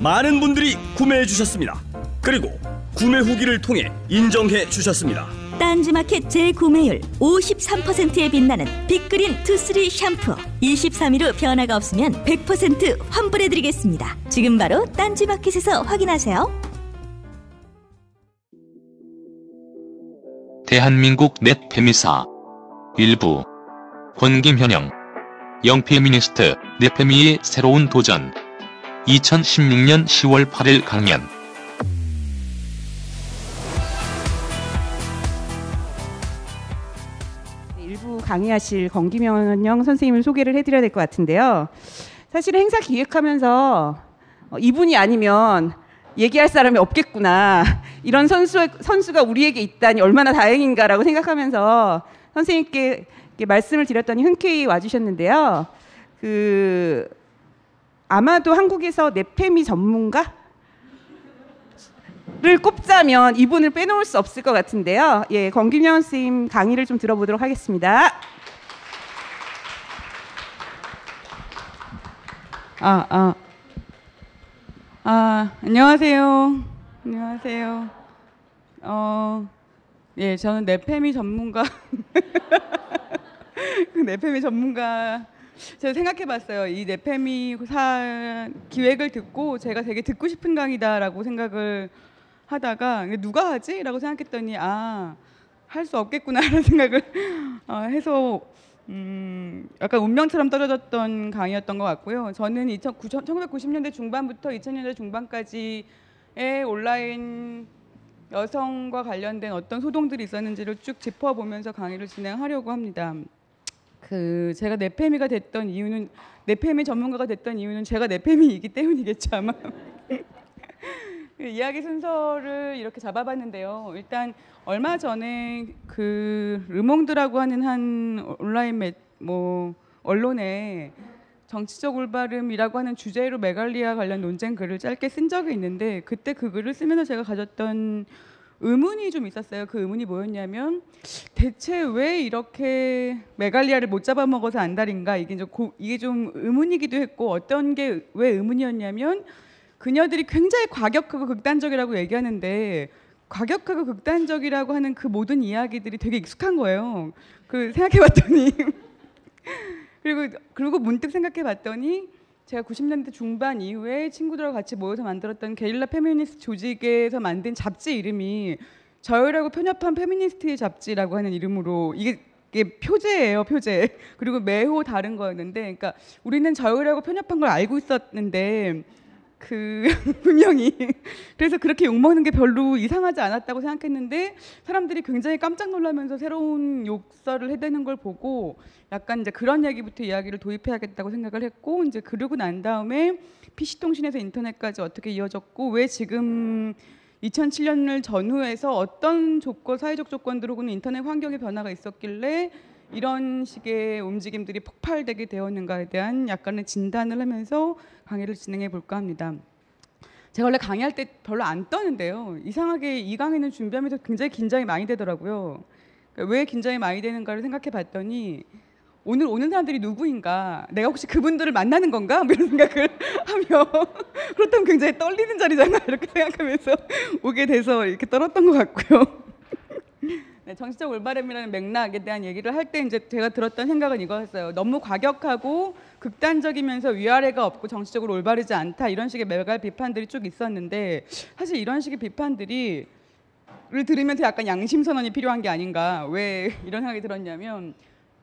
많은 분들이 구매해 주셨습니다. 그리고 구매 후기를 통해 인정해 주셨습니다. 딴지마켓 재구매율 53%에 빛나는 빅그린 two three 샴푸 23일 후 변화가 없으면 100% 환불해드리겠습니다. 지금 바로 딴지마켓에서 확인하세요. 대한민국 넷 페미사 일부 권김현영 영페미니스트 넷페미의 새로운 도전 2016년 10월 8일 강연 일부 강의하실 권기명영 선생님을 소개를 해드려야 될 것 같은데요. 사실 행사 기획하면서 어, 이분이 아니면 얘기할 사람이 없겠구나. 이런 선수, 선수가 우리에게 있다니 얼마나 다행인가라고 생각하면서 선생님께 말씀을 드렸더니 흔쾌히 와주셨는데요. 그, 아마도 한국에서 네페미 전문가? 를 꼽자면 이분을 빼놓을 수 없을 것 같은데요. 예, 권김현 선생님 강의를 좀 들어보도록 하겠습니다. 아, 아. 아, 안녕하세요. 안녕하세요. 어, 예, 저는 네페미 전문가. 그 네페미 전문가. 제가 생각해봤어요. 이 네페미 사 기획을 듣고 제가 되게 듣고 싶은 강의다라고 생각을 하다가 누가 하지?라고 생각했더니 아 할 수 없겠구나라는 생각을 어, 해서 음, 약간 운명처럼 떨어졌던 강의였던 것 같고요. 저는 2000, 1990년대 중반부터 2000년대 중반까지의 온라인 여성과 관련된 어떤 소동들이 있었는지를 쭉 짚어보면서 강의를 진행하려고 합니다. 그 제가 네페미가 됐던 이유는 네페미 전문가가 됐던 이유는 제가 네페미이기 때문이겠죠 아마. 그 이야기 순서를 이렇게 잡아봤는데요. 일단 얼마 전에 그 르몽드라고 하는 한 온라인 매, 뭐 언론에 정치적 올바름이라고 하는 주제로 메갈리아 관련 논쟁 글을 짧게 쓴 적이 있는데 그때 그 글을 쓰면서 제가 가졌던 의문이 좀 있었어요. 그 의문이 뭐였냐면 대체 왜 이렇게 메갈리아를 못 잡아먹어서 안달인가 이게 좀 고, 이게 좀 의문이기도 했고 어떤 게 왜 의문이었냐면 그녀들이 굉장히 과격하고 극단적이라고 얘기하는데 과격하고 극단적이라고 하는 그 모든 이야기들이 되게 익숙한 거예요. 그 생각해봤더니 그리고 그리고 문득 생각해봤더니 제가 90년대 중반 이후에 친구들과 같이 모여서 만들었던 게릴라 페미니스트 조직에서 만든 잡지 이름이 저열하고 편협한 페미니스트의 잡지라고 하는 이름으로 이게 이게 표제예요, 표제. 그리고 매호 다른 거였는데, 그러니까 우리는 저열하고 편협한 걸 알고 있었는데 그 분명히 그래서 그렇게 욕 먹는 게 별로 이상하지 않았다고 생각했는데 사람들이 굉장히 깜짝 놀라면서 새로운 욕설을 해대는 걸 보고 약간 이제 그런 얘기부터 이야기를 도입해야겠다고 생각을 했고 이제 그러고 난 다음에 PC 통신에서 인터넷까지 어떻게 이어졌고 왜 지금 2007년을 전후해서 어떤 조건 사회적 조건들하고는 인터넷 환경의 변화가 있었길래 이런 식의 움직임들이 폭발되게 되었는가에 대한 약간의 진단을 하면서 강의를 진행해 볼까 합니다. 제가 원래 강의할 때 별로 안 떠는데요. 이상하게 이 강의는 준비하면서 굉장히 긴장이 많이 되더라고요. 그러니까 왜 긴장이 많이 되는가를 생각해 봤더니 오늘 오는 사람들이 누구인가? 내가 혹시 그분들을 만나는 건가? 뭐 이런 생각을 하며 그렇다면 굉장히 떨리는 자리잖아 이렇게 생각하면서 오게 돼서 이렇게 떨었던 것 같고요. 네, 정치적 올바름이라는 맥락에 대한 얘기를 할 때 이제 제가 들었던 생각은 이거였어요. 너무 과격하고 극단적이면서 위아래가 없고 정치적으로 올바르지 않다 이런 식의 매갈 비판들이 쭉 있었는데 사실 이런 식의 비판들이 를 들으면서 약간 양심 선언이 필요한 게 아닌가 왜 이런 생각이 들었냐면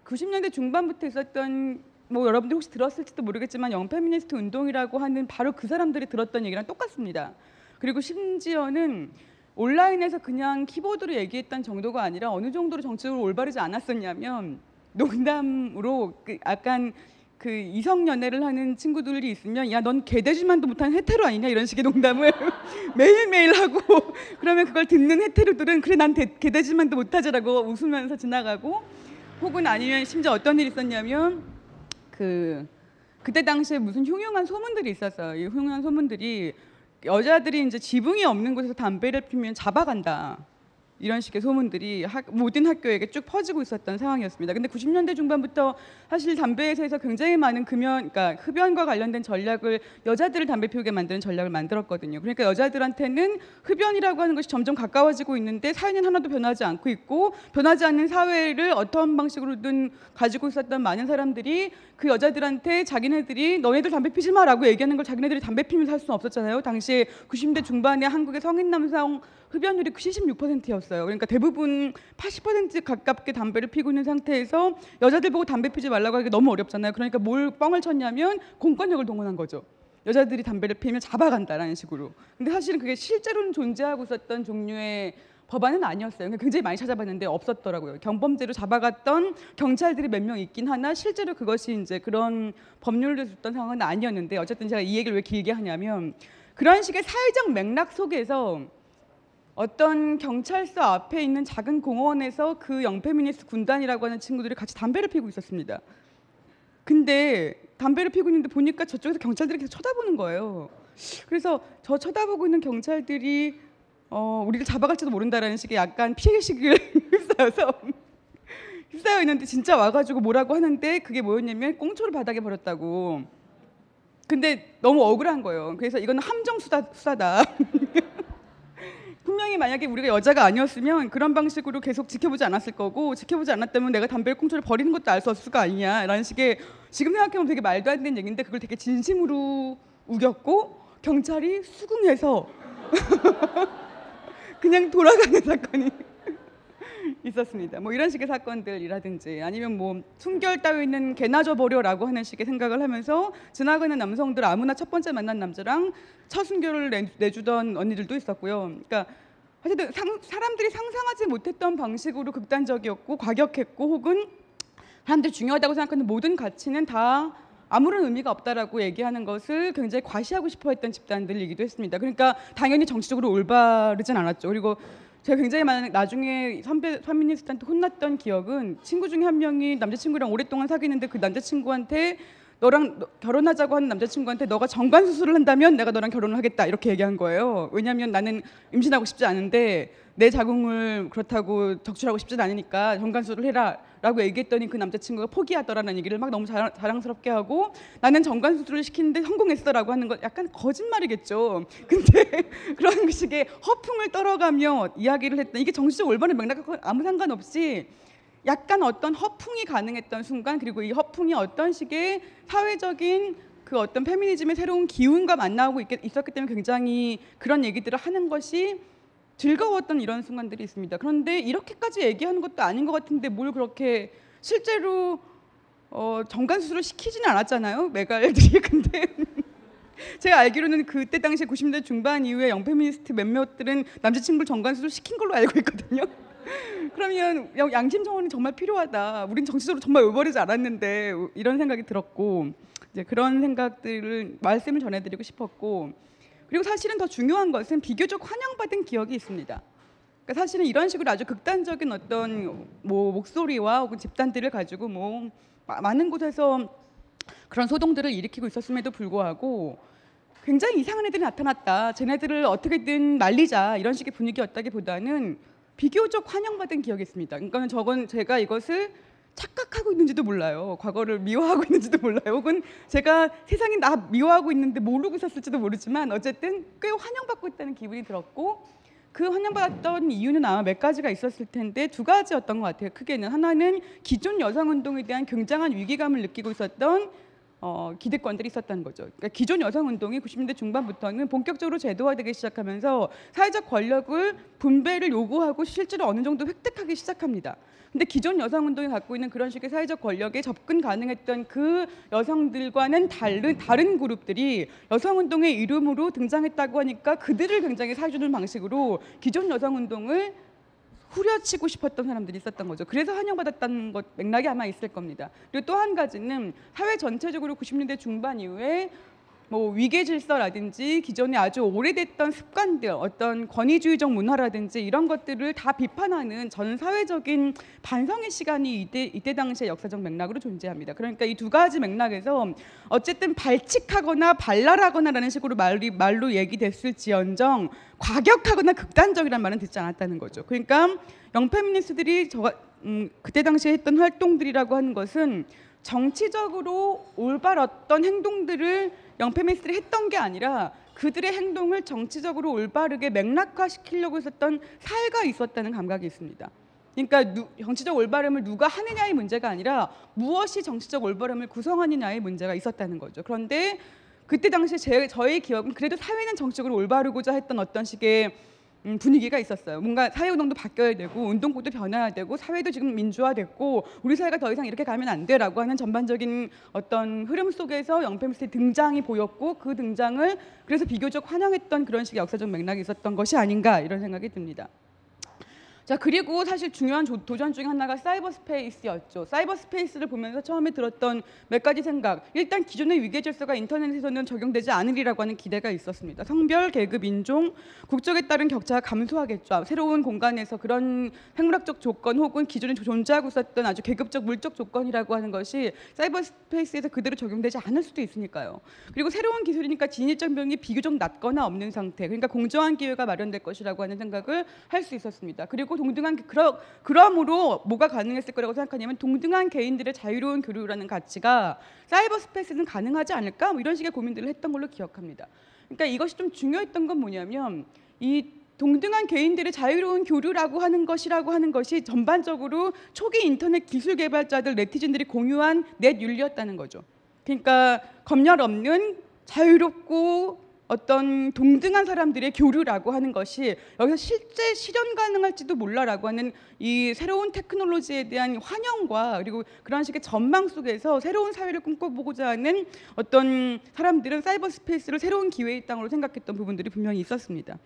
90년대 중반부터 있었던 뭐 여러분들 혹시 들었을지도 모르겠지만 영페미니스트 운동이라고 하는 바로 그 사람들이 들었던 얘기랑 똑같습니다. 그리고 심지어는 온라인에서 그냥 키보드로 얘기했던 정도가 아니라 어느 정도로 정치적으로 올바르지 않았었냐면 농담으로 그 약간 그 이성 연애를 하는 친구들이 있으면 야 넌 개돼지만도 못하는 헤테로 아니냐 이런 식의 농담을 매일매일 하고 그러면 그걸 듣는 헤테로들은 그래 난 대- 개돼지만도 못하지라고 웃으면서 지나가고 혹은 아니면 심지어 어떤 일이 있었냐면 그 그때 당시에 무슨 흉흉한 소문들이 있었어요. 이 흉흉한 소문들이 여자들이 이제 지붕이 없는 곳에서 담배를 피면 잡아간다. 이런 식의 소문들이 학- 모든 학교에게 쭉 퍼지고 있었던 상황이었습니다. 근데 90년대 중반부터 사실 담배에서 굉장히 많은 금연, 그러니까 흡연과 관련된 전략을 여자들을 담배 피우게 만드는 전략을 만들었거든요. 그러니까 여자들한테는 흡연이라고 하는 것이 점점 가까워지고 있는데 사회는 하나도 변하지 않고 있고 변하지 않는 사회를 어떠한 방식으로든 가지고 있었던 많은 사람들이 그 여자들한테 자기네들이 너네들 담배 피지 마라고 얘기하는 걸 자기네들이 담배 피면서 할 수는 없었잖아요. 당시에 90대 중반에 한국의 성인 남성 흡연율이 76%였어요. 그러니까 대부분 80% 가깝게 담배를 피고 있는 상태에서 여자들 보고 담배 피지 말라고 하기가 너무 어렵잖아요. 그러니까 뭘 뻥을 쳤냐면 공권력을 동원한 거죠. 여자들이 담배를 피면 잡아간다라는 식으로. 근데 사실은 그게 실제로는 존재하고 있었던 종류의 법안은 아니었어요. 그러니까 굉장히 많이 찾아봤는데 없었더라고요. 경범죄로 잡아갔던 경찰들이 몇 명 있긴 하나 실제로 그것이 이제 그런 법률을 줬던 상황은 아니었는데 어쨌든 제가 이 얘기를 왜 길게 하냐면 그런 식의 사회적 맥락 속에서 어떤 경찰서 앞에 있는 작은 공원에서 그 영페미니스트 군단이라고 하는 친구들이 같이 담배를 피고 있었습니다. 근데 담배를 피고 있는데 보니까 저쪽에서 경찰들이 계속 쳐다보는 거예요. 그래서 저 쳐다보고 있는 경찰들이 어, 우리를 잡아갈지도 모른다라는 식의 약간 피해의식을 휩싸여서 휩싸여 있는데 진짜 와가지고 뭐라고 하는데 그게 뭐였냐면 꽁초를 바닥에 버렸다고. 근데 너무 억울한 거예요. 그래서 이건 함정 수사, 수사다. 분명히 만약에 우리가 여자가 아니었으면 그런 방식으로 계속 지켜보지 않았을 거고 지켜보지 않았다면 내가 담배를 꽁초를 버리는 것도 알 수 없을 거 아니냐라는 식의 지금 생각해보면 되게 말도 안 되는 얘기인데 그걸 되게 진심으로 우겼고 경찰이 수긍해서 그냥 돌아가는 사건이 있었습니다. 뭐 이런 식의 사건들이라든지 아니면 뭐 순결 따위는 개나 줘버려라고 하는 식의 생각을 하면서 지나가는 남성들 아무나 첫 번째 만난 남자랑 첫 순결을 내, 내주던 언니들도 있었고요. 그러니까 어쨌든 상- 사람들이 상상하지 못했던 방식으로 극단적이었고 과격했고 혹은 사람들이 중요하다고 생각하는 모든 가치는 다 아무런 의미가 없다라고 얘기하는 것을 굉장히 과시하고 싶어했던 집단들이기도 했습니다. 그러니까 당연히 정치적으로 올바르진 않았죠. 그리고 제가 굉장히 많은 나중에 선배 페미니스트한테 혼났던 기억은 친구 중에 한 명이 남자친구랑 오랫동안 사귀는데 그 남자친구한테 너랑 너- 결혼하자고 하는 남자친구한테 너가 정관 수술을 한다면 내가 너랑 결혼을 하겠다 이렇게 얘기한 거예요. 왜냐하면 나는 임신하고 싶지 않은데 내 자궁을 그렇다고 적출하고 싶진 않으니까 정관 수술을 해라라고 얘기했더니 그 남자친구가 포기하더라는 얘기를 막 너무 자랑, 자랑스럽게 하고 나는 정관 수술을 시키는데 성공했어라고 하는 건 약간 거짓말이겠죠. 근데 그런 식의 허풍을 떨어가며 이야기를 했던 이게 정치적 올바른 맥락과 아무 상관없이 약간 어떤 허풍이 가능했던 순간 그리고 이 허풍이 어떤 식의 사회적인 그 어떤 페미니즘의 새로운 기운과 만나고 있, 있었기 때문에 굉장히 그런 얘기들을 하는 것이 즐거웠던 이런 순간들이 있습니다. 그런데 이렇게까지 얘기하는 것도 아닌 것 같은데 뭘 그렇게 실제로 어, 정관 수술을 시키지는 않았잖아요. 메갈들이 근데 제가 알기로는 그때 당시 90대 중반 이후에 영페미니스트 몇몇들은 남자친구를 정관 수술 시킨 걸로 알고 있거든요. 그러면 양- 양심 정원이 정말 필요하다. 우린 정치적으로 정말 올바르지 않았는데 이런 생각이 들었고 이제 그런 생각들을 말씀을 전해드리고 싶었고 그리고 사실은 더 중요한 것은 비교적 환영받은 기억이 있습니다. 그러니까 사실은 이런 식으로 아주 극단적인 어떤 뭐 목소리와 혹은 집단들을 가지고 뭐 마- 많은 곳에서 그런 소동들을 일으키고 있었음에도 불구하고 굉장히 이상한 애들이 나타났다. 쟤네들을 어떻게든 말리자 이런 식의 분위기였다기보다는 비교적 환영받은 기억이 있습니다. 그러니까 저건 제가 이것을 착각하고 있는지도 몰라요. 과거를 미워하고 있는지도 몰라요. 혹은 제가 세상이 나 미워하고 있는데 모르고 있었을지도 모르지만 어쨌든 꽤 환영받고 있다는 기분이 들었고 그 환영받았던 이유는 아마 몇 가지가 있었을 텐데 두 가지였던 것 같아요. 크게는 하나는 기존 여성 운동에 대한 굉장한 위기감을 느끼고 있었던 어, 기득권들이 있었다는 거죠. 그러니까 기존 여성 운동이 90년대 중반부터는 본격적으로 제도화되기 시작하면서 사회적 권력을 분배를 요구하고 실제로 어느 정도 획득하기 시작합니다. 근데 기존 여성 운동이 갖고 있는 그런 식의 사회적 권력에 접근 가능했던 그 여성들과는 다른 다른 그룹들이 여성 운동의 이름으로 등장했다고 하니까 그들을 굉장히 사주는 방식으로 기존 여성 운동을 후려치고 싶었던 사람들이 있었던 거죠. 그래서 환영받았다는 것 맥락이 아마 있을 겁니다. 그리고 또 한 가지는 사회 전체적으로 90년대 중반 이후에 뭐 위계 질서라든지 기존에 아주 오래됐던 습관들, 어떤 권위주의적 문화라든지 이런 것들을 다 비판하는 전 사회적인 반성의 시간이 이때 이때 당시의 역사적 맥락으로 존재합니다. 그러니까 이 두 가지 맥락에서 어쨌든 발칙하거나 발랄하거나라는 식으로 말이 말로 얘기됐을지언정 과격하거나 극단적이란 말은 듣지 않았다는 거죠. 그러니까 영페미니스트들이 저 음, 그때 당시에 했던 활동들이라고 하는 것은 정치적으로 올바랐던 행동들을 영페미니스트들이 했던 게 아니라 그들의 행동을 정치적으로 올바르게 맥락화시키려고 했었던 사회가 있었다는 감각이 있습니다. 그러니까 누, 정치적 올바름을 누가 하느냐의 문제가 아니라 무엇이 정치적 올바름을 구성하느냐의 문제가 있었다는 거죠. 그런데 그때 당시 제 저의 기억은 그래도 사회는 정치적으로 올바르고자 했던 어떤 식의 음, 분위기가 있었어요. 뭔가 사회 운동도 바뀌어야 되고 운동권도 변해야 되고 사회도 지금 민주화됐고 우리 사회가 더 이상 이렇게 가면 안 돼라고 하는 전반적인 어떤 흐름 속에서 영페미스의 등장이 보였고 그 등장을 그래서 비교적 환영했던 그런 식의 역사적 맥락이 있었던 것이 아닌가 이런 생각이 듭니다. 자 그리고 사실 중요한 조- 도전 중에 하나가 사이버 스페이스였죠. 사이버 스페이스를 보면서 처음에 들었던 몇 가지 생각. 일단 기존의 위계 질서가 인터넷에서는 적용되지 않으리라고 하는 기대가 있었습니다. 성별, 계급, 인종, 국적에 따른 격차가 감소하겠죠. 새로운 공간에서 그런 생물학적 조건 혹은 기존에 존재하고 있었던 아주 계급적 물적 조건이라고 하는 것이 사이버 스페이스에서 그대로 적용되지 않을 수도 있으니까요. 그리고 새로운 기술이니까 진입적 병이 비교적 낮거나 없는 상태. 그러니까 공정한 기회가 마련될 것이라고 하는 생각을 할 수 있었습니다. 그리고 동등한 그러, 그러므로 뭐가 가능했을 거라고 생각하냐면 동등한 개인들의 자유로운 교류라는 가치가 사이버 스페이스는 가능하지 않을까? 뭐 이런 식의 고민들을 했던 걸로 기억합니다. 그러니까 이것이 좀 중요했던 건 뭐냐면 이 동등한 개인들의 자유로운 교류라고 하는 것이라고 하는 것이 전반적으로 초기 인터넷 기술 개발자들 네티즌들이 공유한 넷 윤리였다는 거죠. 그러니까 검열 없는 자유롭고 어떤 동등한 사람들의 교류라고 하는 것이 여기서 실제 실현 가능할지도 몰라라고 하는 이 새로운 테크놀로지에 대한 환영과 그리고 그런 식의 전망 속에서 새로운 사회를 꿈꿔보고자 하는 어떤 사람들은 사이버 스페이스를 새로운 기회의 땅으로 생각했던 부분들이 분명히 있었습니다.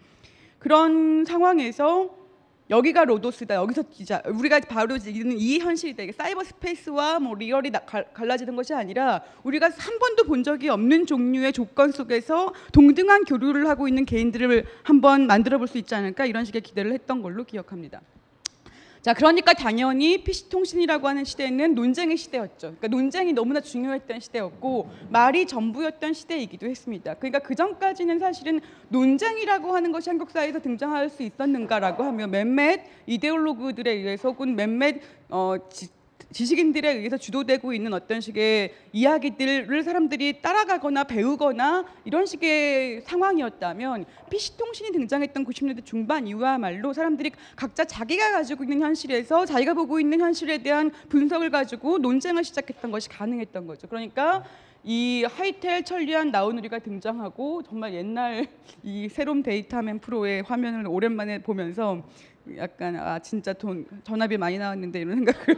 그런 상황에서 여기가 로도스다. 여기서 진짜 우리가 바로 지금 이 현실이다. 이게 사이버 스페이스와 뭐 real이 나- 갈- 갈라지는 것이 아니라 우리가 한 번도 본 적이 없는 종류의 조건 속에서 동등한 교류를 하고 있는 개인들을 한번 만들어 볼 수 있지 않을까 이런 식의 기대를 했던 걸로 기억합니다. 자, 그러니까 당연히 PC 통신이라고 하는 시대는 논쟁의 시대였죠. 그러니까 논쟁이 너무나 중요했던 시대였고 말이 전부였던 시대이기도 했습니다. 그러니까 그 전까지는 사실은 논쟁이라고 하는 것이 한국 사회에서 등장할 수 있었는가라고 하면 몇몇 이데올로그들에 의해서 혹은 몇몇 어, 지, 지식인들에 의해서 주도되고 있는 어떤 식의 이야기들을 사람들이 따라가거나 배우거나 이런 식의 상황이었다면 PC 통신이 등장했던 90년대 중반 이후야말로 사람들이 각자 자기가 가지고 있는 현실에서 자기가 보고 있는 현실에 대한 분석을 가지고 논쟁을 시작했던 것이 가능했던 거죠. 그러니까 이 하이텔 천리안 나우누리가 등장하고 정말 옛날 이 새롬 데이터맨 프로의 화면을 오랜만에 보면서 약간 아 진짜 돈 전압이 많이 나왔는데 이런 생각을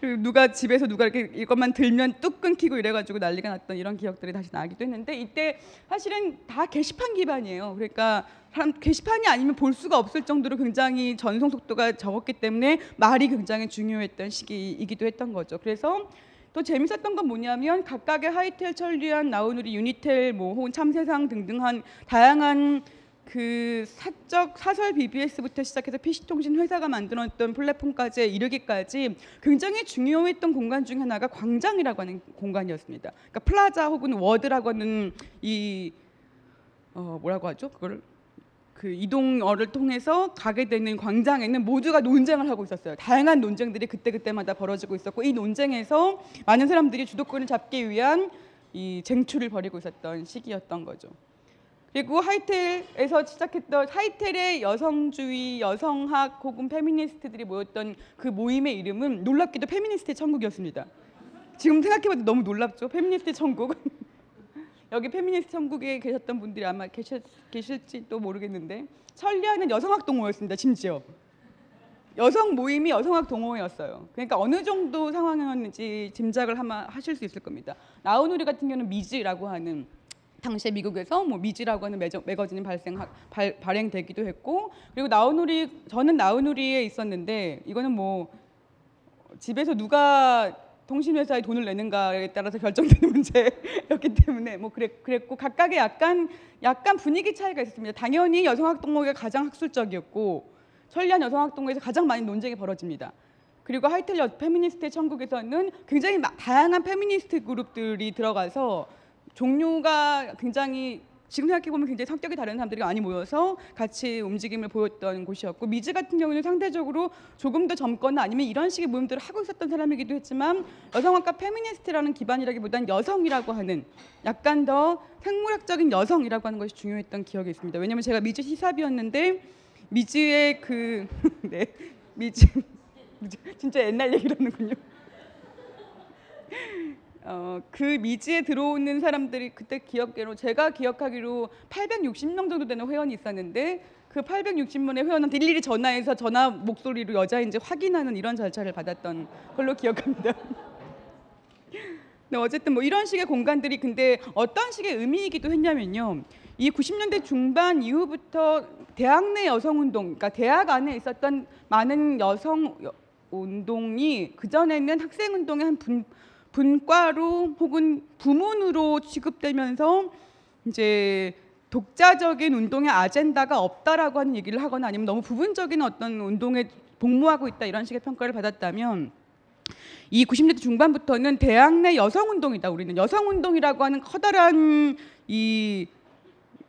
누가 집에서 누가 이렇게 이것만 들면 뚝 끊기고 이래가지고 난리가 났던 이런 기억들이 다시 나기도 했는데 이때 사실은 다 게시판 기반이에요. 그러니까 사람 게시판이 아니면 볼 수가 없을 정도로 굉장히 전송 속도가 적었기 때문에 말이 굉장히 중요했던 시기이기도 했던 거죠. 그래서 또 재밌었던 건 뭐냐면 각각의 하이텔, 천리안, 나우누리, 유니텔, 뭐 혹은 참세상 등등 한 다양한 그 사적 사설 BBS부터 시작해서 PC통신 회사가 만들었던 플랫폼까지 이르기까지 굉장히 중요했던 공간 중 하나가 광장이라고 하는 공간이었습니다. 그러니까 플라자 혹은 워드라고 하는 이 어, 뭐라고 하죠? 그걸 그 이동어를 통해서 가게 되는 광장에는 모두가 논쟁을 하고 있었어요. 다양한 논쟁들이 그때 그때마다 벌어지고 있었고 이 논쟁에서 많은 사람들이 주도권을 잡기 위한 이 쟁취를 벌이고 있었던 시기였던 거죠. 그리고 하이텔에서 시작했던 하이텔의 여성주의, 여성학 혹은 페미니스트들이 모였던 그 모임의 이름은 놀랍게도 페미니스트의 천국이었습니다. 지금 생각해봐도 너무 놀랍죠. 페미니스트의 천국. 여기 페미니스트 천국에 계셨던 분들이 아마 계셨, 계실지 또 모르겠는데 천리안은 여성학 동호회였습니다. 심지어 여성 모임이 여성학 동호회였어요. 그러니까 어느 정도 상황이었는지 짐작을 하실 수 있을 겁니다. 나우누리 같은 경우는 미즈라고 하는 당시에 미국에서 뭐 미지라고 하는 매저, 매거진이 발생 발, 발행되기도 했고 그리고 나우누리 저는 나우누리에 있었는데 이거는 뭐 집에서 누가 통신회사에 돈을 내는가에 따라서 결정되는 문제였기 때문에 뭐 그랬, 그랬고 각각의 약간 약간 분위기 차이가 있었습니다. 당연히 여성학동호회가 가장 학술적이었고 천리안 여성학동호회에서 가장 많이 논쟁이 벌어집니다. 그리고 하이텔 여 페미니스트의 천국에서는 굉장히 마- 다양한 페미니스트 그룹들이 들어가서 종류가 굉장히 지금 생각해 보면 굉장히 성격이 다른 사람들이 많이 모여서 같이 움직임을 보였던 곳이었고 미즈 같은 경우는 상대적으로 조금 더 젊거나 아니면 이런 식의 모임들을 하고 있었던 사람이기도 했지만 여성학과 페미니스트라는 기반이라기보단 여성이라고 하는 약간 더 생물학적인 여성이라고 하는 것이 중요했던 기억이 있습니다. 왜냐하면 제가 미즈 시삽이었는데 미즈의 그 네, 미즈 진짜 옛날 얘기를 하는군요. 어, 그 미지에 들어오는 사람들이 그때 기억대로 제가 기억하기로 860명 정도 되는 회원이 있었는데 그 860명의 회원한테 일일이 전화해서 전화 목소리로 여자인지 확인하는 이런 절차를 받았던 걸로 기억합니다. 네, 어쨌든 뭐 이런 식의 공간들이 근데 어떤 식의 의미이기도 했냐면요. 이 90년대 중반 이후부터 대학 내 여성 운동, 그러니까 대학 안에 있었던 많은 여성 여- 운동이 그 전에는 학생 운동의 한 분, 분과로 혹은 부문으로 취급되면서 이제 독자적인 운동의 아젠다가 없다라고 하는 얘기를 하거나 아니면 너무 부분적인 어떤 운동에 복무하고 있다 이런 식의 평가를 받았다면 이 90년대 중반부터는 대학 내 여성 운동이다. 우리는 여성 운동이라고 하는 커다란 이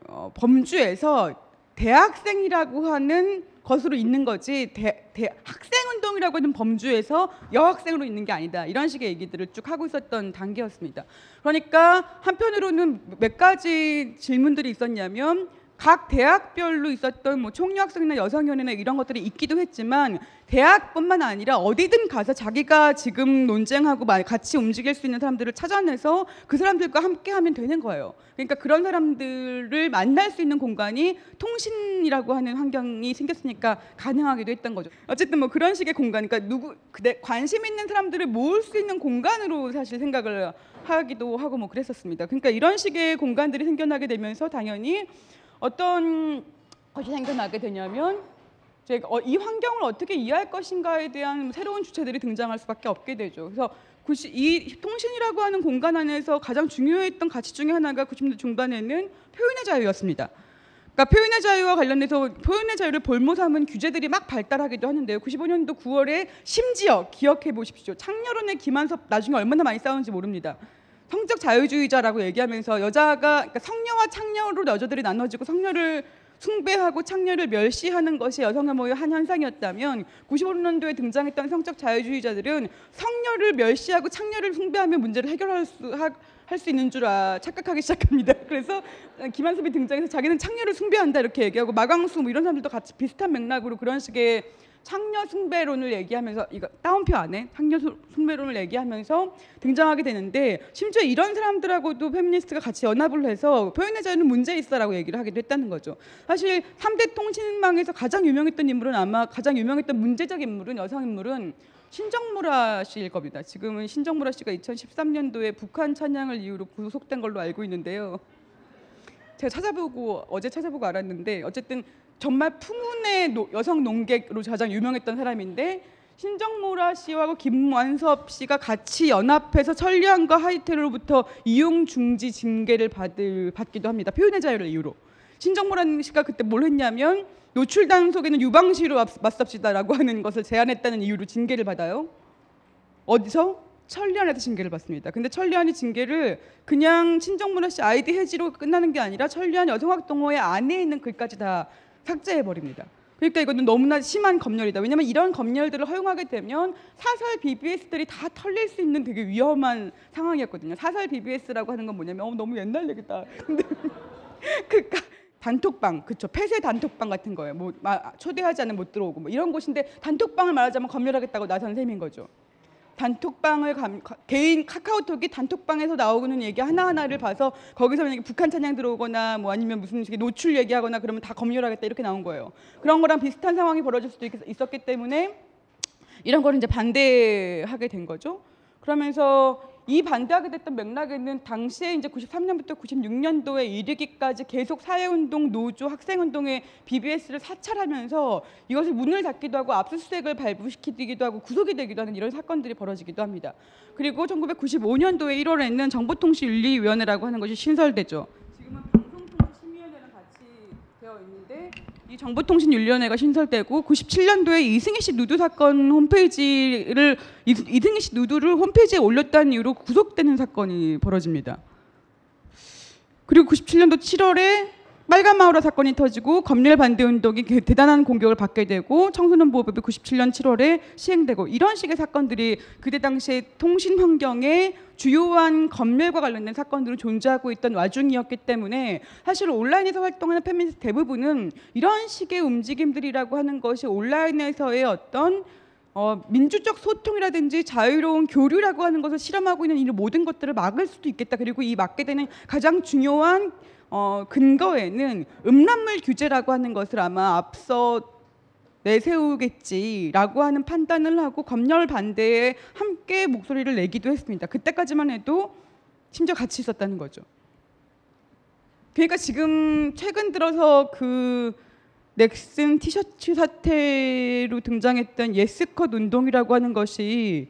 어, 범주에서 대학생이라고 하는 것으로 있는 거지 대, 대, 학생 운동이라고 하는 범주에서 여학생으로 있는 게 아니다 이런 식의 얘기들을 쭉 하고 있었던 단계였습니다. 그러니까 한편으로는 몇 가지 질문들이 있었냐면 각 대학별로 있었던 뭐 총여학생이나 여성연회나 이런 것들이 있기도 했지만 대학뿐만 아니라 어디든 가서 자기가 지금 논쟁하고 마- 같이 움직일 수 있는 사람들을 찾아내서 그 사람들과 함께 하면 되는 거예요. 그러니까 그런 사람들을 만날 수 있는 공간이 통신이라고 하는 환경이 생겼으니까 가능하기도 했던 거죠. 어쨌든 뭐 그런 식의 공간, 그러니까 누구 그대 관심 있는 사람들을 모을 수 있는 공간으로 사실 생각을 하기도 하고 뭐 그랬었습니다. 그러니까 이런 식의 공간들이 생겨나게 되면서 당연히 어떤 것이 생겨나게 되냐면 제가 어, 이 환경을 어떻게 이해할 것인가에 대한 새로운 주체들이 등장할 수밖에 없게 되죠. 그래서 90, 이 통신이라고 하는 공간 안에서 가장 중요했던 가치 중에 하나가 90년대 중반에는 표현의 자유였습니다. 그러니까 표현의 자유와 관련해서 표현의 자유를 볼모 삼은 규제들이 막 발달하기도 하는데요. 95년도 9월에 심지어 기억해 보십시오. 창녀론의 김한섭 나중에 얼마나 많이 싸우는지 모릅니다. 성적 자유주의자라고 얘기하면서 여자가 그러니까 성녀와 창녀로 여자들이 나눠지고 성녀를 숭배하고 창녀를 멸시하는 것이 여성 혐오의 한 현상이었다면 95년도에 등장했던 성적 자유주의자들은 성녀를 멸시하고 창녀를 숭배하면 문제를 해결할 수 하, 할수 있는 줄 아, 착각하기 시작합니다. 그래서 김한섭이 등장해서 자기는 창녀를 숭배한다 이렇게 얘기하고 마광수 뭐 이런 사람들도 같이 비슷한 맥락으로 그런 식의 창녀 숭배론을 얘기하면서 이거 따옴표 안에 창녀 수- 숭배론을 얘기하면서 등장하게 되는데 심지어 이런 사람들하고도 페미니스트가 같이 연합을 해서 표현의 자유는 문제 있어라고 얘기를 하기도 했다는 거죠. 사실 3대 통신망에서 가장 유명했던 인물은 아마 가장 유명했던 문제적 인물은 여성 인물은 신정모라 씨일 겁니다. 지금은 신정모라 씨가 2013년도에 북한 찬양을 이유로 구속된 걸로 알고 있는데요. 제가 찾아보고 어제 찾아보고 알았는데 어쨌든 정말 풍운의 노- 여성 논객으로 가장 유명했던 사람인데 신정모라 씨하고 김완섭 씨가 같이 연합해서 천리안과 하이텔로부터 이용 중지 징계를 받을 받기도 합니다. 표현의 자유를 이유로. 신정모라 씨가 그때 뭘 했냐면 노출 단속에는 유방시로 맞- 맞섭시다라고 하는 것을 제안했다는 이유로 징계를 받아요. 어디서? 천리안에서 징계를 받습니다. 근데 천리안이 징계를 그냥 친정문화 씨 아이디 해지로 끝나는 게 아니라 천리안 여성학동호회 안에 있는 글까지 다 삭제해 버립니다. 그러니까 이거는 너무나 심한 검열이다. 왜냐하면 이런 검열들을 허용하게 되면 사설 BBS들이 다 털릴 수 있는 되게 위험한 상황이었거든요. 사설 BBS라고 하는 건 뭐냐면 어, 너무 옛날 얘기다. 근데 그 가- 단톡방, 그쵸? 폐쇄 단톡방 같은 거예요. 뭐 마- 초대하지 않으면 못 들어오고 뭐 이런 곳인데 단톡방을 말하자면 검열하겠다고 나선 셈인 거죠. 단톡방을 감, 가- 개인 카카오톡이 단톡방에서 나오는 얘기 하나 하나를 봐서 거기서 만약에 북한 찬양 들어오거나 뭐 아니면 무슨 노출 얘기하거나 그러면 다 검열하겠다 이렇게 나온 거예요. 그런 거랑 비슷한 상황이 벌어질 수도 있, 있었기 때문에 이런 거를 이제 반대하게 된 거죠. 그러면서 이 반대하게 됐던 맥락에는 당시에 이제 93년부터 96년도에 이르기까지 계속 사회운동, 노조, 학생운동의 BBS를 사찰하면서 이것을 문을 닫기도 하고 압수수색을 발부시키기도 하고 구속이 되기도 하는 이런 사건들이 벌어지기도 합니다. 그리고 1995년도에 1월에는 정보통신윤리위원회라고 하는 것이 신설되죠. 지금은 방송통신심의위원회랑 같이 되어 있는데 이 정보통신윤리위원회가 신설되고 97년도에 이승희 씨 누드 사건 홈페이지를 이- 이승희 씨 누드를 홈페이지에 올렸다는 이유로 구속되는 사건이 벌어집니다. 그리고 97년도 7월에 빨간 마후라 사건이 터지고 검열 반대 운동이 그 대단한 공격을 받게 되고 청소년 보호법이 97년 7월에 시행되고 이런 식의 사건들이 그때 당시에 통신 환경에 주요한 검열과 관련된 사건들은 존재하고 있던 와중이었기 때문에 사실 온라인에서 활동하는 페미니스트 대부분은 이런 식의 움직임들이라고 하는 것이 온라인에서의 어떤 어, 민주적 소통이라든지 자유로운 교류라고 하는 것을 실험하고 있는 이 모든 것들을 막을 수도 있겠다. 그리고 이 막게 되는 가장 중요한 어, 근거에는 음란물 규제라고 하는 것을 아마 앞서 내세우겠지라고 하는 판단을 하고 검열 반대에 함께 목소리를 내기도 했습니다. 그때까지만 해도 심지어 같이 있었다는 거죠. 그러니까 지금 최근 들어서 그 넥슨 티셔츠 사태로 등장했던 Yes Cut 운동이라고 하는 것이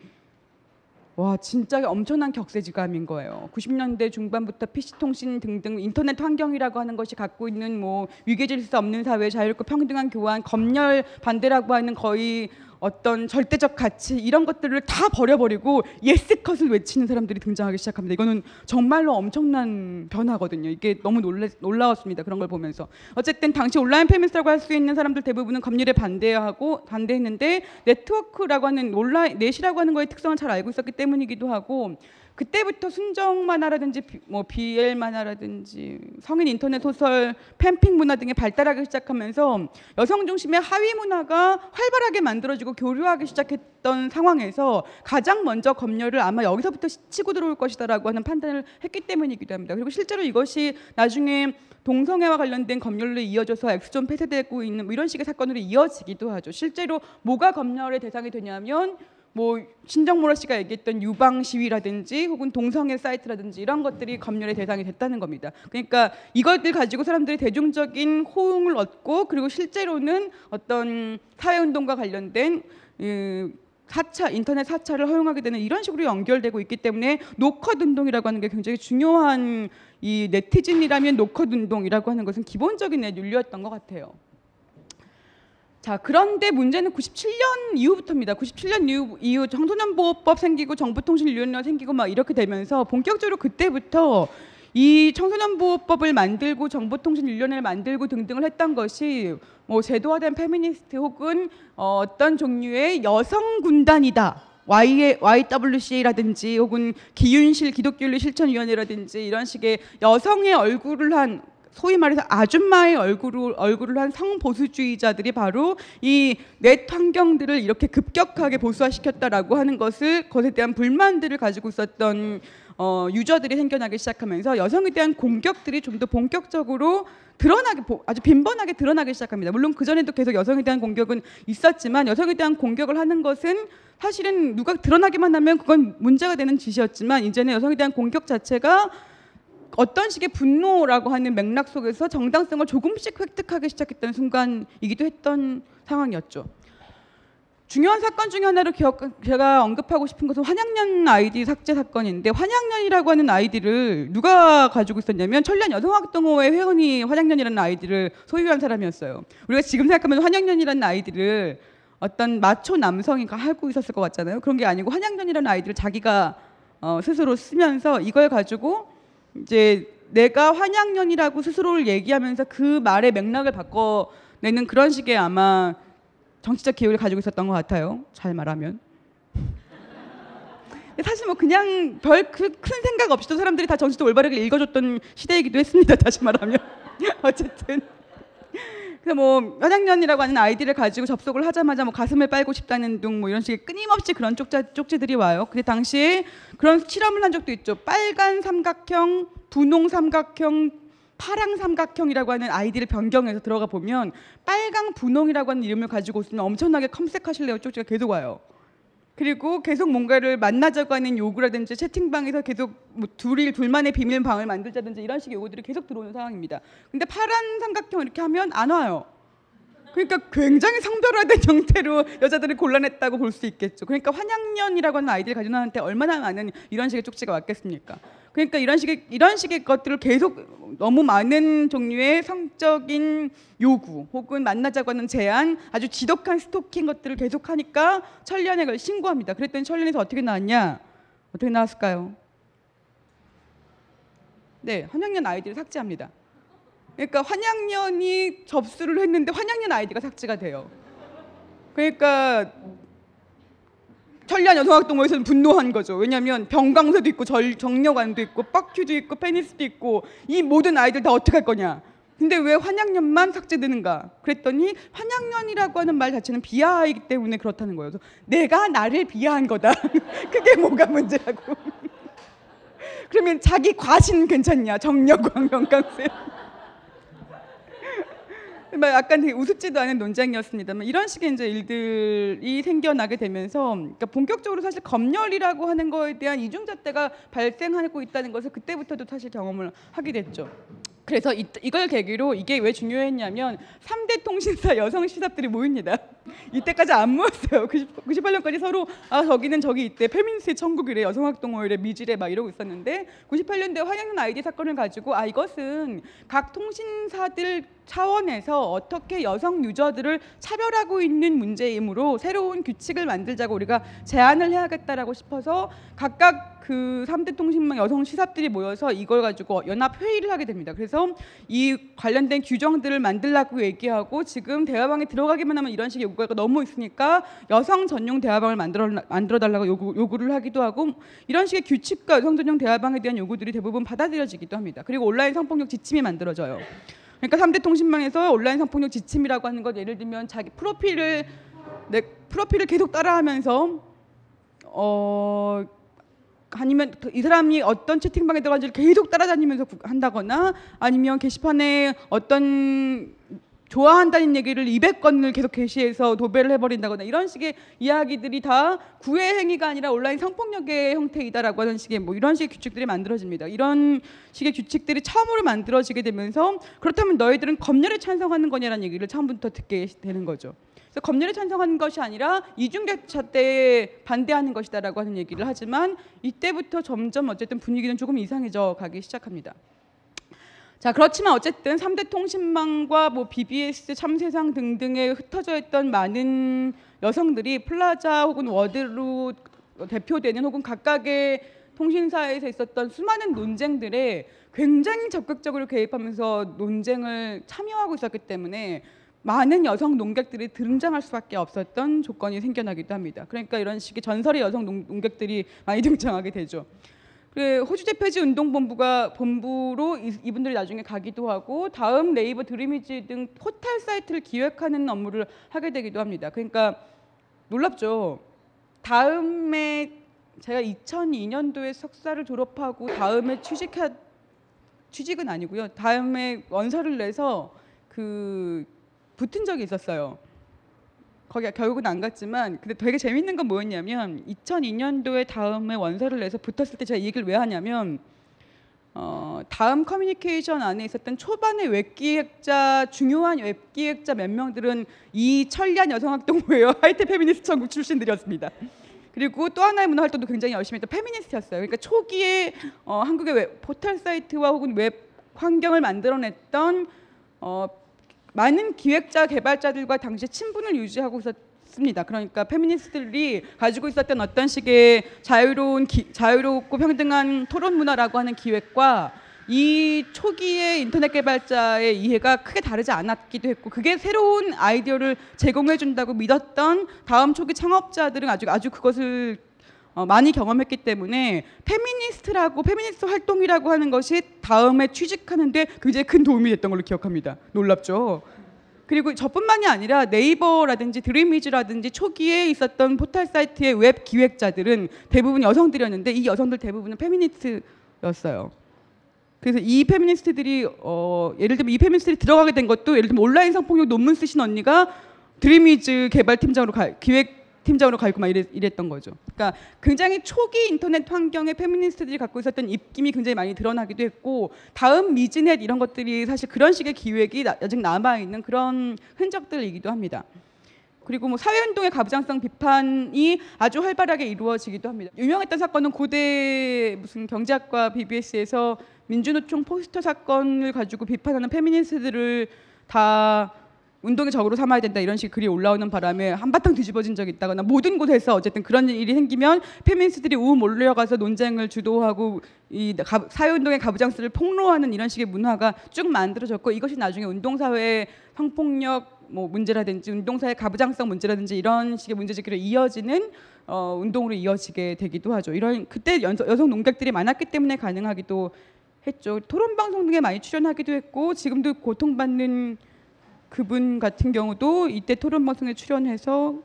와 진짜 엄청난 격세지감인 거예요. 90년대 중반부터 PC통신 등등 인터넷 환경이라고 하는 것이 갖고 있는 뭐 위계질서 없는 사회, 자유롭고 평등한 교환, 검열 반대라고 하는 거의 어떤 절대적 가치 이런 것들을 다 버려버리고 Yes Cut을 외치는 사람들이 등장하기 시작합니다. 이거는 정말로 엄청난 변화거든요. 이게 너무 놀라, 놀라웠습니다. 그런 걸 보면서 어쨌든 당시 온라인 페미니스트라고 할 수 있는 사람들 대부분은 검열에 반대하고 반대했는데 네트워크라고 하는 온라인 net이라고 하는 거의 특성을 잘 알고 있었기 때문이기도 하고 그때부터 순정 만화라든지 비- 뭐 BL 만화라든지 성인 인터넷 소설, 팬픽 문화 등이 발달하기 시작하면서 여성 중심의 하위 문화가 활발하게 만들어지고 교류하기 시작했던 상황에서 가장 먼저 검열을 아마 여기서부터 치고 들어올 것이다라고 하는 판단을 했기 때문이기도 합니다. 그리고 실제로 이것이 나중에 동성애와 관련된 검열로 이어져서 엑스존 폐쇄되고 있는 뭐 이런 식의 사건으로 이어지기도 하죠. 실제로 뭐가 검열의 대상이 되냐면 뭐 신정모라 씨가 얘기했던 유방 시위라든지 혹은 동성애 사이트라든지 이런 것들이 검열의 대상이 됐다는 겁니다. 그러니까 이것들 가지고 사람들이 대중적인 호응을 얻고 그리고 실제로는 어떤 사회 운동과 관련된 이 사차 인터넷 사찰을 허용하게 되는 이런 식으로 연결되고 있기 때문에 No Cut 운동이라고 하는 게 굉장히 중요한 이 네티즌이라면 노컷 운동이라고 하는 것은 기본적인 윤리였던 것 같아요. 자 그런데 문제는 97년 이후부터입니다. 97년 이후, 이후 청소년보호법 생기고 정보통신위원회 생기고 막 이렇게 되면서 본격적으로 그때부터 이 청소년보호법을 만들고 정보통신위원회를 만들고 등등을 했던 것이 뭐 제도화된 페미니스트 혹은 어, 어떤 종류의 여성 군단이다. YWCA라든지 혹은 기윤실 기독교윤리 실천위원회라든지 이런 식의 여성의 얼굴을 한 소위 말해서 아줌마의 얼굴을 얼굴을 한 성보수주의자들이 바로 이 넷 환경들을 이렇게 급격하게 보수화시켰다라고 하는 것을 것에 대한 불만들을 가지고 있었던 어, 유저들이 생겨나기 시작하면서 여성에 대한 공격들이 좀 더 본격적으로 드러나게 보- 아주 빈번하게 드러나기 시작합니다. 물론 그 전에도 계속 여성에 대한 공격은 있었지만 여성에 대한 공격을 하는 것은 사실은 누가 드러나기만 하면 그건 문제가 되는 짓이었지만 이제는 여성에 대한 공격 자체가 어떤 식의 분노라고 하는 맥락 속에서 정당성을 조금씩 획득하기 시작했던 순간이기도 했던 상황이었죠. 중요한 사건 중에 하나로 기억, 제가 언급하고 싶은 것은 화냥년 아이디 삭제 사건인데 화냥년이라고 하는 아이디를 누가 가지고 있었냐면 천리안 여성학동호회 회원이 화냥년이라는 아이디를 소유한 사람이었어요. 우리가 지금 생각하면 화냥년이라는 아이디를 어떤 마초 남성이 하고 있었을 것 같잖아요. 그런 게 아니고 화냥년이라는 아이디를 자기가 어, 스스로 쓰면서 이걸 가지고 이제 내가 환양년이라고 스스로를 얘기하면서 그 말의 맥락을 바꿔내는 그런 식의 아마 정치적 기획을 가지고 있었던 것 같아요. 잘 말하면. 사실 뭐 그냥 별 큰 생각 없이도 사람들이 다 정치도 올바르게 읽어줬던 시대이기도 했습니다. 다시 말하면 어쨌든. 그래서 뭐 현양년이라고 하는 아이디를 가지고 접속을 하자마자 뭐 가슴을 빨고 싶다는 둥 뭐 이런 식의 끊임없이 그런 쪽자, 쪽지들이 와요. 근데 당시에 그런 실험을 한 적도 있죠. 빨간 삼각형, 분홍 삼각형, 파랑 삼각형이라고 하는 아이디를 변경해서 들어가 보면 빨강 분홍이라고 하는 이름을 가지고 있으면 엄청나게 컴색하실래요 쪽지가 계속 와요. 그리고 계속 뭔가를 만나자고 하는 요구라든지 채팅방에서 계속 뭐 둘이 둘만의 비밀 방을 만들자든지 이런 식의 요구들이 계속 들어오는 상황입니다. 근데 파란 삼각형 이렇게 하면 안 와요. 그러니까 굉장히 성별화된 형태로 여자들이 곤란했다고 볼 수 있겠죠. 그러니까 환양년이라고 하는 아이들이 가지고 나한테 얼마나 많은 이런 식의 쪽지가 왔겠습니까? 그러니까 이런 식의 이런 식의 것들을 계속 너무 많은 종류의 성적인 요구 혹은 만나자고 하는 제안, 아주 지독한 스토킹 것들을 계속 하니까 천리안에 그걸 신고합니다. 그랬더니 천리안에서 어떻게 나왔냐? 어떻게 나왔을까요? 네, 환양년 아이들을 삭제합니다. 그러니까 환양년이 접수를 했는데 환양년 아이디가 삭제가 돼요. 그러니까 천리안 여성학동호에서는 분노한 거죠. 왜냐하면 병강세도 있고 절, 정력안도 있고 뻑큐도 있고 페니스도 있고 이 모든 아이들 다 어떻게 할 거냐. 근데 왜 환양년만 삭제되는가? 그랬더니 환양년이라고 하는 말 자체는 비하이기 때문에 그렇다는 거예요. 내가 나를 비하한 거다. 그게 뭐가 문제라고. 그러면 자기 과신 괜찮냐? 정력왕 병강세. 막 약간 되게 우습지도 않은 논쟁이었습니다만 이런 식의 이제 일들이 생겨나게 되면서 그러니까 본격적으로 사실 검열이라고 하는 거에 대한 이중잣대가 발생하고 있다는 것을 그때부터도 사실 경험을 하게 됐죠. 그래서 이, 이걸 계기로 이게 왜 중요했냐면 3대 통신사 여성 시삽들이 모입니다. 이때까지 안 모였어요. 90, 98년까지 서로 아 저기는 저기 있대. 페미니스트 천국이래. 여성학동호회래. 미즈래 막 이러고 있었는데 98년대 화냥년 아이디 사건을 가지고 아 이것은 각 통신사들 차원에서 어떻게 여성 유저들을 차별하고 있는 문제이므로 새로운 규칙을 만들자고 우리가 제안을 해야겠다라고 싶어서 각각 그 3대 통신망 여성 시삽들이 모여서 이걸 가지고 연합 회의를 하게 됩니다. 그래서 이 관련된 규정들을 만들라고 얘기하고 지금 대화방에 들어가기만 하면 이런 식의 요구가 너무 있으니까 여성 전용 대화방을 만들어 만들어 달라고 요구, 요구를 하기도 하고 이런 식의 규칙과 여성 전용 대화방에 대한 요구들이 대부분 받아들여지기도 합니다. 그리고 온라인 성폭력 지침이 만들어져요. 그러니까 3대 통신망에서 온라인 성폭력 지침이라고 하는 것 예를 들면 자기 프로필을 내 프로필을 계속 따라하면서 어 아니면 이 사람이 어떤 채팅방에 들어간지를 계속 따라다니면서 한다거나 아니면 게시판에 어떤 좋아한다는 얘기를 200건을 계속 게시해서 도배를 해버린다거나 이런 식의 이야기들이 다 구애 행위가 아니라 온라인 성폭력의 형태이다라고 하는 식의 뭐 이런 식의 규칙들이 만들어집니다. 이런 식의 규칙들이 처음으로 만들어지게 되면서 그렇다면 너희들은 검열에 찬성하는 거냐라는 얘기를 처음부터 듣게 되는 거죠. 그래서 검열에 찬성하는 것이 아니라 이중개차 때 반대하는 것이다라고 하는 얘기를 하지만 이때부터 점점 어쨌든 분위기는 조금 이상해져 가기 시작합니다. 자 그렇지만 어쨌든 3대 통신망과 뭐 BBS 참세상 등등에 흩어져 있던 많은 여성들이 플라자 혹은 워드로 대표되는 혹은 각각의 통신사에서 있었던 수많은 논쟁들에 굉장히 적극적으로 개입하면서 논쟁을 참여하고 있었기 때문에 많은 여성 논객들이 등장할 수밖에 없었던 조건이 생겨나기도 합니다. 그러니까 이런 식의 전설의 여성 논, 객들이 많이 등장하게 되죠. 그 호주 재패지 운동본부가 본부로 이, 분들이 나중에 가기도 하고 다음 네이버 드림이지 등 포털 사이트를 기획하는 업무를 하게 되기도 합니다. 그러니까 놀랍죠. 다음에 제가 2002년도에 석사를 졸업하고 다음에 취직하 취직은 아니고요. 다음에 원서를 내서 그 붙은 적이 있었어요. 거기 결국은 안 갔지만 근데 되게 재밌는 건 뭐였냐면 2002년도에 다음에 원서를 내서 붙었을 때 제가 이 얘기를 왜 하냐면 어, 다음 커뮤니케이션 안에 있었던 초반의 웹기획자 중요한 웹기획자 몇 명들은 이 천리안 여성학동호회와 하이텔 페미니스트 천국 출신들이었습니다. 그리고 또 하나의 문화 활동도 굉장히 열심히 했던 페미니스트였어요. 그러니까 초기에 어, 한국의 웹, 포털 사이트와 혹은 웹 환경을 만들어냈던 어, 많은 기획자 개발자들과 당시 친분을 유지하고 있었습니다. 그러니까 페미니스트들이 가지고 있었던 어떤 식의 자유로운 기, 자유롭고 평등한 토론 문화라고 하는 기획과 이 초기의 인터넷 개발자의 이해가 크게 다르지 않았기도 했고 그게 새로운 아이디어를 제공해 준다고 믿었던 다음 초기 창업자들은 아주 아주 그것을 어, 많이 경험했기 때문에 페미니스트라고 페미니스트 활동이라고 하는 것이 다음에 취직하는데 굉장히 큰 도움이 됐던 걸로 기억합니다. 놀랍죠? 그리고 저뿐만이 아니라 네이버라든지 드림위즈라든지 초기에 있었던 포털 사이트의 웹 기획자들은 대부분 여성들이었는데 이 여성들 대부분은 페미니스트였어요. 그래서 이 페미니스트들이 어, 예를 들면 이 페미니스트들이 들어가게 된 것도 예를 들면 온라인 성폭력 논문 쓰신 언니가 드림위즈 개발팀장으로 가, 기획 팀장으로 가 있고 막 이랬, 이랬 던 거죠. 그러니까 굉장히 초기 인터넷 환경에 페미니스트들이 갖고 있었던 입김이 굉장히 많이 드러나기도 했고 다음 미즈넷 이런 것들이 사실 그런 식의 기획이 나- 아직 남아 있는 그런 흔적들이기도 합니다. 그리고 뭐 사회운동의 가부장성 비판이 아주 활발하게 이루어지기도 합니다. 유명했던 사건은 고대 무슨 경제학과 BBS에서 민주노총 포스터 사건을 가지고 비판하는 페미니스트들을 다 운동의 적으로 삼아야 된다 이런 식 글이 올라오는 바람에 한바탕 뒤집어진 적이 있다거나 모든 곳에서 어쨌든 그런 일이 생기면 페미니스트들이 우 몰려가서 논쟁을 주도하고 이 가- 사회운동의 가부장스를 폭로하는 이런 식의 문화가 쭉 만들어졌고 이것이 나중에 운동사회의 성폭력 뭐 문제라든지 운동사회 가부장성 문제라든지 이런 식의 문제 제기로 이어지는 어, 운동으로 이어지게 되기도 하죠. 이런 그때 연- 여성 농객들이 많았기 때문에 가능하기도 했죠. 토론 방송 등에 많이 출연하기도 했고 지금도 고통받는 그분 같은 경우도 이때 토론 방송에 출연해서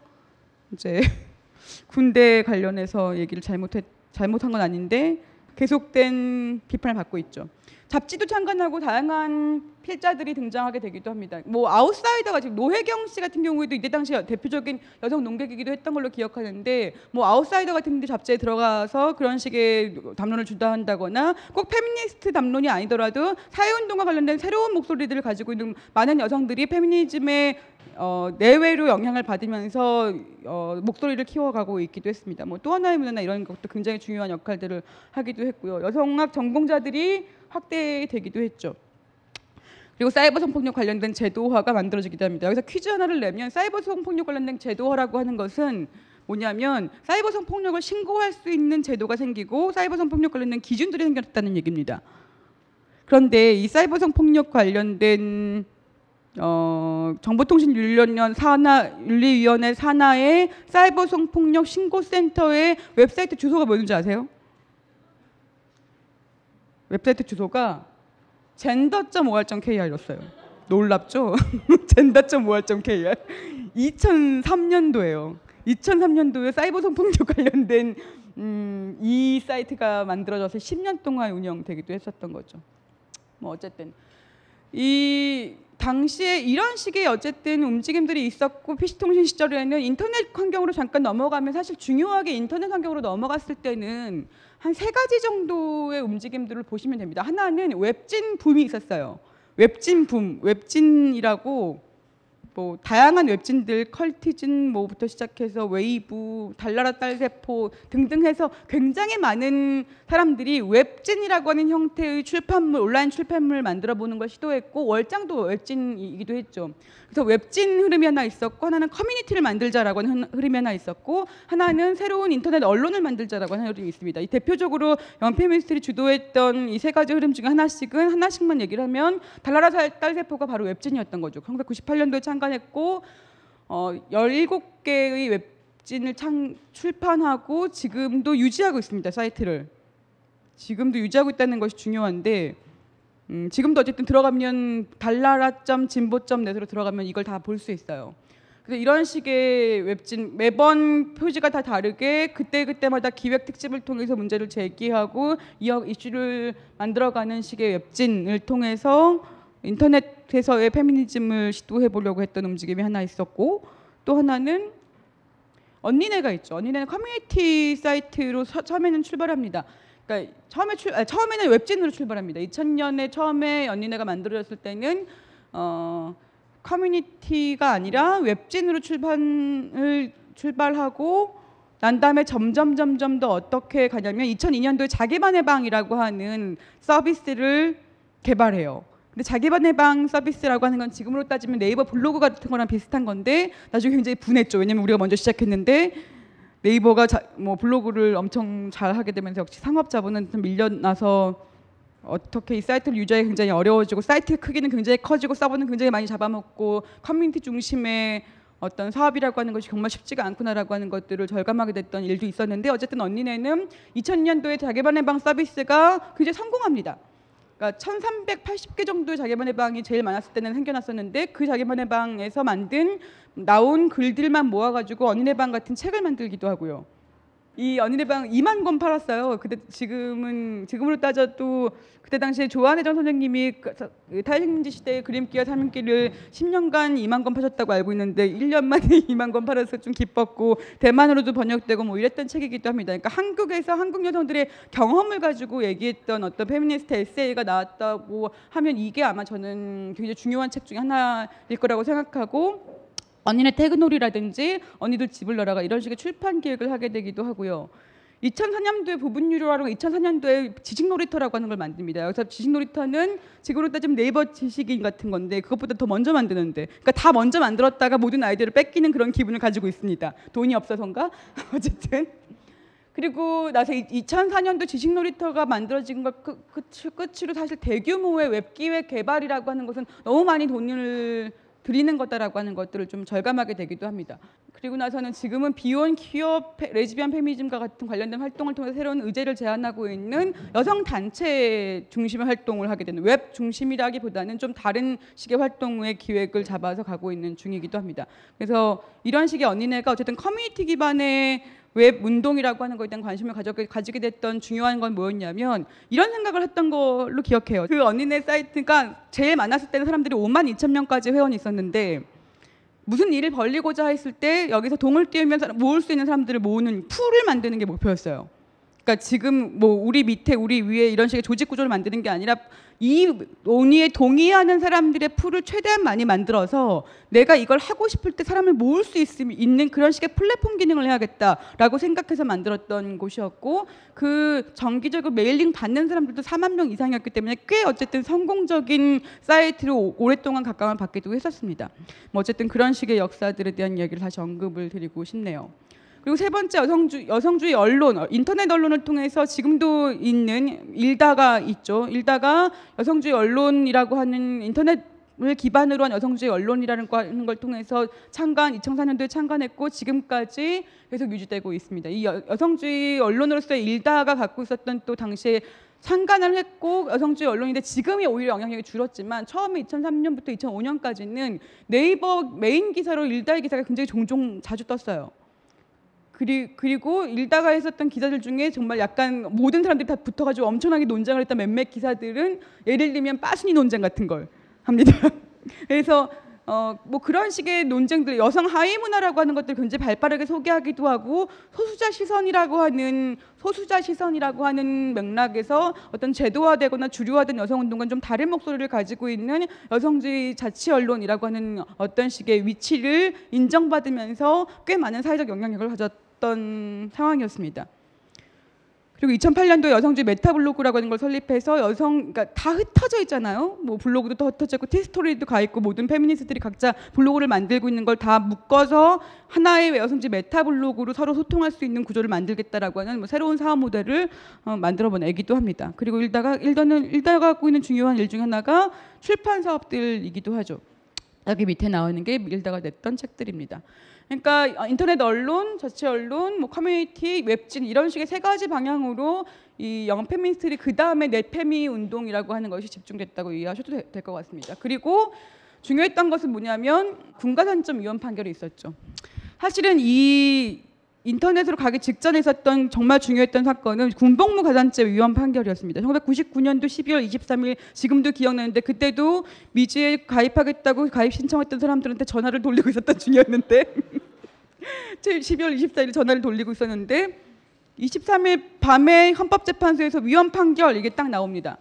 이제 군대 관련해서 얘기를 잘못했 잘못한 건 아닌데 계속된 비판을 받고 있죠. 잡지도 창간하고 다양한 필자들이 등장하게 되기도 합니다. 뭐 아웃사이더가 지금 노혜경 씨 같은 경우에도 이때 당시 대표적인 여성 논객이기도 했던 걸로 기억하는데 뭐 아웃사이더 같은 데 잡지에 들어가서 그런 식의 담론을 주도한다거나 꼭 페미니스트 담론이 아니더라도 사회운동과 관련된 새로운 목소리들을 가지고 있는 많은 여성들이 페미니즘의 어, 내외로 영향을 받으면서 어, 목소리를 키워가고 있기도 했습니다. 뭐 또 하나의 문화나 이런 것도 굉장히 중요한 역할들을 하기도 했고요. 여성학 전공자들이 확대되기도 했죠. 그리고 사이버 성폭력 관련된 제도화가 만들어지기도 합니다. 여기서 퀴즈 하나를 내면 사이버 성폭력 관련된 제도화라고 하는 것은 뭐냐면 사이버 성폭력을 신고할 수 있는 제도가 생기고 사이버 성폭력 관련된 기준들이 생겼다는 얘기입니다. 그런데 이 사이버 성폭력 관련된 어, 정보통신윤리위원 산하 윤리위원회 산하의 사이버 성폭력 신고센터의 웹사이트 주소가 뭐였는지 아세요? 웹사이트 주소가 gender.or.kr이었어요. 놀랍죠? gender.or.kr 2003년도에요. 2003년도에 사이버 성폭력 관련된 음, 이 사이트가 만들어져서 10년 동안 운영되기도 했었던 거죠. 뭐 어쨌든 이 당시에 이런 식의 어쨌든 움직임들이 있었고 PC통신 시절에는 인터넷 환경으로 잠깐 넘어가면 사실 중요하게 인터넷 환경으로 넘어갔을 때는 한 세 가지 정도의 움직임들을 보시면 됩니다. 하나는 웹진 붐이 있었어요. 웹진 붐, 웹진이라고 뭐 다양한 웹진들 컬티즌 뭐부터 시작해서 웨이브, 달나라 딸세포 등등 해서 굉장히 많은 사람들이 웹진이라고 하는 형태의 출판물, 온라인 출판물을 만들어 보는 걸 시도했고 월장도 웹진이기도 했죠. 그래서 웹진 흐름이 하나 있었고 하나는 커뮤니티를 만들자라고 하는 흐름이 하나 있었고 하나는 새로운 인터넷 언론을 만들자라고 하는 흐름이 있습니다. 이 대표적으로 연페미스트리 주도했던 이 세 가지 흐름 중에 하나씩은 하나씩만 얘기를 하면 달나라 살- 딸세포가 바로 웹진이었던 거죠. 1998년도에 창 간했고 어 17개의 웹진을 창 출판하고 지금도 유지하고 있습니다. 사이트를. 지금도 유지하고 있다는 것이 중요한데 음, 지금도 어쨌든 들어가면 달나라.진보.net으로 들어가면 이걸 다 볼 수 있어요. 그래서 이런 식의 웹진 매번 표지가 다 다르게 그때 그때마다 기획 특집을 통해서 문제를 제기하고 이슈를 만들어가는 식의 웹진을 통해서 인터넷 에서의 페미니즘을 시도해 보려고 했던 움직임이 하나 있었고 또 하나는 언니네가 있죠. 언니네는 커뮤니티 사이트로 서- 처음에는 출발합니다. 그러니까 처음에 출, 아, 처음에는 웹진으로 출발합니다. 2000년에 처음에 언니네가 만들어졌을 때는 어, 커뮤니티가 아니라 웹진으로 출판을 출발하고 난 다음에 점점 점점 더 어떻게 가냐면 2002년도에 자기만의 방이라고 하는 서비스를 개발해요. 근데 자기만의 방 서비스라고 하는 건 지금으로 따지면 네이버 블로그 같은 거랑 비슷한 건데 나중에 굉장히 분했죠. 왜냐면 우리가 먼저 시작했는데 네이버가 자, 뭐 블로그를 엄청 잘 하게 되면서 역시 상업 자본은 좀 밀려나서 어떻게 이 사이트를 유지하기 굉장히 어려워지고 사이트의 크기는 굉장히 커지고 서버는 굉장히 많이 잡아먹고 커뮤니티 중심의 어떤 사업이라고 하는 것이 정말 쉽지가 않구나라고 하는 것들을 절감하게 됐던 일도 있었는데 어쨌든 언니네는 2000년도에 자기만의 방 서비스가 굉장히 성공합니다. 그러니까 1,380개 정도의 자기만의 방이 제일 많았을 때는 생겨났었는데 그 자기만의 방에서 만든 나온 글들만 모아가지고 언니네 방 같은 책을 만들기도 하고요. 이 언니네 방 2만 권 팔았어요. 근데 지금은 지금으로 따져도 그때 당시에 조한혜정 선생님이 그 서- 그 탈식민지 시대의 그림기와 삶기를 10년간 2만 권 파셨다고 알고 있는데 1년 만에 2만 권 팔아서 좀 기뻤고 대만으로도 번역되고 뭐 이랬던 책이기도 합니다. 그러니까 한국에서 한국 여성들의 경험을 가지고 얘기했던 어떤 페미니스트 에세이가 나왔다고 하면 이게 아마 저는 굉장히 중요한 책 중에 하나일 거라고 생각하고 언니네 태그놀이라든지 언니들 집을 나가다 이런 식의 출판 기획을 하게 되기도 하고요. 2004년도에 부분 유료화로 2004년도에 지식 놀이터라고 하는 걸 만듭니다. 그래서 지식 놀이터는 지금으로 따지면 네이버 지식인 같은 건데 그것보다 더 먼저 만드는데 그러니까 다 먼저 만들었다가 모든 아이디어를 뺏기는 그런 기분을 가지고 있습니다. 돈이 없어서인가? 어쨌든 그리고 나서 2004년도 지식 놀이터가 만들어진 걸 끝- 끝- 끝으로 사실 대규모의 웹 기획 개발이라고 하는 것은 너무 많이 돈을 들이는 거다라고 하는 것들을 좀 절감하게 되기도 합니다. 그리고 나서는 지금은 비혼 페- 레즈비언 페미니즘과 같은 관련된 활동을 통해 새로운 의제를 제안하고 있는 여성 단체 중심의 활동을 하게 되는 웹 중심이라기보다는 좀 다른 식의 활동의 기획을 잡아서 가고 있는 중이기도 합니다. 그래서 이런 식의 언니네가 어쨌든 커뮤니티 기반의 웹 운동이라고 하는 것에 대한 관심을 가져, 가지게 됐던 중요한 건 뭐였냐면 이런 생각을 했던 걸로 기억해요. 그 언니네 사이트가 제일 많았을 때는 사람들이 5만 2천 명까지 회원이 있었는데 무슨 일을 벌리고자 했을 때 여기서 운을 띄우면서 모을 수 있는 사람들을 모으는 풀을 만드는 게 목표였어요. 그러니까 지금 뭐 우리 밑에 우리 위에 이런 식의 조직 구조를 만드는 게 아니라 이 논의에 동의하는 사람들의 풀을 최대한 많이 만들어서 내가 이걸 하고 싶을 때 사람을 모을 수 있, 있는 그런 식의 플랫폼 기능을 해야겠다라고 생각해서 만들었던 곳이었고 그 정기적으로 메일링 받는 사람들도 4만 명 이상이었기 때문에 꽤 어쨌든 성공적인 사이트로 오- 오랫동안 각광을 받기도 했었습니다. 뭐 어쨌든 그런 식의 역사들에 대한 이야기를 다시 언급을 드리고 싶네요. 그리고 세 번째 여성주, 여성주의 언론, 어, 인터넷 언론을 통해서 지금도 있는 일다가 있죠. 일다가 여성주의 언론이라고 하는 인터넷 을 기반으로 한 여성주의 언론이라는 걸 통해서 창간 2004년도에 창간했고 지금까지 계속 유지되고 있습니다. 이 여, 여성주의 언론으로서의 일다가 갖고 있었던 또 당시에 창간을 했고 여성주의 언론인데 지금이 오히려 영향력이 줄었지만 처음에 2003년부터 2005년까지는 네이버 메인 기사로 일다의 기사가 굉장히 종종 자주 떴어요. 그리, 그리고 일다가 했었던 기사들 중에 정말 약간 모든 사람들이 다 붙어가지고 엄청나게 논쟁을 했던 몇몇 기사들은 예를 들면 빠순이 논쟁 같은 걸 합니다. 그래서 어, 뭐 그런 식의 논쟁들 여성 하위 문화라고 하는 것들 굉장히 발빠르게 소개하기도 하고 소수자 시선이라고 하는 소수자 시선이라고 하는 맥락에서 어떤 제도화되거나 주류화된 여성 운동과 좀 다른 목소리를 가지고 있는 여성주의 자치 언론이라고 하는 어떤 식의 위치를 인정받으면서 꽤 많은 사회적 영향력을 가졌 던 상황이었습니다. 그리고 2008년도에 여성주의 메타블로그라고 하는 걸 설립해서 여성 그러니까 다 흩어져 있잖아요. 뭐 블로그도 더 흩어져 있고 티스토리도 가 있고 모든 페미니스트들이 각자 블로그를 만들고 있는 걸 다 묶어서 하나의 여성주의 메타블로그로 서로 소통할 수 있는 구조를 만들겠다라고 하는 뭐 새로운 사업 모델을 어, 만들어 보내기도 합니다. 그리고 일다가 일다는 일다가 갖고 있는 중요한 일 중 하나가 출판 사업들이기도 하죠. 여기 밑에 나오는 게 일다가 냈던 책들입니다. 그러니까 인터넷 언론, 자치 언론, 뭐 커뮤니티, 웹진 이런 식의 세 가지 방향으로 이 영 페미니스트들이 그 다음에 넷페미 운동이라고 하는 것이 집중됐다고 이해하셔도 될 것 같습니다. 그리고 중요했던 것은 뭐냐면 군가산점 위헌 판결이 있었죠. 사실은 이 인터넷으로 가기 직전에 있었던 정말 중요했던 사건은 군복무 가산제 위헌 판결이었습니다. 1999년도 12월 23일 지금도 기억나는데 그때도 미지에 가입하겠다고 가입 신청했던 사람들한테 전화를 돌리고 있었던 중이었는데 12월 24일 전화를 돌리고 있었는데 23일 밤에 헌법재판소에서 위헌 판결 이게 딱 나옵니다.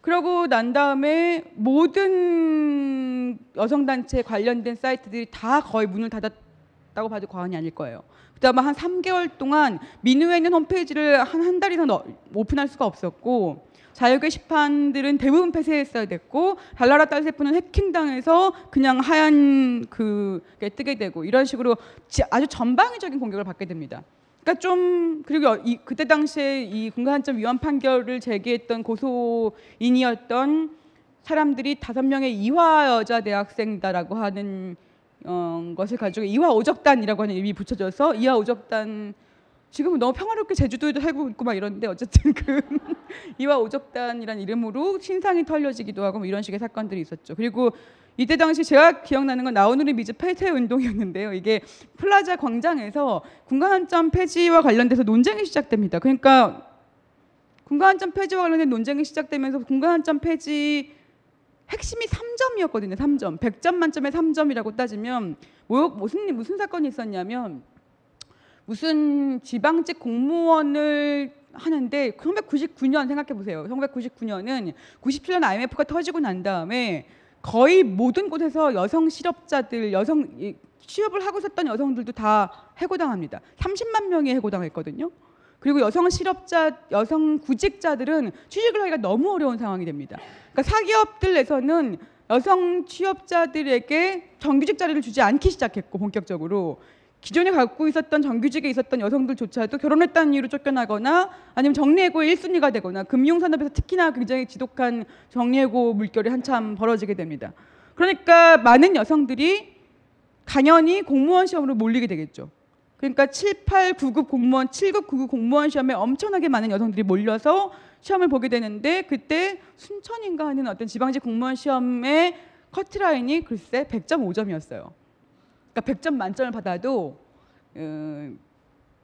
그러고 난 다음에 모든 여성단체 관련된 사이트들이 다 거의 문을 닫았다고 봐도 과언이 아닐 거예요. 그다음에 한 3개월 동안 민우에 있는 홈페이지를 한 한 달 이상 너- 오픈할 수가 없었고 자유 게시판들은 대부분 폐쇄했어야 됐고 달나라 딸세프는 해킹당해서 그냥 하얀 그게 뜨게 되고 이런 식으로 지- 아주 전방위적인 공격을 받게 됩니다. 그러니까 좀 그리고 이, 그때 당시에 이 공간점 위헌 판결을 제기했던 고소인이었던 사람들이 다섯 명의 이화 여자 대학생다라고 하는 어, 것을 가지고 이화 오적단이라고 하는 이름이 붙여져서 이화 오적단 지금은 너무 평화롭게 제주도에도 살고 있고 막 이러는데 어쨌든 그 이화 오적단이라는 이름으로 신상이 털려지기도 하고 뭐 이런 식의 사건들이 있었죠. 그리고 이때 당시 제가 기억나는 건 나우누리 미즈 폐쇄 운동이었는데요. 이게 플라자 광장에서 군가산점 폐지와 관련돼서 논쟁이 시작됩니다. 그러니까 군가산점 폐지와 관련된 논쟁이 시작되면서 군가산점 폐지 핵심이 3점이었거든요. 3점. 100점 만점에 3점이라고 따지면 뭐, 무슨 무슨 사건이 있었냐면 무슨 지방직 공무원을 하는데 1999년 생각해 보세요. 1999년은 97년 IMF가 터지고 난 다음에 거의 모든 곳에서 여성 실업자들, 여성 이, 취업을 하고 있었던 여성들도 다 해고당합니다. 30만 명이 해고당했거든요. 그리고 여성 실업자, 여성 구직자들은 취직을 하기가 너무 어려운 상황이 됩니다. 그러니까 사기업들 내에서는 여성 취업자들에게 정규직 자리를 주지 않기 시작했고 본격적으로 기존에 갖고 있었던 정규직에 있었던 여성들조차도 결혼했다는 이유로 쫓겨나거나 아니면 정리해고의 1순위가 되거나 금융산업에서 특히나 굉장히 지독한 정리해고 물결이 한참 벌어지게 됩니다. 그러니까 많은 여성들이 당연히 공무원 시험으로 몰리게 되겠죠. 그러니까 7, 8, 9급 공무원, 7급, 9급 공무원 시험에 엄청나게 많은 여성들이 몰려서 시험을 보게 되는데 그때 순천인가 하는 어떤 지방직 공무원 시험의 커트라인이 글쎄 100.5점이었어요. 그러니까 100점 만점을 받아도 어,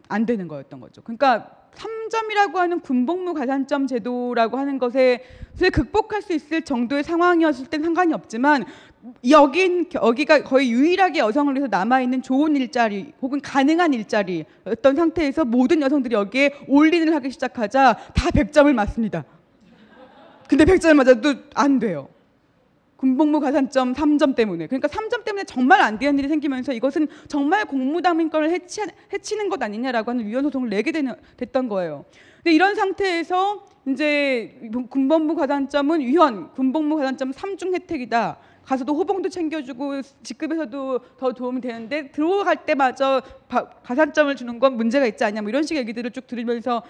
안 되는 거였던 거죠. 그러니까 3점이라고 하는 군복무 가산점 제도라고 하는 것에 극복할 수 있을 정도의 상황이었을 땐 상관이 없지만 여긴 여기가 거의 유일하게 여성을 위해서 남아 있는 좋은 일자리 혹은 가능한 일자리였던 상태에서 모든 여성들이 여기에 올인을 하기 시작하자 다 100점을 맞습니다. 근데 100점을 맞아도 안 돼요. 군복무 가산점 3점 때문에 그러니까 3점 때문에 정말 안 되는 일이 생기면서 이것은 정말 공무당민권을 해치, 해치는 것 아니냐라고 하는 위헌 소송을 내게 되는, 됐던 거예요. 근데 이런 상태에서 이제 군복무 가산점은 위헌, 군복무 가산점 3중 혜택이다. 가서도 호봉도 챙겨주고 직급에서도 더 도움이 되는데 들어갈 때마저 가산점을 주는 건 문제가 있지 않냐 뭐 이런 식의 얘기들을 쭉 들으면서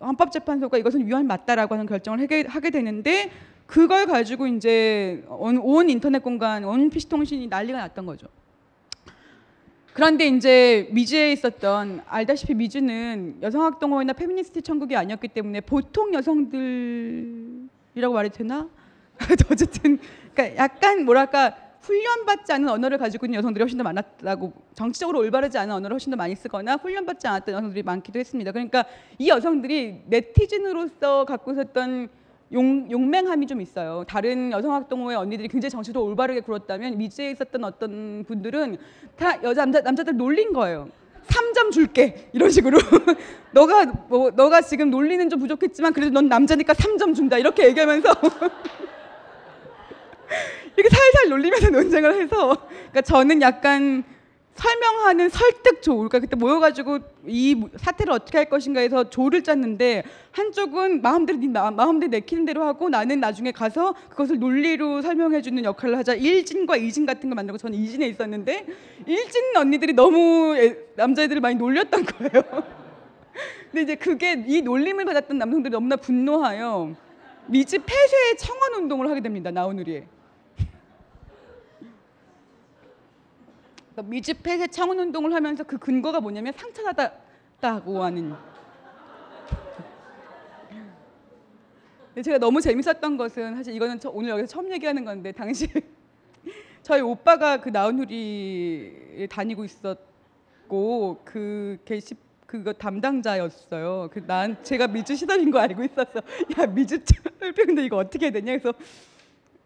헌법재판소가 이것은 위헌 맞다라고 하는 결정을 하게, 하게 되는데 그걸 가지고 이제 온, 온 인터넷 공간, 온 PC 통신이 난리가 났던 거죠. 그런데 이제 미즈에 있었던 알다시피 미즈는 여성학동호회나 페미니스트 천국이 아니었기 때문에 보통 여성들이라고 말해도 되나? 어쨌든 그러니까 약간 뭐랄까 훈련받지 않은 언어를 가지고 있는 여성들이 훨씬 더 많았다고 정치적으로 올바르지 않은 언어를 훨씬 더 많이 쓰거나 훈련받지 않았던 여성들이 많기도 했습니다. 그러니까 이 여성들이 네티즌으로서 갖고 있었던 용, 용맹함이 좀 있어요. 다른 여성학동호회 언니들이 굉장히 정치도 올바르게 굴었다면 미주에 있었던 어떤 분들은 다 여자 남자 남자들 놀린 거예요. 3점 줄게 이런 식으로 너가 뭐 너가 지금 논리는 좀 부족했지만 그래도 넌 남자니까 3점 준다 이렇게 얘기하면서 이렇게 살살 놀리면서 논쟁을 해서 그러니까 저는 약간 설명하는 설득 조, 그러니까 그때 모여가지고 이 사태를 어떻게 할 것인가 해서 조를 짰는데 한쪽은 마음대로 네 마음대로 내키는 대로 하고 나는 나중에 가서 그것을 논리로 설명해주는 역할을 하자 일진과 이진 같은 걸 만들고 저는 이진에 있었는데 일진 언니들이 너무 남자애들을 많이 놀렸던 거예요. 근데 이제 그게 이 놀림을 받았던 남성들이 너무나 분노하여 미지 폐쇄 청원 운동을 하게 됩니다. 나우누리에. 그러니까 미집 폐쇄 청원 운동을 하면서 그 근거가 뭐냐면 상처받았다고 하는. 제가 너무 재밌었던 것은 사실 이거는 오늘 여기서 처음 얘기하는 건데 당시 저희 오빠가 그 나우누리에 다니고 있었고 그 게시 그거 담당자였어요. 그 난 제가 미주 시설인 거 알고 있었어. 야 미주 철병인데 이거 어떻게 해야 되냐 그래서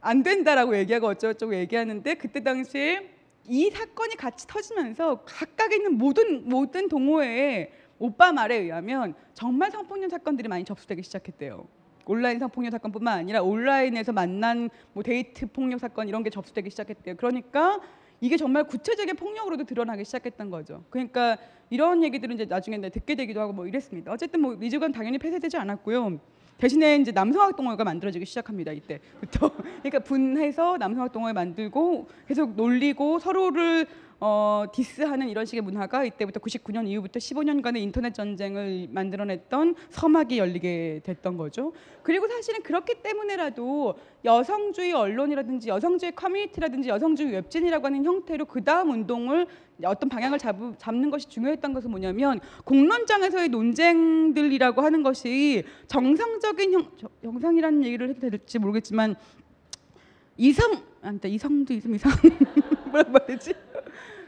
안 된다라고 얘기하고 어쩌고저쩌고 얘기하는데 그때 당시에 이 사건이 같이 터지면서 각각에 있는 모든 모든 동호회에 오빠 말에 의하면 정말 성폭력 사건들이 많이 접수되기 시작했대요. 온라인 성폭력 사건뿐만 아니라 온라인에서 만난 뭐 데이트 폭력 사건 이런 게 접수되기 시작했대요. 그러니까 이게 정말 구체적인 폭력으로도 드러나기 시작했던 거죠. 그러니까 이런 얘기들은 이제 나중에 듣게 되기도 하고 뭐 이랬습니다. 어쨌든 뭐 리즈건 당연히 폐쇄되지 않았고요. 대신에 이제 남성학 동호회가 만들어지기 시작합니다. 이때부터. 그러니까 분해서 남성학 동호회 만들고 계속 놀리고 서로를 어, 디스하는 이런 식의 문화가 이때부터 99년 이후부터 15년간의 인터넷 전쟁을 만들어냈던 서막이 열리게 됐던 거죠. 그리고 사실은 그렇기 때문에라도 여성주의 언론이라든지 여성주의 커뮤니티라든지 여성주의 웹진이라고 하는 형태로 그 다음 운동을 어떤 방향을 잡, 잡는 것이 중요했던 것은 뭐냐면 공론장에서의 논쟁들이라고 하는 것이 정상적인 형, 저- 형상이라는 얘기를 해도 될지 모르겠지만 이성 아니다 이성도 이성 이상 뭐라고 말하지?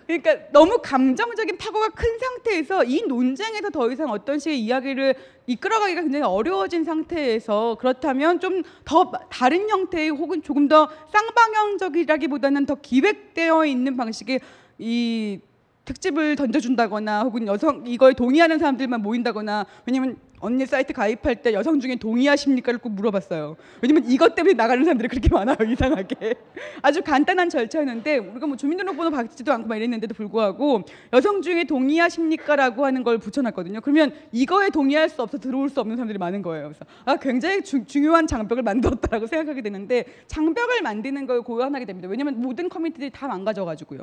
그러니까 너무 감정적인 파고가 큰 상태에서 이 논쟁에서 더 이상 어떤 식의 이야기를 이끌어가기가 굉장히 어려워진 상태에서 그렇다면 좀 더 다른 형태의 혹은 조금 더 쌍방향적이라기보다는 더 기획되어 있는 방식의 이 특집을 던져준다거나 혹은 여성 이걸 동의하는 사람들만 모인다거나 왜냐면 언니 사이트 가입할 때 여성 중에 동의하십니까를 꼭 물어봤어요. 왜냐면 이것 때문에 나가는 사람들이 그렇게 많아요 이상하게 아주 간단한 절차였는데 우리가 뭐 주민등록번호 받지도 않고 막 이랬는데도 불구하고 여성 중에 동의하십니까라고 하는 걸 붙여놨거든요. 그러면 이거에 동의할 수 없어 들어올 수 없는 사람들이 많은 거예요. 그래서 아 굉장히 주- 중요한 장벽을 만들었다라고 생각하게 되는데 장벽을 만드는 걸 고안하게 됩니다. 왜냐면 모든 커뮤니티들이 다 망가져가지고요.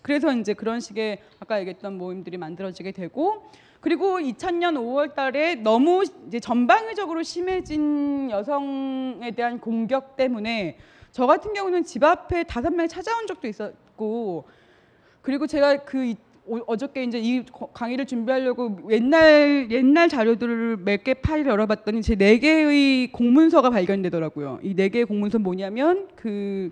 그래서 이제 그런 식의 아까 얘기했던 모임들이 만들어지게 되고 그리고 2000년 5월 달에 너무 이제 전방위적으로 심해진 여성에 대한 공격 때문에 저 같은 경우는 집 앞에 다섯 명이 찾아온 적도 있었고 그리고 제가 그 어저께 이제 이 거- 강의를 준비하려고 옛날 옛날 자료들을 몇 개 파일을 열어봤더니 제 네 개의 공문서가 발견되더라고요. 이 네 개의 공문서 뭐냐면 그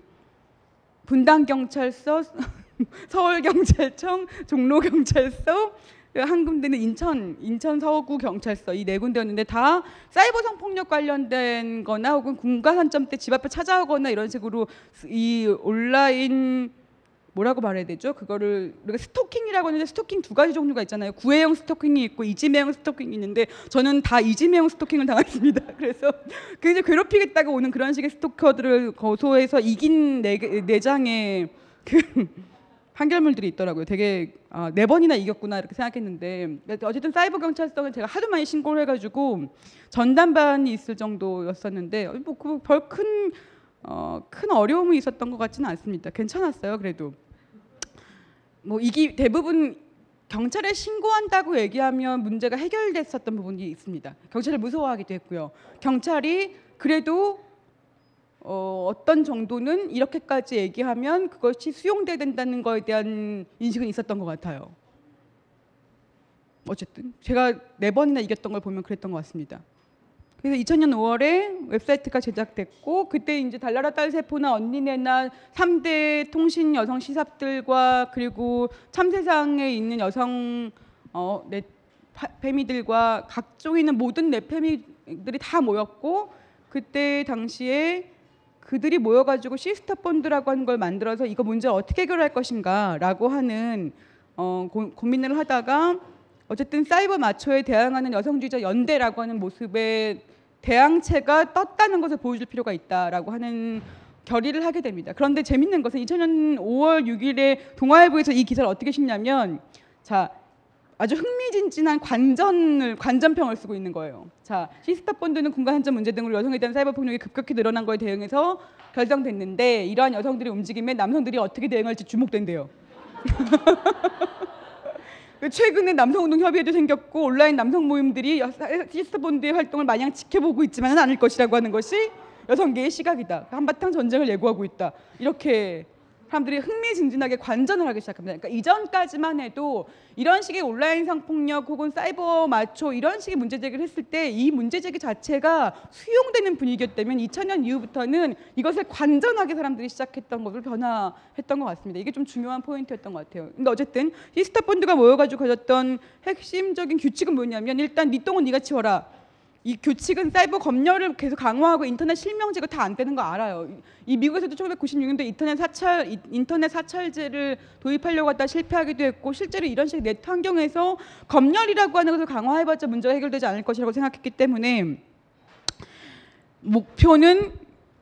분당 경찰서, 서울 경찰청, 종로 경찰서, 한 군데는 인천 인천 서구 경찰서 이 네 군데였는데 다 사이버 성폭력 관련된거나 혹은 군가 산점 때 집 앞에 찾아오거나 이런 식으로 이 온라인 뭐라고 말해야 되죠? 그거를 우리가 스토킹이라고 하는데 스토킹 두 가지 종류가 있잖아요. 구애형 스토킹이 있고 이지매형 스토킹이 있는데 저는 다 이지매형 스토킹을 당했습니다. 그래서 굉장히 괴롭히겠다고 오는 그런 식의 스토커들을 거소해서 이긴 네, 개- 네 장의 그 판결물들이 있더라고요. 되게 아, 네 번이나 이겼구나 이렇게 생각했는데 어쨌든 사이버 경찰서는 제가 하도 많이 신고를 해가지고 전담반이 있을 정도였었는데 뭐별큰 어, 큰 어려움이 있었던 것 같지는 않습니다. 괜찮았어요. 그래도 뭐 이기 대부분 경찰에 신고한다고 얘기하면 문제가 해결됐었던 부분이 있습니다. 경찰을 무서워하기도 했고요. 경찰이 그래도 어, 어떤 정도는 이렇게까지 얘기하면 그것이 수용돼야 된다는 거에 대한 인식은 있었던 것 같아요. 어쨌든 제가 네 번이나 이겼던 걸 보면 그랬던 것 같습니다. 그래서 2000년 5월에 웹사이트가 제작됐고 그때 이제 달나라 딸세포나 언니네나 3대 통신 여성 시삽들과 그리고 참세상에 있는 여성 어, 넷 파- 페미들과 각종 있는 모든 넷페미들이 다 모였고 그때 당시에 그들이 모여가지고 시스터 본드라고 하는 걸 만들어서 이거 문제를 어떻게 해결할 것인가라고 하는 어, 고, 고민을 하다가 어쨌든 사이버 마초에 대항하는 여성주의자 연대라고 하는 모습의 대항체가 떴다는 것을 보여줄 필요가 있다라고 하는 결의를 하게 됩니다. 그런데 재밌는 것은 2000년 5월 6일에 동아일보에서 이 기사를 어떻게 싣냐면 자 아주 흥미진진한 관전을 관전평을 쓰고 있는 거예요. 자 시스터 본드는 군가산점 문제 등으로 여성에 대한 사이버 폭력이 급격히 늘어난 거에 대응해서 결성됐는데 이러한 여성들의 움직임에 남성들이 어떻게 대응할지 주목된대요. 최근에 남성운동 협의회도 생겼고 온라인 남성 모임들이 여- 시스터본드의 활동을 마냥 지켜보고 있지만은 않을 것이라고 하는 것이 여성계의 시각이다. 한바탕 전쟁을 예고하고 있다. 이렇게 사람들이 흥미진진하게 관전을 하기 시작합니다. 그러니까 이전까지만 해도 이런 식의 온라인 성폭력 혹은 사이버 마초 이런 식의 문제 제기를 했을 때 이 문제 제기 자체가 수용되는 분위기였다면 2000년 이후부터는 이것을 관전하게 사람들이 시작했던 것을 변화했던 것 같습니다. 이게 좀 중요한 포인트였던 것 같아요. 근데 어쨌든 히스타 본드가 모여가지고 가졌던 핵심적인 규칙은 뭐냐면 일단 네 똥은 네가 치워라. 이 규칙은 사이버 검열을 계속 강화하고 인터넷 실명제가 다 안 되는 거 알아요. 이 미국에서도 1996년도 인터넷 사찰 이- 인터넷 사찰제를 도입하려고 하다 실패하기도 했고 실제로 이런 식의 네트 환경에서 검열이라고 하는 것을 강화해봤자 문제가 해결되지 않을 것이라고 생각했기 때문에 목표는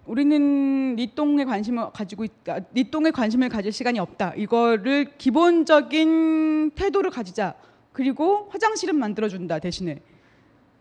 우리는 네 똥에 관심을 가지고 있다. 네 똥에 관심을 가질 시간이 없다. 이거를 기본적인 태도를 가지자. 그리고 화장실은 만들어준다 대신에.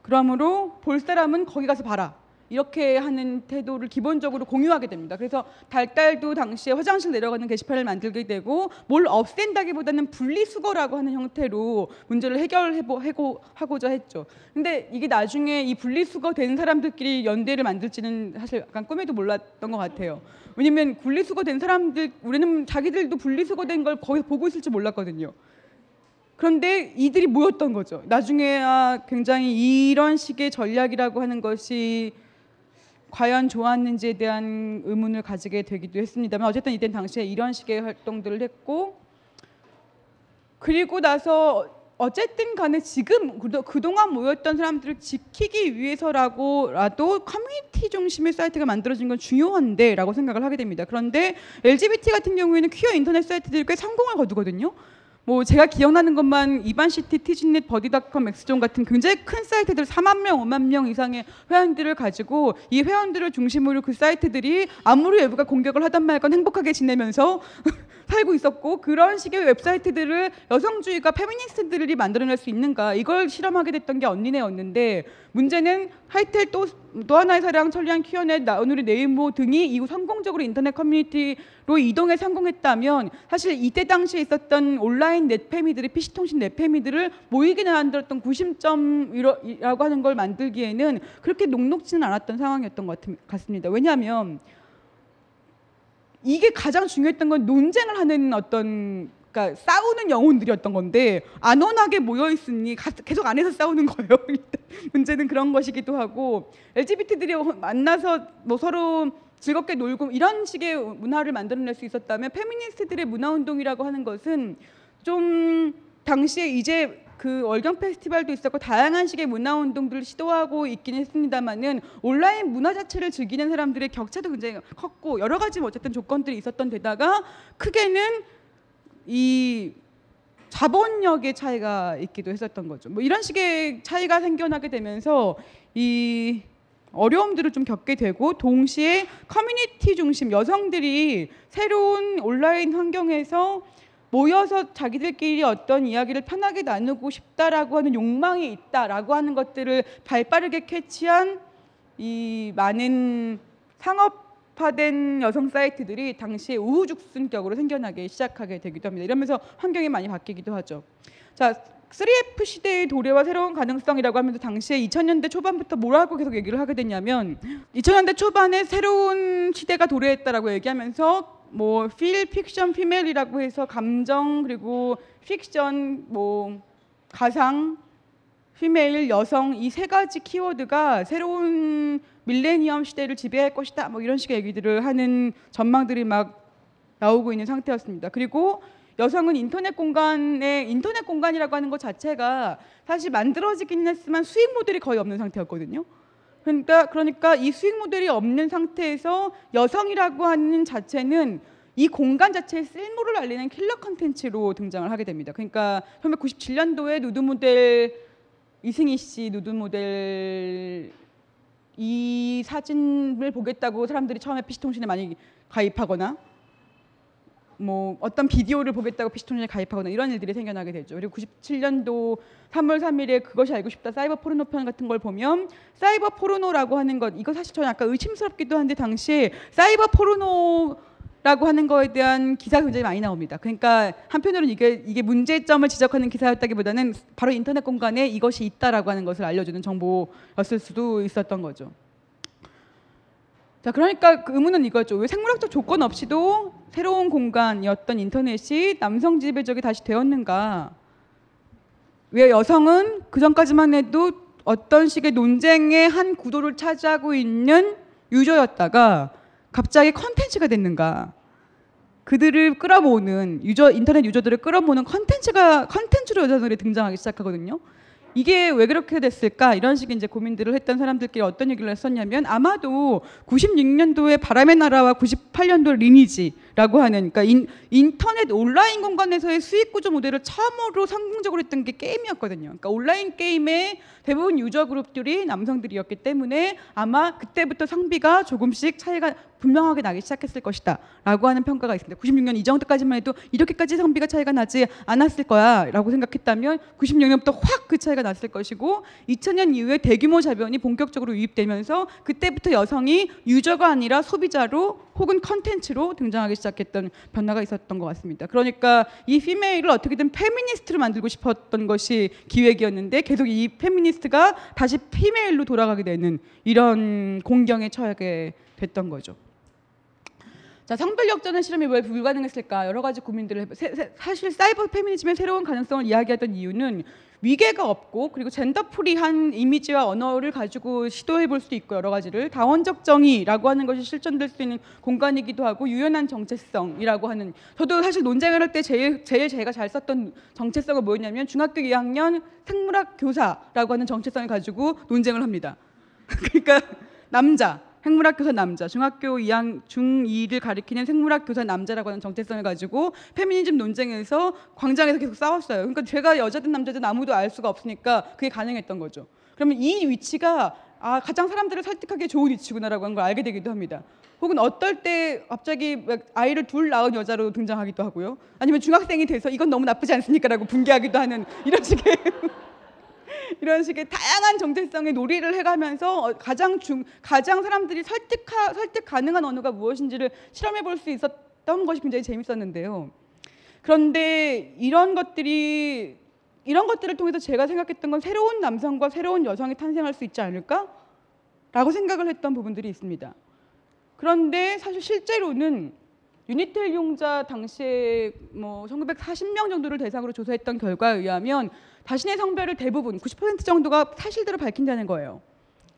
그러므로 볼 사람은 거기 가서 봐라. 이렇게 하는 태도를 기본적으로 공유하게 됩니다. 그래서 달달도 당시에 화장실 내려가는 게시판을 만들게 되고 뭘 없앤다기보다는 분리수거라고 하는 형태로 문제를 해결하고자 했죠. 근데 이게 나중에 이 분리수거 된 사람들끼리 연대를 만들지는 사실 약간 꿈에도 몰랐던 것 같아요. 왜냐면 분리수거 된 사람들 우리는 자기들도 분리수거 된 걸 거기 보고 있을 줄 몰랐거든요. 그런데 이들이 모였던 거죠. 나중에 아, 굉장히 이런 식의 전략이라고 하는 것이 과연 좋았는지에 대한 의문을 가지게 되기도 했습니다만 어쨌든 이때 당시에 이런 식의 활동들을 했고 그리고 나서 어쨌든 간에 지금 그동안 모였던 사람들을 지키기 위해서라고라도 커뮤니티 중심의 사이트가 만들어진 건 중요한데 라고 생각을 하게 됩니다. 그런데 LGBT 같은 경우에는 퀴어 인터넷 사이트들이 꽤 성공을 거두거든요. 뭐 제가 기억나는 것만 이반시티, 티즈넷, 버디닷컴, 엑스존 같은 굉장히 큰 사이트들 4만 명, 5만 명 이상의 회원들을 가지고 이 회원들을 중심으로 그 사이트들이 아무리 외부가 공격을 하든 말건 행복하게 지내면서 살고 있었고 그런 식의 웹사이트들을 여성주의가 페미니스트들이 만들어낼 수 있는가 이걸 실험하게 됐던 게 언니네였는데 문제는 하이텔 또, 또 하나의 사랑 천리안 퀴어넷 나우누리 레인보우 등이 이후 성공적으로 인터넷 커뮤니티로 이동해 성공했다면 사실 이때 당시에 있었던 온라인 넷페미들이 PC통신 넷페미들을 모이게 만들었던 구심점이라고 하는 걸 만들기에는 그렇게 녹록지는 않았던 상황이었던 것 같습니다. 왜냐하면 이게 가장 중요했던 건 논쟁을 하는 어떤 그러니까 싸우는 영혼들이었던 건데 안원하게 모여 있으니 계속 안에서 싸우는 거예요. 문제는 그런 것이기도 하고 LGBT들이 만나서 뭐 서로 즐겁게 놀고 이런 식의 문화를 만들어낼 수 있었다면 페미니스트들의 문화 운동이라고 하는 것은 좀 당시에 이제 그 월경 페스티벌도 있었고 다양한 식의 문화 운동들을 시도하고 있긴 했습니다만은 온라인 문화 자체를 즐기는 사람들의 격차도 굉장히 컸고 여러 가지 뭐 어쨌든 조건들이 있었던 데다가 크게는 이 자본력의 차이가 있기도 했었던 거죠. 뭐 이런 식의 차이가 생겨나게 되면서 이 어려움들을 좀 겪게 되고 동시에 커뮤니티 중심 여성들이 새로운 온라인 환경에서 모여서 자기들끼리 어떤 이야기를 편하게 나누고 싶다라고 하는 욕망이 있다라고 하는 것들을 발빠르게 캐치한 이 많은 상업 화된 여성 사이트들이 당시에 우후죽순격으로 생겨나기 시작하게 되기도 합니다. 이러면서 환경이 많이 바뀌기도 하죠. 자, 3F 시대의 도래와 새로운 가능성이라고 하면서 당시에 2000년대 초반부터 뭐라고 계속 얘기를 하게 됐냐면 2000년대 초반에 새로운 시대가 도래했다라고 얘기하면서 뭐 feel, 픽션, female이라고 해서 감정 그리고 픽션, 뭐 가상, female, 여성 이 세 가지 키워드가 새로운 밀레니엄 시대를 지배할 것이다. 뭐 이런 식의 얘기들을 하는 전망들이 막 나오고 있는 상태였습니다. 그리고 여성은 인터넷 공간에 인터넷 공간이라고 하는 것 자체가 사실 만들어지긴 했지만 수익 모델이 거의 없는 상태였거든요. 그러니까 그러니까 이 수익 모델이 없는 상태에서 여성이라고 하는 자체는 이 공간 자체의 쓸모를 알리는 킬러 컨텐츠로 등장을 하게 됩니다. 그러니까 1997년도에 누드 모델 이승희 씨 누드 모델 이 사진을 보겠다고 사람들이 처음에 PC통신에 많이 가입하거나 뭐 어떤 비디오를 보겠다고 피시톤에 가입하거나 이런 일들이 생겨나게 되죠. 그리고 97년도 3월 3일에 그것이 알고 싶다 사이버 포르노 편 같은 걸 보면 사이버 포르노라고 하는 것 이거 사실 저는 약간 의심스럽기도 한데 당시에 사이버 포르노 라고 하는 거에 대한 기사가 굉장히 많이 나옵니다. 그러니까 한편으로는 이게 이게 문제점을 지적하는 기사였다기보다는 바로 인터넷 공간에 이것이 있다라고 하는 것을 알려주는 정보였을 수도 있었던 거죠. 자, 그러니까 그 의문은 이거죠. 왜 생물학적 조건 없이도 새로운 공간이었던 인터넷이 남성 지배적이 다시 되었는가? 왜 여성은 그 전까지만 해도 어떤 식의 논쟁의 한 구도를 차지하고 있는 유저였다가 갑자기 컨텐츠가 됐는가? 그들을 끌어모으는 유저 인터넷 유저들을 끌어모으는 컨텐츠가 컨텐츠로 여자들이 등장하기 시작하거든요. 이게 왜 그렇게 됐을까 이런 식의 이제 고민들을 했던 사람들끼리 어떤 얘기를 했었냐면 아마도 96년도에 바람의 나라와 98년도 리니지 라고 하는 그러니까 인, 인터넷 온라인 공간에서의 수익 구조 모델을 처음으로 성공적으로 했던 게 게임이었거든요. 그러니까 온라인 게임의 대부분 유저 그룹들이 남성들이었기 때문에 아마 그때부터 성비가 조금씩 차이가 분명하게 나기 시작했을 것이다 라고 하는 평가가 있습니다. 96년 이 정도까지만 해도 이렇게까지 성비가 차이가 나지 않았을 거야 라고 생각했다면 96년부터 확 그 차이가 났을 것이고 2000년 이후에 대규모 자본이 본격적으로 유입되면서 그때부터 여성이 유저가 아니라 소비자로 혹은 컨텐츠로 등장하기 시작했던 변화가 있었던 것 같습니다. 그러니까 이 female을 어떻게든 페미니스트로 만들고 싶었던 것이 기획이었는데 계속 이 페미니스트가 다시 female로 돌아가게 되는 이런 곤경에 처하게 됐던 거죠. 자, 성별 역전의 실험이 왜 불가능했을까? 여러 가지 고민들을. 세- 세- 사실 사이버 페미니즘의 새로운 가능성을 이야기하던 이유는 위계가 없고 그리고 젠더 프리한 이미지와 언어를 가지고 시도해 볼 수도 있고 여러 가지를 다원적 정의라고 하는 것이 실천될 수 있는 공간이기도 하고 유연한 정체성이라고 하는 저도 사실 논쟁을 할 때 제일 제일 제가 잘 썼던 정체성은 뭐였냐면 중학교 2학년 생물학 교사라고 하는 정체성을 가지고 논쟁을 합니다. 그러니까 남자 생물학 교사 남자 중학교 2학 중2를 가리키는 생물학 교사 남자라고 하는 정체성을 가지고 페미니즘 논쟁에서 광장에서 계속 싸웠어요. 그러니까 제가 여자든 남자든 아무도 알 수가 없으니까 그게 가능했던 거죠. 그러면 이 위치가 아, 가장 사람들을 설득하기 좋은 위치구나라고 하는 걸 알게 되기도 합니다. 혹은 어떨 때 갑자기 막 아이를 둘 낳은 여자로 등장하기도 하고요. 아니면 중학생이 돼서 이건 너무 나쁘지 않습니까라고 분개하기도 하는 이런 식의 이런 식의 다양한 정체성의 놀이를 해가면서 어, 가장 중 가장 사람들이 설득하 설득 가능한 언어가 무엇인지를 실험해 볼 수 있었던 것이 굉장히 재밌었는데요. 그런데 이런 것들이 이런 것들을 통해서 제가 생각했던 건 새로운 남성과 새로운 여성이 탄생할 수 있지 않을까라고 생각을 했던 부분들이 있습니다. 그런데 사실 실제로는 유니텔 이용자 당시에 뭐 1940명 정도를 대상으로 조사했던 결과에 의하면 자신의 성별을 대부분 90% 정도가 사실대로 밝힌다는 거예요.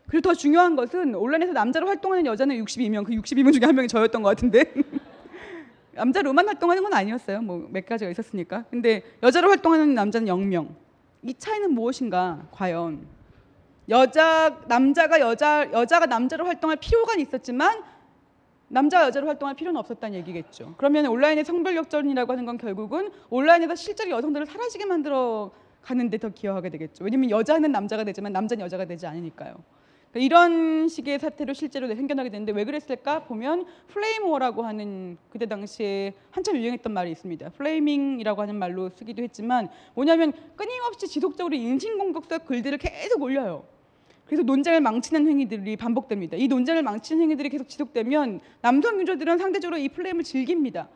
그리고 더 중요한 것은 온라인에서 남자로 활동하는 여자는 62명, 그 62명 중에 한 명이 저였던 것 같은데 남자로만 활동하는 건 아니었어요. 뭐 몇 가지가 있었으니까. 근데 여자로 활동하는 남자는 0명. 이 차이는 무엇인가? 과연 여자 남자가 여자 여자가 남자로 활동할 필요가 있었지만 남자가 여자로 활동할 필요는 없었다는 얘기겠죠. 그러면 온라인의 성별 역전이라고 하는 건 결국은 온라인에서 실제로 여성들을 사라지게 만들어 가는데 더 기여하게 되겠죠. 왜냐면 여자는 남자가 되지만 남자는 여자가 되지 않으니까요. 그러니까 이런 식의 사태로 실제로 생겨나게 되는데 왜 그랬을까 보면 flamer라고 하는 그때 당시에 한참 유행했던 말이 있습니다. flaming이라고 하는 말로 쓰기도 했지만 뭐냐면 끊임없이 지속적으로 인신공격적 글들을 계속 올려요. 그래서 논쟁을 망치는 행위들이 반복됩니다. 이 논쟁을 망치는 행위들이 계속 지속되면 남성 유저들은 상대적으로 이 flame을 즐깁니다.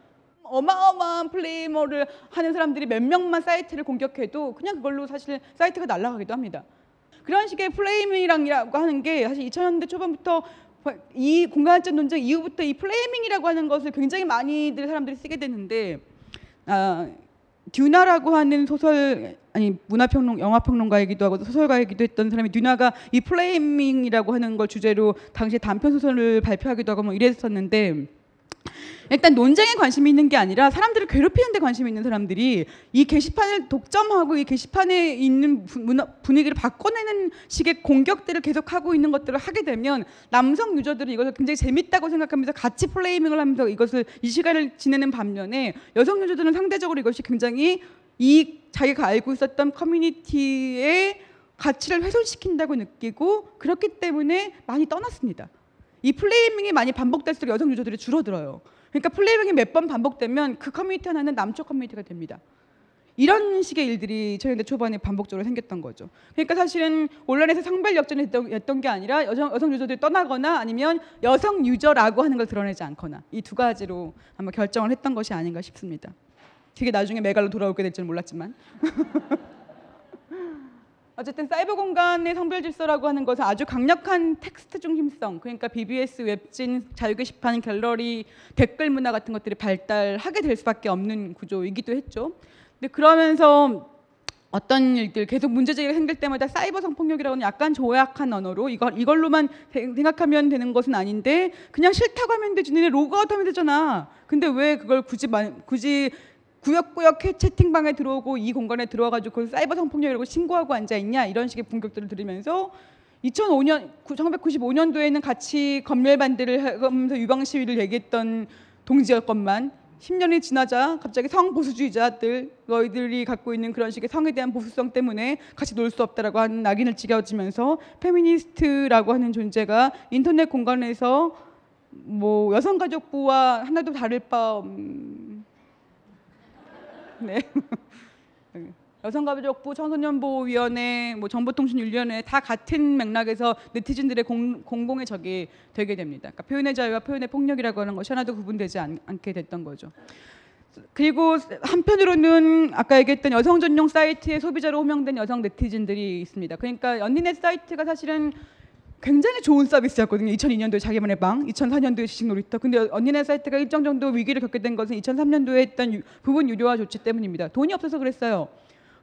어마어마한 flamer를 하는 사람들이 몇 명만 사이트를 공격해도 그냥 그걸로 사실 사이트가 날아가기도 합니다. 그런 식의 flaming이라고 하는 게 사실 2000년대 초반부터 이 군가산점 논쟁 이후부터 이 flaming이라고 하는 것을 굉장히 많이들 사람들이 쓰게 됐는데 아, 듀나라고 하는 소설 아니 문화평론 영화평론가이기도 하고 소설가이기도 했던 사람이 듀나가 이 flaming이라고 하는 걸 주제로 당시에 단편 소설을 발표하기도 하고 뭐 이랬었는데 일단 논쟁에 관심이 있는 게 아니라 사람들을 괴롭히는 데 관심이 있는 사람들이 이 게시판을 독점하고 이 게시판에 있는 부- 문화- 분위기를 바꿔내는 식의 공격들을 계속하고 있는 것들을 하게 되면 남성 유저들은 이것을 굉장히 재밌다고 생각하면서 같이 플레이밍을 하면서 이것을 이 시간을 지내는 반면에 여성 유저들은 상대적으로 이것이 굉장히 이 자기가 알고 있었던 커뮤니티의 가치를 훼손시킨다고 느끼고 그렇기 때문에 많이 떠났습니다. 이 flaming이 많이 반복될수록 여성 유저들이 줄어들어요. 그러니까 flaming이 몇 번 반복되면 그 커뮤니티 하나는 남초 커뮤니티가 됩니다. 이런 식의 일들이 저희한테 초반에 반복적으로 생겼던 거죠. 그러니까 사실은 온라인에서 성별 역전이 했던, 게 아니라 여성, 여성 유저들이 떠나거나 아니면 여성 유저라고 하는 걸 드러내지 않거나 이 두 가지로 아마 결정을 했던 것이 아닌가 싶습니다. 되게 나중에 메갈로 돌아오게 될 줄은 몰랐지만. 어쨌든 사이버 공간의 성별 질서라고 하는 것은 아주 강력한 텍스트 중심성, 그러니까 BBS, 웹진, 자유 게시판, 갤러리, 댓글 문화 같은 것들이 발달하게 될 수밖에 없는 구조이기도 했죠. 근데 그러면서 어떤 일들 계속 문제 제기가 생길 때마다 사이버 성폭력이라고는 약간 조악한 언어로 이걸 이걸로만 생- 생각하면 되는 것은 아닌데 그냥 싫다고 하면 되지 니네 로그아웃 하면 되잖아. 근데 왜 그걸 굳이 마- 굳이 구역구역 채팅방에 들어오고 이 공간에 들어와가지고 사이버 성폭력이라고 신고하고 앉아 있냐? 이런 식의 공격들을 들으면서 2005년 1995년도에는 같이 검열 반대를 하면서 유방 시위를 얘기했던 동지였건만 10년이 지나자 갑자기 성보수주의자들 너희들이 갖고 있는 그런 식의 성에 대한 보수성 때문에 같이 놀 수 없다라고 하는 낙인을 찍어지면서 페미니스트라고 하는 존재가 인터넷 공간에서 뭐 여성가족부와 하나도 다를 바 없... 네. 여성가족부 청소년보호위원회 뭐 정보통신윤리위원회 다 같은 맥락에서 네티즌들의 공, 공공의 적이 되게 됩니다. 그러니까 표현의 자유와 표현의 폭력이라고 하는 것이 하나도 구분되지 않, 않게 됐던 거죠. 그리고 한편으로는 아까 얘기했던 여성 전용 사이트의 소비자로 호명된 여성 네티즌들이 있습니다. 그러니까 언니네 사이트가 사실은 굉장히 좋은 서비스였거든요. 2002년도에 자기만의 방, 2004년도에 지식 놀이터. 근데 언니네 사이트가 일정 정도 위기를 겪게 된 것은 2003년도에 했던 유, 부분 유료화 조치 때문입니다. 돈이 없어서 그랬어요.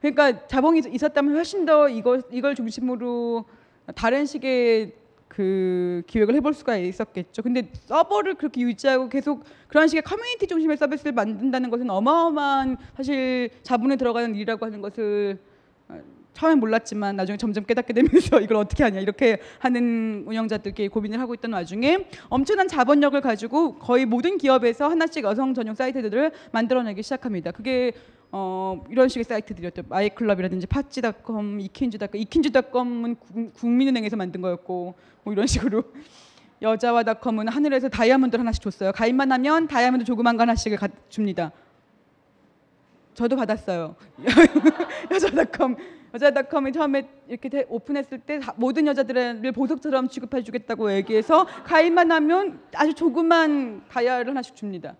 그러니까 자본이 있었다면 훨씬 더 이걸 이걸 중심으로 다른 식의 그 기획을 해볼 수가 있었겠죠. 근데 서버를 그렇게 유지하고 계속 그런 식의 커뮤니티 중심의 서비스를 만든다는 것은 어마어마한 사실 자본이 들어가는 일이라고 하는 것을 어, 처음엔 몰랐지만 나중에 점점 깨닫게 되면서 이걸 어떻게 하냐 이렇게 하는 운영자들끼리 고민을 하고 있던 와중에 엄청난 자본력을 가지고 거의 모든 기업에서 하나씩 여성 전용 사이트들을 만들어내기 시작합니다. 그게 어, 이런 식의 사이트들이었죠. 마이클럽이라든지 파찌닷컴, 이킨즈닷컴. 이킨즈닷컴은 국민은행에서 만든 거였고 뭐 이런 식으로 여자와닷컴은 하늘에서 다이아몬드 하나씩 줬어요. 가입만 하면 다이아몬드 조그만 거 하나씩을 가, 줍니다. 저도 받았어요. 여자닷컴 여자닷컴이 처음에 이렇게 대, 오픈했을 때 다, 모든 여자들을 보석처럼 취급해 주겠다고 얘기해서 가입만 하면 아주 조그만 다이아를 하나씩 줍니다.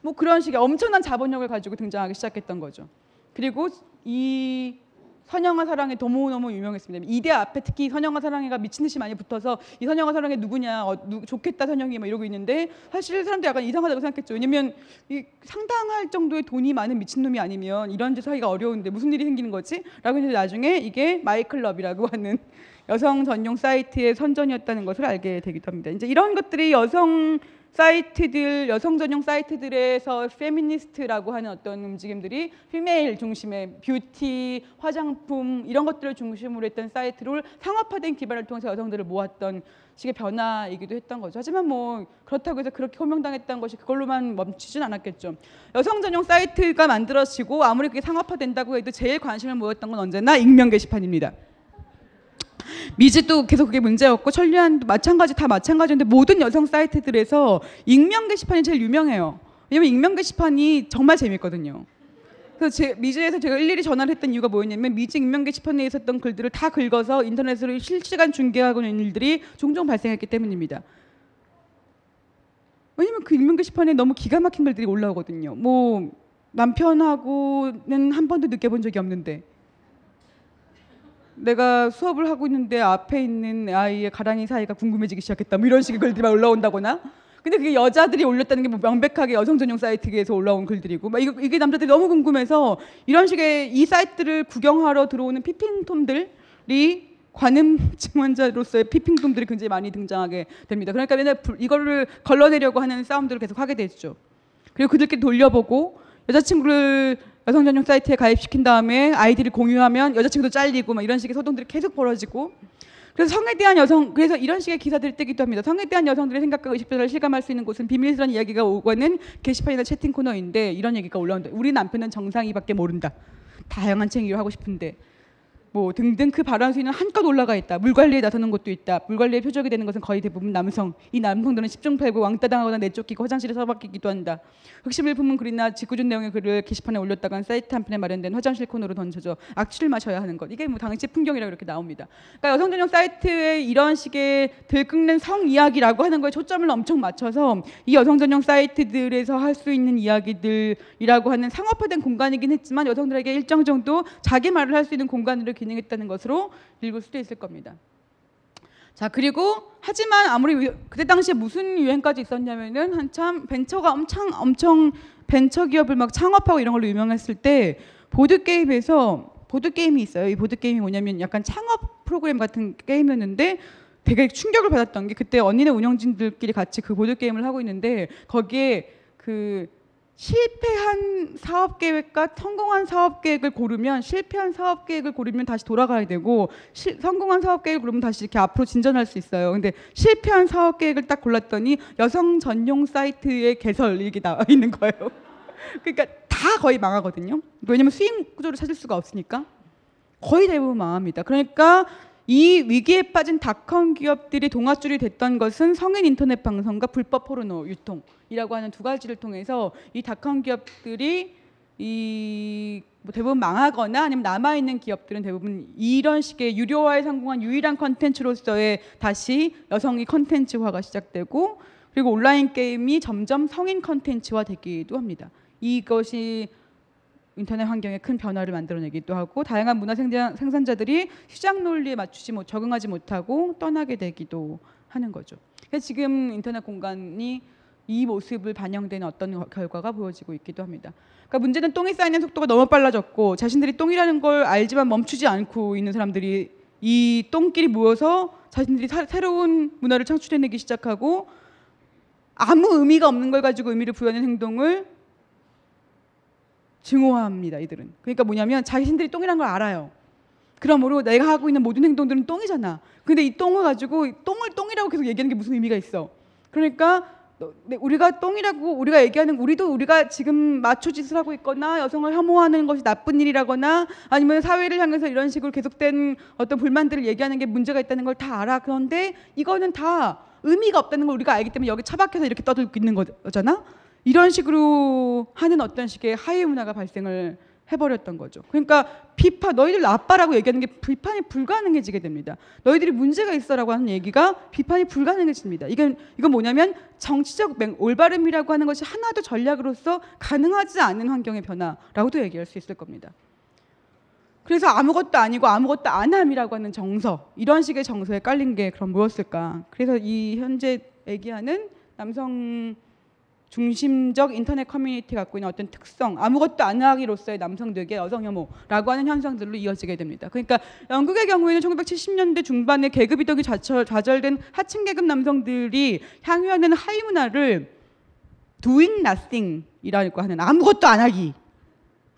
뭐 그런 식의 엄청난 자본력을 가지고 등장하기 시작했던 거죠. 그리고 이 선영아 사랑이 너무너무 유명했습니다. 이대 앞에 특히 선영아 사랑이가 미친 듯이 많이 붙어서 이 선영아 사랑이 누구냐, 어, 누, 좋겠다 선영이 막 이러고 있는데 사실 사람들 약간 이상하다고 생각했죠. 왜냐면 이 상당할 정도의 돈이 많은 미친놈이 아니면 이런 짓 하기가 어려운데 무슨 일이 생기는 거지? 라고 했는데 나중에 이게 마이클럽이라고 하는 여성 전용 사이트의 선전이었다는 것을 알게 되기도 합니다. 이제 이런 것들이 여성 사이트들 여성 전용 사이트들에서 페미니스트라고 하는 어떤 움직임들이 female 중심의 뷰티, 화장품 이런 것들을 중심으로 했던 사이트를 상업화된 기반을 통해서 여성들을 모았던 식의 변화이기도 했던 거죠. 하지만 뭐 그렇다고 해서 그렇게 호명당했던 것이 그걸로만 멈추진 않았겠죠. 여성 전용 사이트가 만들어지고 아무리 그게 상업화된다고 해도 제일 관심을 모았던 건 언제나 익명 게시판입니다. 미즈도 계속 그게 문제였고 천리안도 마찬가지 다 마찬가지인데 모든 여성 사이트들에서 익명 게시판이 제일 유명해요. 왜냐면 익명 게시판이 정말 재밌거든요. 그래서 제, 미즈에서 제가 일일이 전화를 했던 이유가 뭐였냐면 미즈 익명 게시판에 있었던 글들을 다 긁어서 인터넷으로 실시간 중계하고 있는 일들이 종종 발생했기 때문입니다. 왜냐면 그 익명 게시판에 너무 기가 막힌 글들이 올라오거든요. 뭐 남편하고는 한 번도 느껴본 적이 없는데 내가 수업을 하고 있는데 앞에 있는 아이의 가랑이 사이가 궁금해지기 시작했다. 뭐 이런 식의 글들이 막 올라온다거나. 근데 그게 여자들이 올렸다는 게 뭐 명백하게 여성 전용 사이트에서 올라온 글들이고, 막 이거, 이게 남자들이 너무 궁금해서 이런 식의 이 사이트를 구경하러 들어오는 피핑톰들이 관음 증언자로서의 피핑톰들이 굉장히 많이 등장하게 됩니다. 그러니까 맨날 이거를 걸러내려고 하는 싸움들을 계속 하게 되죠. 그리고 그들끼리 돌려보고 여자친구를 여성 전용 사이트에 가입시킨 다음에 아이디를 공유하면 여자친구도 잘리고 막 이런 식의 소동들이 계속 벌어지고 그래서 성에 대한 여성 그래서 이런 식의 기사들이 뜨기도 합니다. 성에 대한 여성들의 생각과 의식들을 실감할 수 있는 곳은 비밀스러운 이야기가 오고는 게시판이나 채팅 코너인데 이런 얘기가 올라온다. 우리 남편은 정상이밖에 모른다. 다양한 챙기를 하고 싶은데 뭐 등등 그 발언 수위는 한껏 올라가 있다. 물 관리에 나서는 것도 있다. 물 관리의 표적이 되는 것은 거의 대부분 남성. 이 남성들은 십중 팔구 왕따 당하거나 내쫓기고 화장실에 서박히기도 한다. 흑심을 품은 글이나 짓궂은 내용의 글을 게시판에 올렸다간 사이트 한편에 마련된 화장실 코너로 던져져 악취를 마셔야 하는 것. 이게 뭐 당시 풍경이라고 이렇게 나옵니다. 그러니까 여성 전용 사이트에 이런 식의 들끓는 성 이야기라고 하는 거에 초점을 엄청 맞춰서 이 여성 전용 사이트들에서 할 수 있는 이야기들이라고 하는 상업화된 공간이긴 했지만 여성들에게 일정 정도 자기 말을 할 수 있는 공간으로 기능했다는 것으로 읽을 수도 있을 겁니다. 자 그리고 하지만 아무리 그때 당시에 무슨 유행까지 있었냐면은 한참 벤처가 엄청 엄청 벤처 기업을 막 창업하고 이런 걸로 유명했을 때 보드 게임에서 보드 게임이 있어요. 이 보드 게임이 뭐냐면 약간 창업 프로그램 같은 게임이었는데 되게 충격을 받았던 게 그때 언니네 운영진들끼리 같이 그 보드 게임을 하고 있는데 거기에 그 실패한 사업 계획과 성공한 사업 계획을 고르면 실패한 사업 계획을 고르면 다시 돌아가야 되고 실- 성공한 사업 계획을 고르면 다시 이렇게 앞으로 진전할 수 있어요. 근데 실패한 사업 계획을 딱 골랐더니 여성 전용 사이트의 개설 이게 나와 있는 거예요. 그러니까 다 거의 망하거든요. 왜냐면 수익 구조를 찾을 수가 없으니까 거의 대부분 망합니다. 그러니까 이 위기에 빠진 닷컴 기업들이 동아줄이 됐던 것은 성인 인터넷 방송과 불법 포르노 유통이라고 하는 두 가지를 통해서 이 닷컴 기업들이 이 뭐 대부분 망하거나 아니면 남아 있는 기업들은 대부분 이런 식의 유료화에 성공한 유일한 컨텐츠로서의 다시 여성이 컨텐츠화가 시작되고 그리고 온라인 게임이 점점 성인 컨텐츠화 되기도 합니다. 이것이 인터넷 환경에 큰 변화를 만들어내기도 하고 다양한 문화 생산, 생산자들이 시장 논리에 맞추지 못 적응하지 못하고 떠나게 되기도 하는 거죠. 그래서 지금 인터넷 공간이 이 모습을 반영되는 어떤 거- 결과가 보여지고 있기도 합니다. 그러니까 문제는 똥이 쌓이는 속도가 너무 빨라졌고 자신들이 똥이라는 걸 알지만 멈추지 않고 있는 사람들이 이 똥끼리 모여서 자신들이 사- 새로운 문화를 창출해내기 시작하고 아무 의미가 없는 걸 가지고 의미를 부여하는 행동을 증오합니다. 이들은. 그러니까 뭐냐면 자신들이 똥이란 걸 알아요. 그러므로 내가 하고 있는 모든 행동들은 똥이잖아. 근데 이 똥을 가지고 똥을 똥이라고 계속 얘기하는 게 무슨 의미가 있어? 그러니까 우리가 똥이라고 우리가 얘기하는 우리도 우리가 지금 마초 짓을 하고 있거나 여성을 혐오하는 것이 나쁜 일이라거나 아니면 사회를 향해서 이런 식으로 계속된 어떤 불만들을 얘기하는 게 문제가 있다는 걸 다 알아. 그런데 이거는 다 의미가 없다는 걸 우리가 알기 때문에 여기 처박혀서 이렇게 떠들고 있는 거잖아. 이런 식으로 하는 어떤 식의 하위 문화가 발생을 해버렸던 거죠. 그러니까 비판 너희들 나빠라고 얘기하는 게 비판이 불가능해지게 됩니다. 너희들이 문제가 있어라고 하는 얘기가 비판이 불가능해집니다. 이건 이건 뭐냐면 정치적 맹- 올바름이라고 하는 것이 하나도 전략으로서 가능하지 않은 환경의 변화라고도 얘기할 수 있을 겁니다. 그래서 아무것도 아니고 아무것도 안 함이라고 하는 정서 이런 식의 정서에 깔린 게 그럼 뭐였을까? 그래서 이 현재 얘기하는 남성 중심적 인터넷 커뮤니티 갖고 있는 어떤 특성 아무것도 안 하기로서의 남성들에게 여성 혐오라고 하는 현상들로 이어지게 됩니다. 그러니까 영국의 경우에는 1970년대 중반에 계급 이동이 좌절, 좌절된 하층 계급 남성들이 향유하는 하위 문화를 doing nothing이라고 하는 아무것도 안 하기.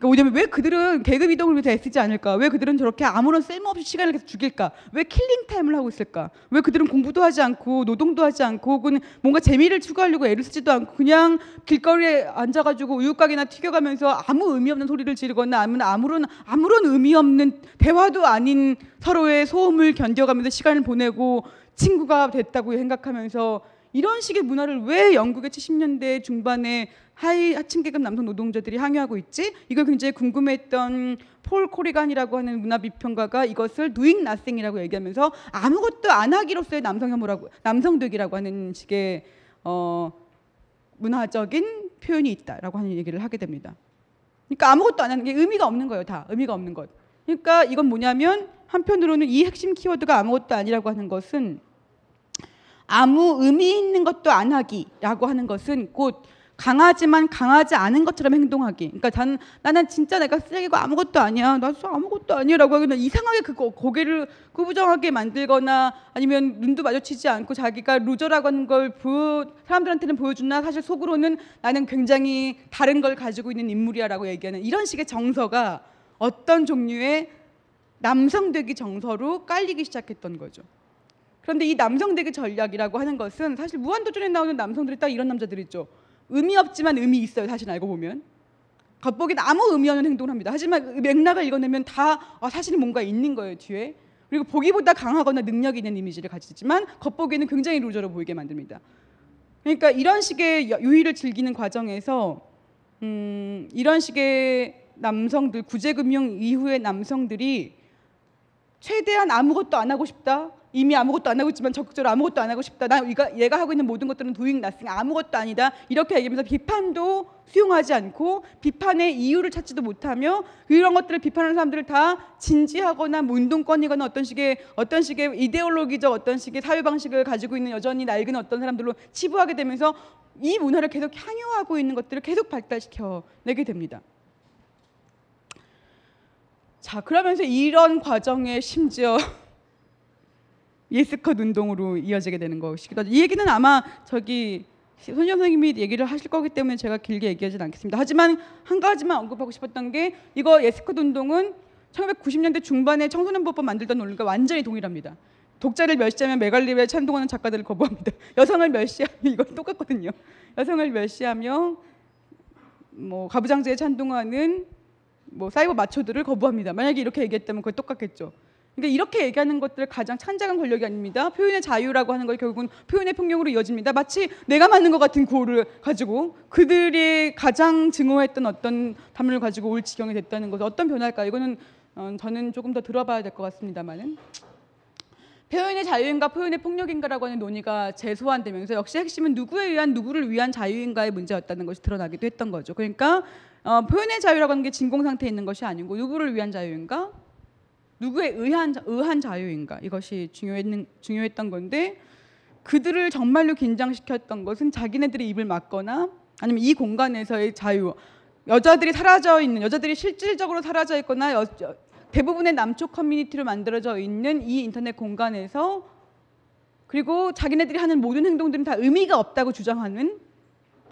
그러니까 뭐냐면 왜 그들은 계급 이동을 위해서 애쓰지 않을까? 왜 그들은 저렇게 아무런 쓸모없이 시간을 계속 죽일까? 왜 killing time을 하고 있을까? 왜 그들은 공부도 하지 않고 노동도 하지 않고 혹은 뭔가 재미를 추구하려고 애를 쓰지도 않고 그냥 길거리에 앉아가지고 우유곽이나 튀겨가면서 아무 의미 없는 소리를 지르거나 아니면 아무런 아무런 의미 없는 대화도 아닌 서로의 소음을 견뎌가면서 시간을 보내고 친구가 됐다고 생각하면서 이런 식의 문화를 왜 영국의 70년대 중반에 하위 하층 계급 남성 노동자들이 항의하고 있지? 이걸 굉장히 궁금했던 폴 코리간이라고 하는 문화 비평가가 이것을 doing nothing이라고 얘기하면서 아무것도 안 하기로서의 남성 혐오라고 남성되기라고 하는 식의 어, 문화적인 표현이 있다라고 하는 얘기를 하게 됩니다. 그러니까 아무것도 안 하는 게 의미가 없는 거예요, 다 의미가 없는 것. 그러니까 이건 뭐냐면 한편으로는 이 핵심 키워드가 아무것도 아니라고 하는 것은 아무 의미 있는 것도 안 하기라고 하는 것은 곧 강하지만 강하지 않은 것처럼 행동하기. 그러니까 단, 나는 진짜 내가 쓰레기고 아무것도 아니야. 나 진짜 아무것도 아니야라고 하면 이상하게 그거 고개를 구부정하게 만들거나 아니면 눈도 마주치지 않고 자기가 루저라고 하는 걸 보여, 사람들한테는 보여주나 사실 속으로는 나는 굉장히 다른 걸 가지고 있는 인물이야라고 얘기하는 이런 식의 정서가 어떤 종류의 남성되기 정서로 깔리기 시작했던 거죠. 그런데 이 남성되기 전략이라고 하는 것은 사실 무한도전에 나오는 남성들이 딱 이런 남자들이죠. 의미 없지만 의미 있어요. 사실 알고 보면. 겉보기엔 아무 의미 없는 행동을 합니다. 하지만 맥락을 읽어내면 다 아, 사실은 뭔가 있는 거예요 뒤에. 그리고 보기보다 강하거나 능력 있는 이미지를 가지지만 겉보기에는 굉장히 루저로 보이게 만듭니다. 그러니까 이런 식의 여- 유희를 즐기는 과정에서 음, 이런 식의 남성들 구제금융 이후의 남성들이 최대한 아무것도 안 하고 싶다. 이미 아무것도 안 하고 있지만 적극적으로 아무것도 안 하고 싶다. 나 얘가, 얘가 하고 있는 모든 것들은 doing 아무것도 아니다. 이렇게 얘기하면서 비판도 수용하지 않고 비판의 이유를 찾지도 못하며 이런 것들을 비판하는 사람들을 다 진지하거나 뭐 운동권이거나 어떤 식의 어떤 식의 이데올로기적 어떤 식의 사회 방식을 가지고 있는 여전히 낡은 어떤 사람들로 치부하게 되면서 이 문화를 계속 향유하고 있는 것들을 계속 발달시켜 내게 됩니다. 자, 그러면서 이런 과정에 심지어 예스컷 운동으로 이어지게 되는 것이기도 하죠. 이 얘기는 아마 저기 손 선생님이 얘기를 하실 거기 때문에 제가 길게 얘기하진 않겠습니다. 하지만 한 가지만 언급하고 싶었던 게 이거 예스컷 운동은 1990년대 중반에 청소년 법법 만들던 논리가 완전히 동일합니다. 독자를 멸시하면 메갈리베 찬동하는 작가들을 거부합니다. 여성을 멸시하면 이건 똑같거든요. 여성을 멸시하며 뭐 가부장제에 찬동하는 뭐 사이버 마초들을 거부합니다. 만약에 이렇게 얘기했다면 그게 똑같겠죠. 그러니까 이렇게 얘기하는 것들 가장 찬장한 권력이 아닙니다. 표현의 자유라고 하는 걸 결국은 표현의 폭력으로 이어집니다. 마치 내가 맞는 것 같은 구호를 가지고 그들이 가장 증오했던 어떤 담론을 가지고 올 지경이 됐다는 것은 어떤 변화일까? 이거는 어, 저는 조금 더 들어봐야 될 것 같습니다만은 표현의 자유인가 표현의 폭력인가라고 하는 논의가 재소환되면서 역시 핵심은 누구에 의한 누구를 위한 자유인가의 문제였다는 것이 드러나기도 했던 거죠. 그러니까 어, 표현의 자유라고 하는 게 진공 상태에 있는 것이 아니고 누구를 위한 자유인가 누구에 의한 자- 의한 자유인가? 이것이 중요했는 중요했던 건데 그들을 정말로 긴장시켰던 것은 자기네들의 입을 막거나 아니면 이 공간에서의 자유. 여자들이 사라져 있는 여자들이 실질적으로 사라져 있거나 여- 여- 대부분의 남쪽 커뮤니티로 만들어져 있는 이 인터넷 공간에서 그리고 자기네들이 하는 모든 행동들은 다 의미가 없다고 주장하는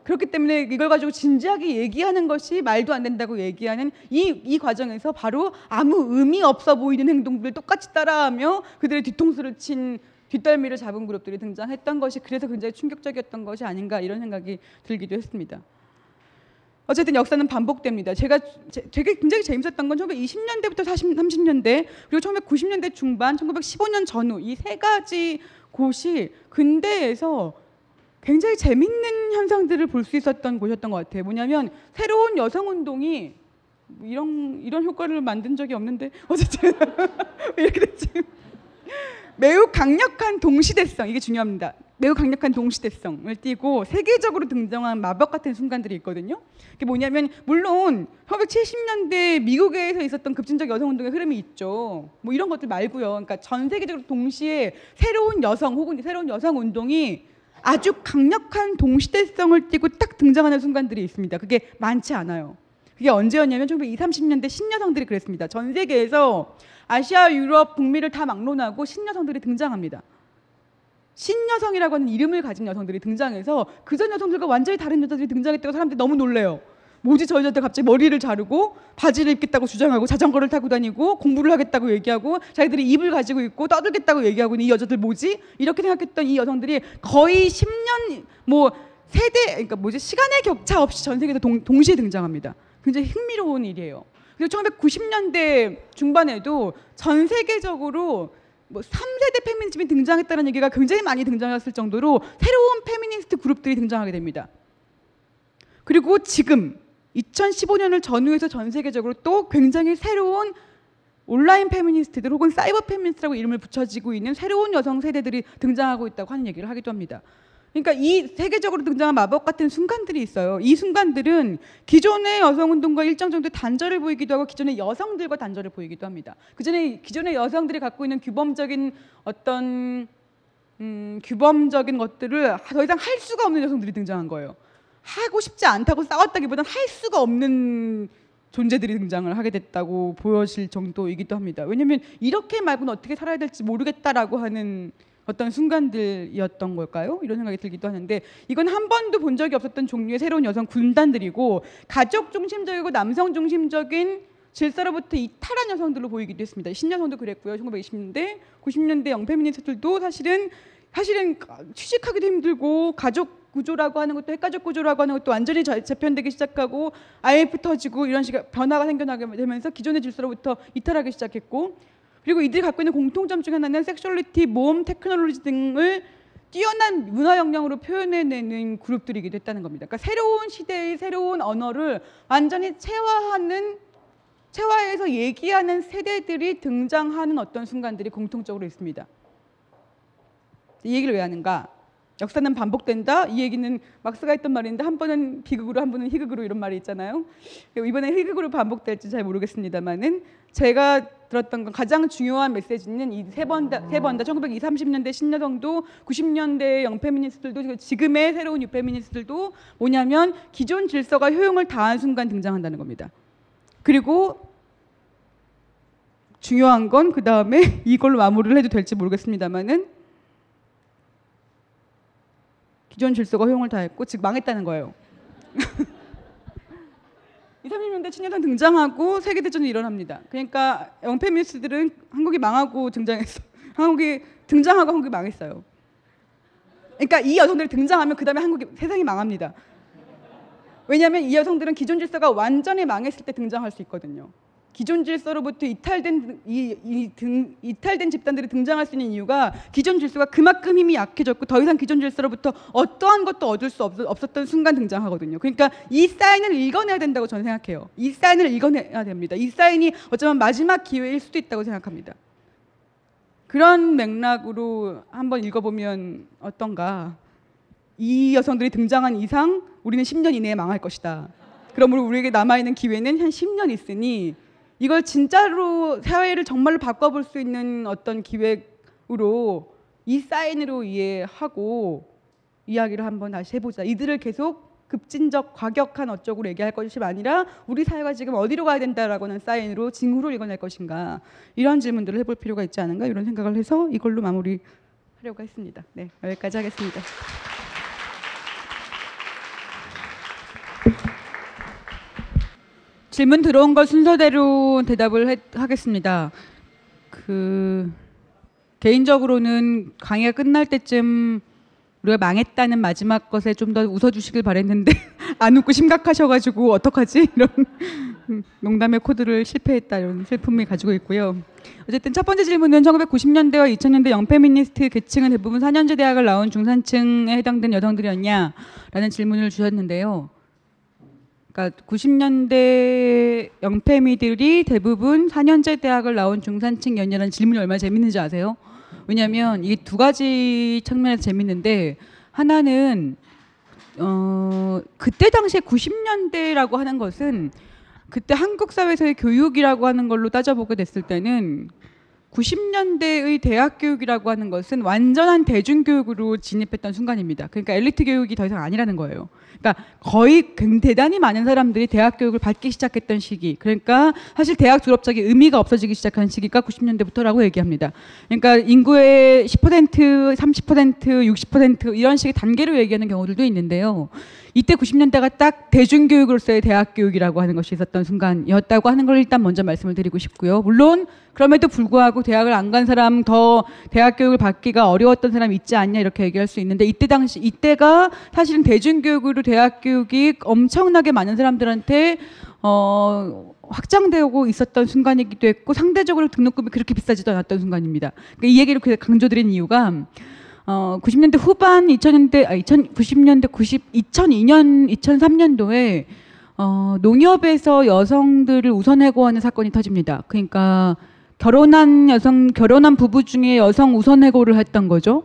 그렇기 때문에 이걸 가지고 진지하게 얘기하는 것이 말도 안 된다고 얘기하는 이, 이 과정에서 바로 아무 의미 없어 보이는 행동들 똑같이 따라하며 그들의 뒤통수를 친 뒷덜미를 잡은 그룹들이 등장했던 것이 그래서 굉장히 충격적이었던 것이 아닌가 이런 생각이 들기도 했습니다. 어쨌든 역사는 반복됩니다. 제가 제, 되게 굉장히 재밌었던 건 1920년대부터 40, 30년대 그리고 1990년대 중반, 1915년 전후 이 세 가지 곳이 근대에서 굉장히 재밌는 현상들을 볼 수 있었던 곳이었던 것 같아요. 뭐냐면 새로운 여성 운동이 뭐 이런 이런 효과를 만든 적이 없는데 어쨌든 왜 이렇게 됐지? 매우 강력한 동시대성 이게 중요합니다. 매우 강력한 동시대성을 띠고 세계적으로 등장한 마법 같은 순간들이 있거든요. 그게 뭐냐면 물론 1970년대 미국에서 있었던 급진적 여성 운동의 흐름이 있죠. 뭐 이런 것들 말고요. 그러니까 전 세계적으로 동시에 새로운 여성 혹은 새로운 여성 운동이 아주 강력한 동시대성을 띠고 딱 등장하는 순간들이 있습니다. 그게 많지 않아요. 그게 언제였냐면 1920, 30년대 신여성들이 그랬습니다. 전 세계에서 아시아, 유럽, 북미를 다 막론하고 신여성들이 등장합니다. 신여성이라고 하는 이름을 가진 여성들이 등장해서 그전 여성들과 완전히 다른 여자들이 등장했다고 사람들이 너무 놀래요. 뭐지 저 여자들 갑자기 머리를 자르고 바지를 입겠다고 주장하고 자전거를 타고 다니고 공부를 하겠다고 얘기하고 자기들이 입을 가지고 있고 떠들겠다고 얘기하고 이 여자들 뭐지? 이렇게 생각했던 이 여성들이 거의 10년 뭐 세대 그러니까 뭐지 시간의 격차 없이 전 세계에서 동, 동시에 등장합니다. 굉장히 흥미로운 일이에요. 그리고 1990년대 중반에도 전 세계적으로 뭐 3세대 페미니즘이 등장했다는 얘기가 굉장히 많이 등장했을 정도로 새로운 페미니스트 그룹들이 등장하게 됩니다. 그리고 지금 2015년을 전후해서 전 세계적으로 또 굉장히 새로운 온라인 페미니스트들 혹은 사이버 페미니스트라고 이름을 붙여지고 있는 새로운 여성 세대들이 등장하고 있다고 하는 얘기를 하기도 합니다. 그러니까 이 세계적으로 등장한 마법 같은 순간들이 있어요. 이 순간들은 기존의 여성 운동과 일정 정도 단절을 보이기도 하고 기존의 여성들과 단절을 보이기도 합니다. 그전에 기존의 여성들이 갖고 있는 규범적인 어떤 음, 규범적인 것들을 더 이상 할 수가 없는 여성들이 등장한 거예요. 하고 싶지 않다고 싸웠다기보다는 할 수가 없는 존재들이 등장을 하게 됐다고 보여질 정도이기도 합니다. 왜냐하면 이렇게 말고는 어떻게 살아야 될지 모르겠다라고 하는 어떤 순간들이었던 걸까요? 이런 생각이 들기도 하는데 이건 한 번도 본 적이 없었던 종류의 새로운 여성 군단들이고 가족 중심적이고 남성 중심적인 질서로부터 이탈한 여성들로 보이기도 했습니다. 신여성도 그랬고요. 1920년대, 90년대 영페미니스트들도 사실은 사실은 취직하기도 힘들고 가족 구조라고 하는 것도 핵가족 구조라고 하는 것도 완전히 저- 재편되기 시작하고 IMF 터지고 이런 식의 변화가 생겨나게 되면서 기존의 질서로부터 이탈하기 시작했고 그리고 이들이 갖고 있는 공통점 중에 하나는 섹슈얼리티, 모험, 테크놀로지 등을 뛰어난 문화 역량으로 표현해내는 그룹들이기도 했다는 겁니다. 그러니까 새로운 시대의 새로운 언어를 완전히 체화하는 체화해서 얘기하는 세대들이 등장하는 어떤 순간들이 공통적으로 있습니다. 이 얘기를 왜 하는가? 역사는 반복된다. 이 얘기는 막스가 했던 말인데 한 번은 비극으로 한 번은 희극으로 이런 말이 있잖아요. 이번에 희극으로 반복될지 잘 모르겠습니다만은 제가 들었던 건 가장 중요한 메시지는 이 세 번다 세번 다 1920, 30년대 신여성도 90년대 영페미니스트들도 지금의 새로운 유페미니스트들도 뭐냐면 기존 질서가 효용을 다한 순간 등장한다는 겁니다. 그리고 중요한 건 그 다음에 이걸로 마무리를 해도 될지 모르겠습니다만은 기존 질서가 허용을 다했고 즉 망했다는 거예요. 2, 30년대 친여성 등장하고 세계대전이 일어납니다. 그러니까 영페미니스트들은 한국이 망하고 등장했어. 한국이 등장하고 한국이 망했어요. 그러니까 이 여성들이 등장하면 그 다음에 한국이 세상이 망합니다. 왜냐하면 이 여성들은 기존 질서가 완전히 망했을 때 등장할 수 있거든요. 기존 질서로부터 이탈된 이, 이 등, 이탈된 집단들이 등장할 수 있는 이유가 기존 질서가 그만큼 힘이 약해졌고 더 이상 기존 질서로부터 어떠한 것도 얻을 수 없, 없었던 순간 등장하거든요. 그러니까 이 사인을 읽어내야 된다고 저는 생각해요. 이 사인을 읽어내야 됩니다. 이 사인이 어쩌면 마지막 기회일 수도 있다고 생각합니다. 그런 맥락으로 한번 읽어보면 어떤가. 이 여성들이 등장한 이상 우리는 10년 이내에 망할 것이다. 그러므로 우리에게 남아있는 기회는 한 10년 있으니 이걸 진짜로 사회를 정말로 바꿔볼 수 있는 어떤 기획으로 이 사인으로 이해하고 이야기를 한번 다시 해보자. 이들을 계속 급진적 과격한 어쩌고로 얘기할 것이 아니라 우리 사회가 지금 어디로 가야 된다라고 하는 사인으로 징후를 읽어낼 것인가 이런 질문들을 해볼 필요가 있지 않은가 이런 생각을 해서 이걸로 마무리하려고 했습니다. 네 여기까지 하겠습니다. 질문 들어온 거 순서대로 대답을 해- 하겠습니다. 그 개인적으로는 강의가 끝날 때쯤 우리가 망했다는 마지막 것에 좀 더 웃어주시길 바랬는데 안 웃고 심각하셔가지고 어떡하지 이런 농담의 코드를 실패했다 이런 슬픔이 가지고 있고요. 어쨌든 첫 번째 질문은 1990년대와 2000년대 영페미니스트 계층은 대부분 4년제 대학을 나온 중산층에 해당된 여성들이었냐라는 질문을 주셨는데요. 그러니까 90년대 영패미들이 대부분 4년제 대학을 나온 중산층이었냐는 질문이 얼마나 재밌는지 아세요? 왜냐하면 이게 두 가지 측면에서 재밌는데 하나는 어 그때 당시에 90년대라고 하는 것은 그때 한국 사회에서의 교육이라고 하는 걸로 따져보게 됐을 때는 90년대의 대학 교육이라고 하는 것은 완전한 대중교육으로 진입했던 순간입니다. 그러니까 엘리트 교육이 더 이상 아니라는 거예요. 그러니까 거의 굉- 대단히 많은 사람들이 대학 교육을 받기 시작했던 시기. 그러니까 사실 대학 졸업장이 의미가 없어지기 시작한 시기가 90년대부터라고 얘기합니다. 그러니까 인구의 10%, 30%, 60% 이런 식의 단계로 얘기하는 경우들도 있는데요. 이때 90년대가 딱 대중교육으로서의 대학 교육이라고 하는 것이 있었던 순간이었다고 하는 걸 일단 먼저 말씀을 드리고 싶고요. 물론 그럼에도 불구하고 대학을 안 간 사람 더 대학 교육을 받기가 어려웠던 사람 있지 않냐 이렇게 얘기할 수 있는데 이때 당시 이때가 사실은 대중교육으로 대학 교육이 엄청나게 많은 사람들한테 어 확장되고 있었던 순간이기도 했고 상대적으로 등록금이 그렇게 비싸지도 않았던 순간입니다. 그러니까 이 얘기를 강조드린 이유가 어 90년대 후반 2000년대 아 2090년대 90 2002년 2003년도에 어 농협에서 여성들을 우선 해고하는 사건이 터집니다. 그러니까 결혼한 여성 결혼한 부부 중에 여성 우선 해고를 했던 거죠.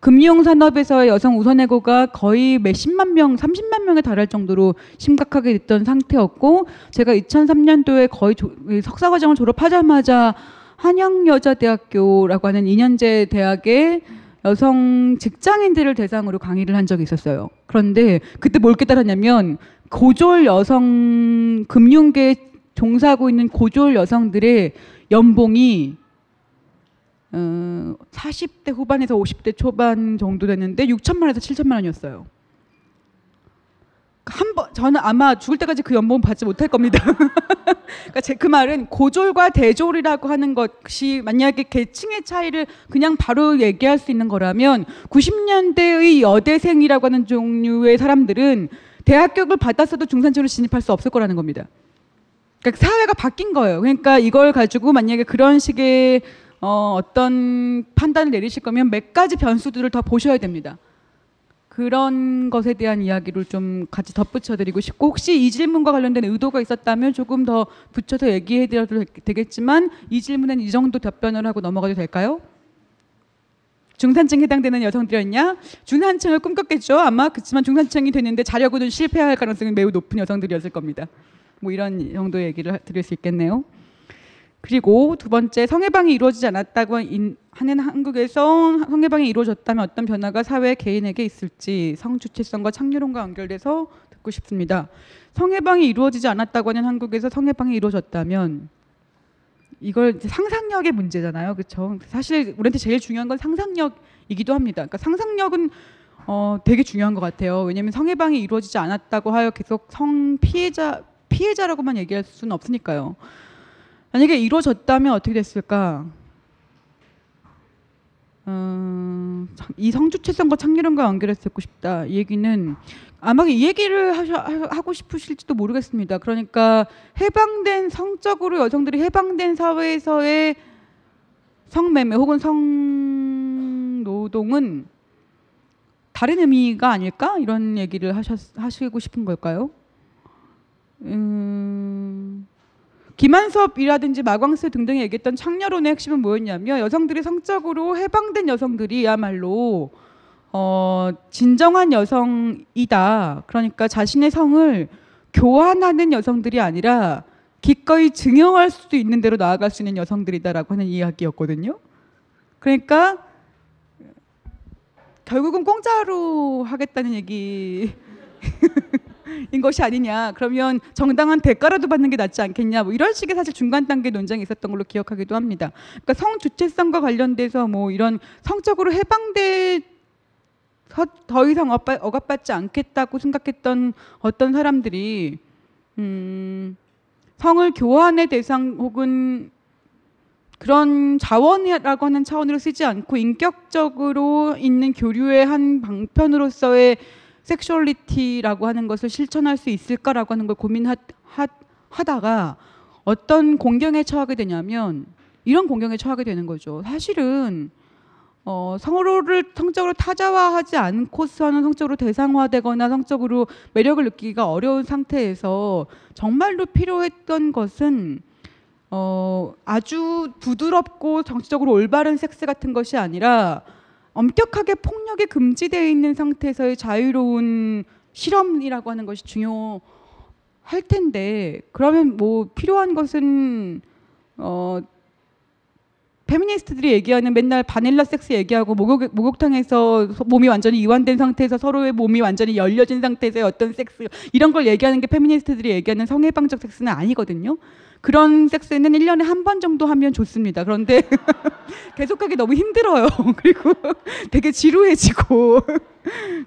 금융 산업에서의 여성 우선 해고가 거의 몇십만 명, 30만 명에 달할 정도로 심각하게 됐던 상태였고 제가 2003년도에 거의 조- 이 석사 과정을 졸업하자마자 한양여자대학교라고 하는 2년제 대학에 여성 직장인들을 대상으로 강의를 한 적이 있었어요. 그런데 그때 뭘 깨달았냐면 고졸 여성 금융계에 종사하고 있는 고졸 여성들의 연봉이 어, 40대 후반에서 50대 초반 정도 됐는데 6천만 원에서 7천만 원이었어요. 한 번 저는 아마 죽을 때까지 그 연봉 받지 못할 겁니다. 그러니까 제 그 말은 고졸과 대졸이라고 하는 것이 만약에 계층의 차이를 그냥 바로 얘기할 수 있는 거라면 90년대의 여대생이라고 하는 종류의 사람들은 대학 교육을 받았어도 중산층으로 진입할 수 없을 거라는 겁니다. 그러니까 사회가 바뀐 거예요. 그러니까 이걸 가지고 만약에 그런 식의 어, 어떤 판단을 내리실 거면 몇 가지 변수들을 더 보셔야 됩니다. 그런 것에 대한 이야기를 좀 같이 덧붙여 드리고 싶고 혹시 이 질문과 관련된 의도가 있었다면 조금 더 붙여서 얘기해 드려도 되겠지만 이 질문은 이 정도 답변을 하고 넘어가도 될까요? 중산층에 해당되는 여성들이었냐? 중산층을 꿈꿨겠죠. 아마 그렇지만 중산층이 됐는데 자려고는 실패할 가능성이 매우 높은 여성들이었을 겁니다. 뭐 이런 정도의 얘기를 하- 드릴 수 있겠네요. 그리고 두 번째 성해방이 이루어지지 않았다고 인- 하는 한국에서 성해방이 이루어졌다면 어떤 변화가 사회 개인에게 있을지 성주체성과 창조론과 연결돼서 듣고 싶습니다. 성해방이 이루어지지 않았다고 하는 한국에서 성해방이 이루어졌다면 이걸 상상력의 문제잖아요. 그렇죠? 사실 우리한테 제일 중요한 건 상상력이기도 합니다. 그러니까 상상력은 어, 되게 중요한 것 같아요. 왜냐하면 성해방이 이루어지지 않았다고 하여 계속 성 피해자 피해자라고만 얘기할 수는 없으니까요. 만약에 이루어졌다면 어떻게 됐을까? 어, 참- 이 성주체성과 창렬함과 연결해서 듣고 싶다. 이 얘기는 아마 이 얘기를 하셔, 하- 하고 싶으실지도 모르겠습니다. 그러니까 해방된 성적으로 여성들이 해방된 사회에서의 성매매 혹은 성노동은 다른 의미가 아닐까 이런 얘기를 하셨, 하시고 싶은 걸까요? 음, 김한섭이라든지 마광스 등등이 얘기했던 창녀론의 핵심은 뭐였냐면 여성들이 성적으로 해방된 여성들이야말로 어, 진정한 여성이다. 그러니까 자신의 성을 교환하는 여성들이 아니라 기꺼이 증여할 수도 있는 대로 나아갈 수 있는 여성들이다라고 하는 이야기였거든요. 그러니까 결국은 공짜로 하겠다는 얘기. 인 것이 아니냐. 그러면 정당한 대가라도 받는 게 낫지 않겠냐. 뭐 이런 식의 사실 중간 단계 논쟁이 있었던 걸로 기억하기도 합니다. 그러니까 성 주체성과 관련돼서 뭐 이런 성적으로 해방돼 더- 더 이상 억압- 억압받지 않겠다고 생각했던 어떤 사람들이 음, 성을 교환의 대상 혹은 그런 자원이라고 하는 차원으로 쓰지 않고 인격적으로 있는 교류의 한 방편으로서의 섹슈얼리티라고 하는 것을 실천할 수 있을까라고 하는 걸 고민하다가 어떤 공경에 처하게 되냐면 이런 공경에 처하게 되는 거죠. 사실은 어, 서로를 성적으로 타자화하지 않고서는 성적으로 대상화되거나 성적으로 매력을 느끼기가 어려운 상태에서 정말로 필요했던 것은 어, 아주 부드럽고 정치적으로 올바른 섹스 같은 것이 아니라 엄격하게 폭력이 금지되어 있는 상태에서의 자유로운 실험이라고 하는 것이 중요할 텐데 그러면 뭐 필요한 것은 어 페미니스트들이 얘기하는 맨날 바닐라 섹스 얘기하고 목욕, 목욕탕에서 서- 몸이 완전히 이완된 상태에서 서로의 몸이 완전히 열려진 상태에서의 어떤 섹스 이런 걸 얘기하는 게 페미니스트들이 얘기하는 성해방적 섹스는 아니거든요. 그런 섹스는 1년에 한 번 정도 하면 좋습니다. 그런데 계속하기 너무 힘들어요. 그리고 되게 지루해지고.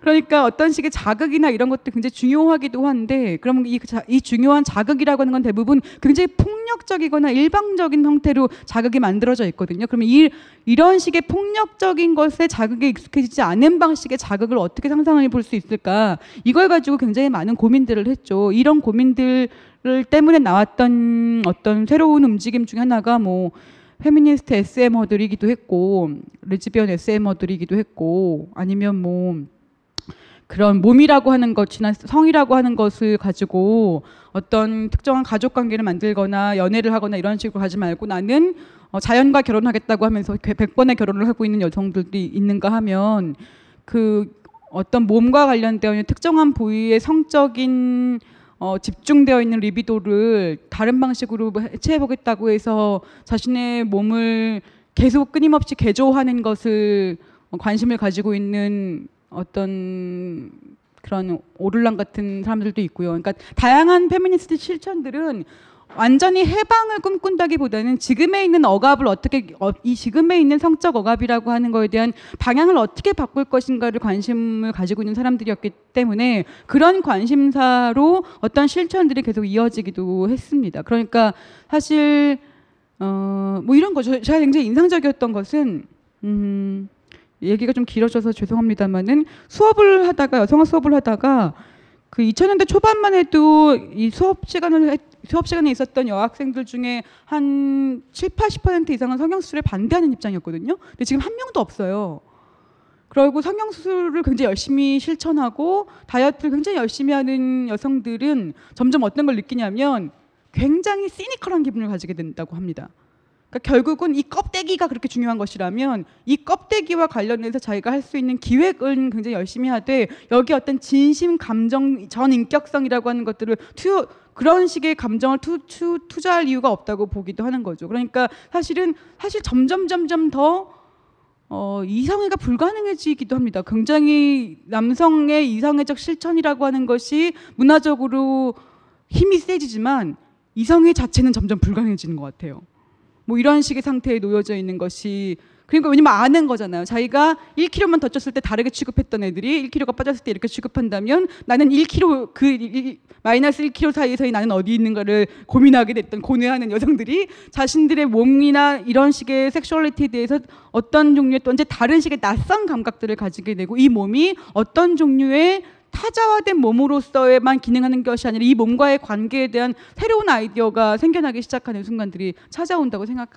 그러니까 어떤 식의 자극이나 이런 것도 굉장히 중요하기도 한데 그러면 이, 자- 이 중요한 자극이라고 하는 건 대부분 굉장히 폭력적이거나 일방적인 형태로 자극이 만들어져 있거든요. 그러면 이, 이런 식의 폭력적인 것에 자극에 익숙해지지 않은 방식의 자극을 어떻게 상상해 볼 수 있을까? 이걸 가지고 굉장히 많은 고민들을 했죠. 이런 고민들 를 때문에 나왔던 어떤 새로운 움직임 중에 하나가 뭐 페미니스트 SMer들이기도 했고 레즈비언 SMer들이기도 했고 아니면 뭐 그런 몸이라고 하는 것이나 성이라고 하는 것을 가지고 어떤 특정한 가족 관계를 만들거나 연애를 하거나 이런 식으로 가지 말고 나는 어, 자연과 결혼하겠다고 하면서 100번의 결혼을 하고 있는 여성들이 있는가 하면 그 어떤 몸과 관련되어 있는 특정한 부위의 성적인 어, 집중되어 있는 리비도를 다른 방식으로 해체해 보겠다고 해서 자신의 몸을 계속 끊임없이 개조하는 것을 어, 관심을 가지고 있는 어떤 그런 오를랑 같은 사람들도 있고요. 그러니까 다양한 페미니스트 실천들은 완전히 해방을 꿈꾼다기보다는 지금에 있는 억압을 어떻게 어, 이 지금에 있는 성적 억압이라고 하는 거에 대한 방향을 어떻게 바꿀 것인가를 관심을 가지고 있는 사람들이었기 때문에 그런 관심사로 어떤 실천들이 계속 이어지기도 했습니다. 그러니까 사실 어, 뭐 이런 거죠. 제가 굉장히 인상적이었던 것은 음, 얘기가 좀 길어져서 죄송합니다만은 수업을 하다가 여성어 수업을 하다가 그 2000년대 초반만 해도 이 수업 시간을 했- 수업 시간에 있었던 여학생들 중에 한 7, 80% 이상은 성형수술에 반대하는 입장이었거든요. 근데 지금 한 명도 없어요. 그리고 성형수술을 굉장히 열심히 실천하고 다이어트를 굉장히 열심히 하는 여성들은 점점 어떤 걸 느끼냐면 굉장히 시니컬한 기분을 가지게 된다고 합니다. 그러니까 결국은 이 껍데기가 그렇게 중요한 것이라면 이 껍데기와 관련해서 자기가 할 수 있는 기획은 굉장히 열심히 하되 여기 어떤 진심 감정 전 인격성이라고 하는 것들을 투 그런 식의 감정을 투, 투, 투자할 이유가 없다고 보기도 하는 거죠. 그러니까 사실은 사실 점점 점점 더 어, 이성애가 불가능해지기도 합니다. 굉장히 남성의 이성애적 실천이라고 하는 것이 문화적으로 힘이 세지지만 이성애 자체는 점점 불가능해지는 것 같아요. 뭐 이런 식의 상태에 놓여져 있는 것이 그러니까 왜냐면 아는 거잖아요. 자기가 1kg만 더 쪘을 때 다르게 취급했던 애들이 1kg가 빠졌을 때 이렇게 취급한다면 나는 1kg 그 이- 이- 마이너스 1kg 사이에서의 나는 어디 있는가를 고민하게 됐던 고뇌하는 여성들이 자신들의 몸이나 이런 식의 섹슈얼리티에 대해서 어떤 종류의 또 언제 다른 식의 낯선 감각들을 가지게 되고 이 몸이 어떤 종류의 타자화된 몸으로서에만 기능하는 것이 아니라 이 몸과의 관계에 대한 새로운 아이디어가 생겨나기 시작하는 순간들이 찾아온다고 생각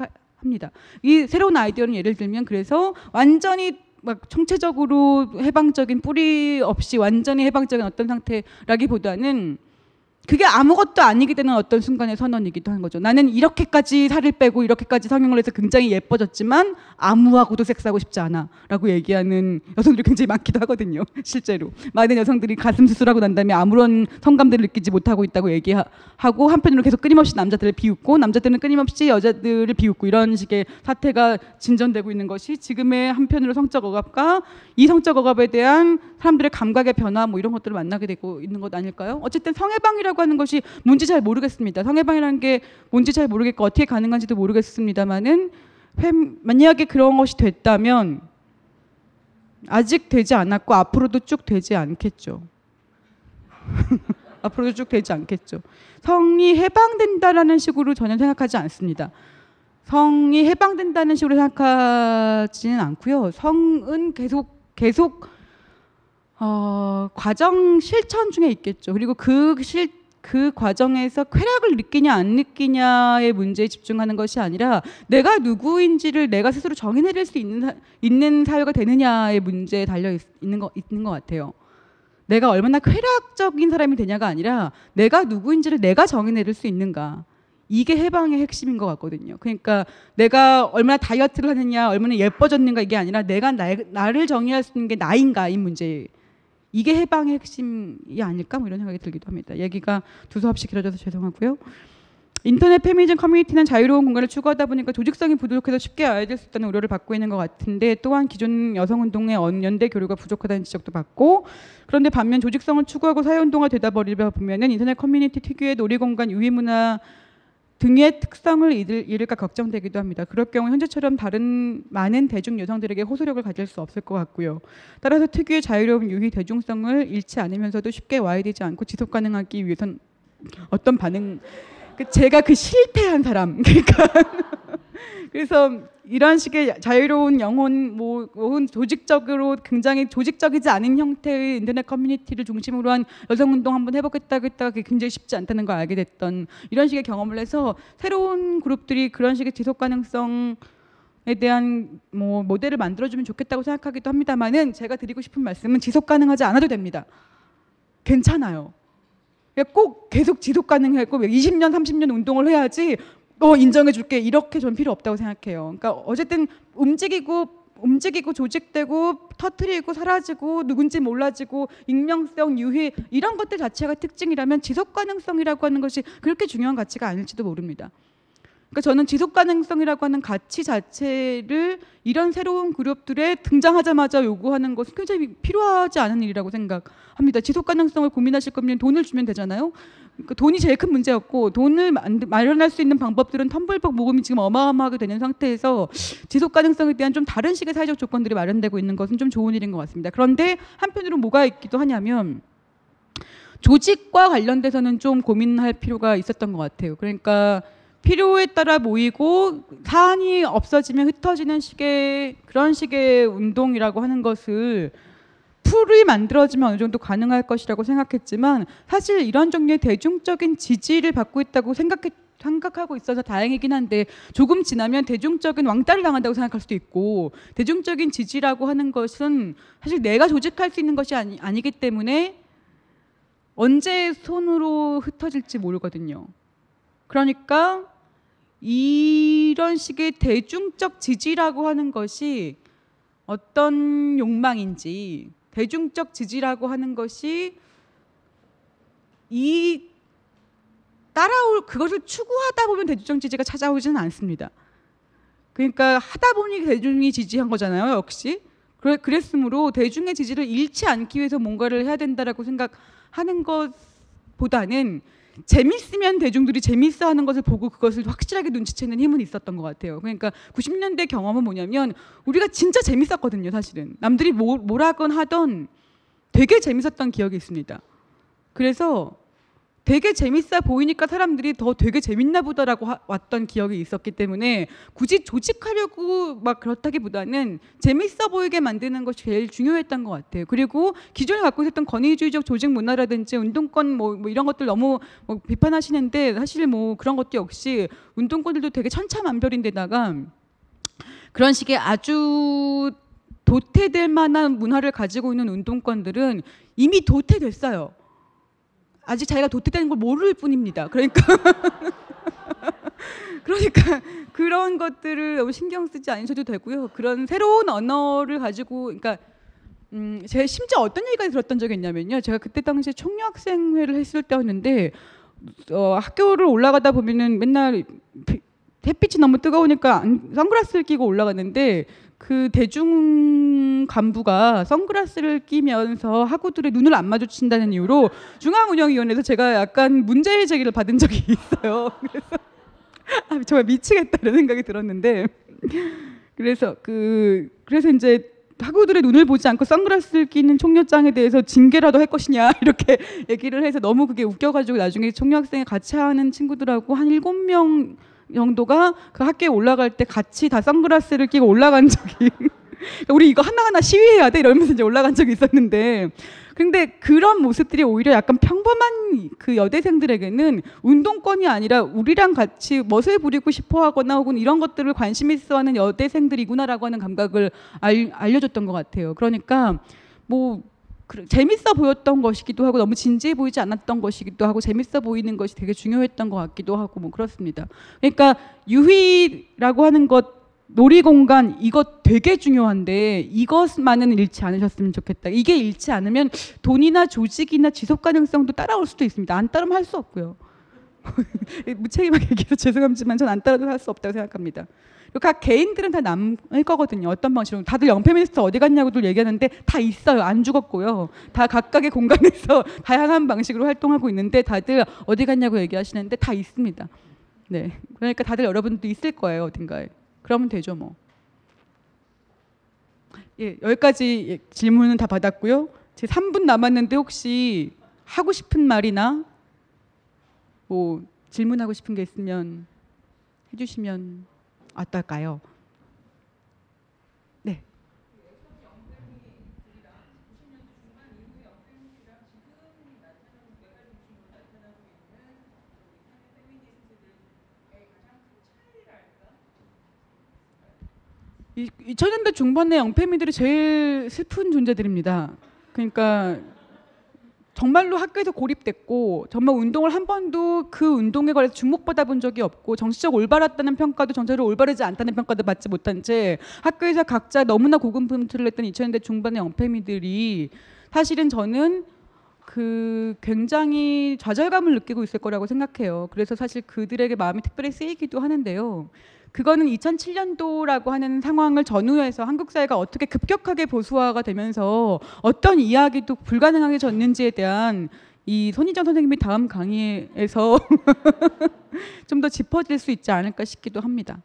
합니다. 이 새로운 아이디어는 예를 들면 그래서 완전히 막 총체적으로 해방적인 뿌리 없이 완전히 해방적인 어떤 상태라기보다는 그게 아무것도 아니게 되는 어떤 순간의 선언이기도 한 거죠. 나는 이렇게까지 살을 빼고 이렇게까지 성형을 해서 굉장히 예뻐졌지만 아무하고도 섹스하고 싶지 않아 라고 얘기하는 여성들이 굉장히 많기도 하거든요. 실제로 많은 여성들이 가슴 수술하고 난 다음에 아무런 성감들을 느끼지 못하고 있다고 얘기하고 한편으로 계속 끊임없이 남자들을 비웃고 남자들은 끊임없이 여자들을 비웃고 이런 식의 사태가 진전되고 있는 것이 지금의 한편으로 성적 억압과 이 성적 억압에 대한 사람들의 감각의 변화 뭐 이런 것들을 만나게 되고 있는 것 아닐까요? 어쨌든 성해방이라고 하는 것이 뭔지 잘 모르겠습니다. 성해방이라는 게 뭔지 잘 모르겠고 어떻게 가능한지도 모르겠습니다만은 회- 만약에 그런 것이 됐다면 아직 되지 않았고 앞으로도 쭉 되지 않겠죠. 앞으로도 쭉 되지 않겠죠. 성이 해방된다라는 식으로 전혀 생각하지 않습니다. 성이 해방된다는 식으로 생각하지는 않고요. 성은 계속 계속 어, 과정 실천 중에 있겠죠. 그리고 그 실, 그 과정에서 쾌락을 느끼냐 안 느끼냐의 문제에 집중하는 것이 아니라 내가 누구인지를 내가 스스로 정의내릴 수 있는 사, 있는 사회가 되느냐의 문제에 달려 있, 있는 거 있는 것 같아요. 내가 얼마나 쾌락적인 사람이 되냐가 아니라 내가 누구인지를 내가 정의내릴 수 있는가. 이게 해방의 핵심인 것 같거든요. 그러니까 내가 얼마나 다이어트를 하느냐, 얼마나 예뻐졌는가 이게 아니라 내가 나, 나를 정의할 수 있는 게 나인가 이 문제. 이게 해방의 핵심이 아닐까 뭐 이런 생각이 들기도 합니다. 얘기가 두서없이 길어져서 죄송하고요. 인터넷 페미니즘 커뮤니티는 자유로운 공간을 추구하다 보니까 조직성이 부족해서 쉽게 아이들 수 있다는 우려를 받고 있는 것 같은데 또한 기존 여성운동의 언- 연대 교류가 부족하다는 지적도 받고 그런데 반면 조직성을 추구하고 사회운동화 되어 버리다 보면은 인터넷 커뮤니티 특유의 놀이공간 유희문화 등의 특성을 잃을, 잃을까 걱정되기도 합니다. 그럴 경우 현재처럼 다른 많은 대중 여성들에게 호소력을 가질 수 없을 것 같고요. 따라서 특유의 자유로운 유희 대중성을 잃지 않으면서도 쉽게 와해되지 않고 지속 가능하기 위해선 어떤 반응 그 제가 그 실패한 사람 그러니까 그래서 이런 식의 자유로운 영혼 뭐 혹은 조직적으로 굉장히 조직적이지 않은 형태의 인터넷 커뮤니티를 중심으로 한 여성 운동 한번 해보겠다고 했다가 그게 굉장히 쉽지 않다는 걸 알게 됐던 이런 식의 경험을 해서 새로운 그룹들이 그런 식의 지속 가능성 에 대한 뭐 모델을 만들어주면 좋겠다고 생각하기도 합니다만은 제가 드리고 싶은 말씀은 지속 가능하지 않아도 됩니다. 괜찮아요. 그러니까 꼭 계속 지속 가능하고 20년, 30년 운동을 해야지 어 인정해 줄게 이렇게 전 필요 없다고 생각해요. 그러니까 어쨌든 움직이고 움직이고 조직되고 터트리고 사라지고 누군지 몰라지고 익명성 유희 이런 것들 자체가 특징이라면 지속 가능성이라고 하는 것이 그렇게 중요한 가치가 아닐지도 모릅니다. 그러니까 저는 지속 가능성이라고 하는 가치 자체를 이런 새로운 그룹들에 등장하자마자 요구하는 것은 굉장히 필요하지 않은 일이라고 생각합니다. 지속 가능성을 고민하실 거면 돈을 주면 되잖아요. 그러니까 돈이 제일 큰 문제였고 돈을 마련할 수 있는 방법들은 텀블벅 모금이 지금 어마어마하게 되는 상태에서 지속 가능성에 대한 좀 다른 식의 사회적 조건들이 마련되고 있는 것은 좀 좋은 일인 것 같습니다. 그런데 한편으로 뭐가 있기도 하냐면 조직과 관련돼서는 좀 고민할 필요가 있었던 것 같아요. 그러니까 필요에 따라 모이고 사안이 없어지면 흩어지는 식의 그런 식의 운동이라고 하는 것을 풀이 만들어지면 어느 정도 가능할 것이라고 생각했지만 사실 이런 종류의 대중적인 지지를 받고 있다고 생각해 생각하고 있어서 다행이긴 한데 조금 지나면 대중적인 왕따를 당한다고 생각할 수도 있고 대중적인 지지라고 하는 것은 사실 내가 조직할 수 있는 것이 아니, 아니기 때문에 언제 손으로 흩어질지 모르거든요. 그러니까 이런 식의 대중적 지지라고 하는 것이 어떤 욕망인지 대중적 지지라고 하는 것이 이 따라올 그것을 추구하다 보면 대중적 지지가 찾아오지는 않습니다. 그러니까 하다 보니 대중이 지지한 거잖아요, 역시. 그랬으므로 대중의 지지를 잃지 않기 위해서 뭔가를 해야 된다라고 생각하는 것보다는 재밌으면 대중들이 재밌어 하는 것을 보고 그것을 확실하게 눈치채는 힘은 있었던 것 같아요. 그러니까 90년대 경험은 뭐냐면 우리가 진짜 재밌었거든요, 사실은 남들이 뭐, 뭐라건 하던 되게 재밌었던 기억이 있습니다. 그래서 되게 재밌어 보이니까 사람들이 더 되게 재밌나 보다라고 하- 왔던 기억이 있었기 때문에 굳이 조직하려고 막 그렇다기보다는 재밌어 보이게 만드는 것이 제일 중요했던 것 같아요. 그리고 기존에 갖고 있었던 권위주의적 조직 문화라든지 운동권 뭐, 뭐 이런 것들 너무 뭐 비판하시는데 사실 뭐 그런 것도 역시 운동권들도 되게 천차만별인데다가 그런 식의 아주 도태될 만한 문화를 가지고 있는 운동권들은 이미 도태됐어요. 아직 자기가 도태되는 걸 모를 뿐입니다. 그러니까 그러니까 그런 것들을 너무 신경 쓰지 않으셔도 되고요. 그런 새로운 언어를 가지고 그러니까 음, 제가 심지어 어떤 얘기까지 들었던 적이 있냐면요. 제가 그때 당시에 총학생회를 했을 때였는데 어, 학교를 올라가다 보면은 맨날 비- 햇빛이 너무 뜨거우니까 안- 선글라스를 끼고 올라갔는데 그 대중 간부가 선글라스를 끼면서 학우들의 눈을 안 마주친다는 이유로 중앙운영위원회에서 제가 약간 문제 제기를 받은 적이 있어요. 그래서 아, 정말 미치겠다 이런 생각이 들었는데 그래서 그 그래서 이제 학우들의 눈을 보지 않고 선글라스를 끼는 총녀짱에 대해서 징계라도 할 것이냐 이렇게 얘기를 해서 너무 그게 웃겨가지고 나중에 총녀학생회 같이 하는 친구들하고 한 일곱 명 정도가 그 학교에 올라갈 때 같이 다 선글라스를 끼고 올라간 적이. 우리 이거 하나하나 시위해야 돼? 이러면서 이제 올라간 적이 있었는데. 근데 그런 모습들이 오히려 약간 평범한 그 여대생들에게는 운동권이 아니라 우리랑 같이 멋을 부리고 싶어 하거나 혹은 이런 것들을 관심 있어 하는 여대생들이구나라고 하는 감각을 알, 알려줬던 것 같아요. 그러니까 뭐 그- 재밌어 보였던 것이기도 하고 너무 진지해 보이지 않았던 것이기도 하고 재밌어 보이는 것이 되게 중요했던 것 같기도 하고 뭐 그렇습니다. 그러니까 유희라고 하는 것 놀이공간 이것 되게 중요한데 이것만은 잃지 않으셨으면 좋겠다. 이게 잃지 않으면 돈이나 조직이나 지속 가능성도 따라올 수도 있습니다. 안 따르면 할 수 없고요. 무책임하게 얘기해서 죄송하지만 전 안 따라도 할 수 없다고 생각합니다. 각 개인들은 다 남을 거거든요. 어떤 방식으로 다들 영페미니스트 어디 갔냐고들 얘기하는데 다 있어요. 안 죽었고요. 다 각각의 공간에서 다양한 방식으로 활동하고 있는데 다들 어디 갔냐고 얘기하시는데 다 있습니다. 네, 그러니까 다들 여러분도 있을 거예요 어딘가에. 그러면 되죠 뭐. 예, 여기까지 예, 질문은 다 받았고요. 제 3분 남았는데 혹시 하고 싶은 말이나 뭐 질문하고 싶은 게 있으면 해주시면 어떨까요? 네. 이 2000년대 중반의 영패미들이 제일 슬픈 존재들입니다. 그러니까 정말로 학교에서 고립됐고 정말 운동을 한 번도 그 운동에 관해서 주목받아 본 적이 없고 정치적 올바랐다는 평가도 전체로 올바르지 않다는 평가도 받지 못한 채 학교에서 각자 너무나 고군분투를 했던 2000년대 중반의 영패미들이 사실은 저는 그 굉장히 좌절감을 느끼고 있을 거라고 생각해요. 그래서 사실 그들에게 마음이 특별히 쓰이기도 하는데요. 그거는 2007년도라고 하는 상황을 전후해서 한국 사회가 어떻게 급격하게 보수화가 되면서 어떤 이야기도 불가능하게 졌는지에 대한 이 손희정 선생님이 다음 강의에서 좀 더 짚어질 수 있지 않을까 싶기도 합니다.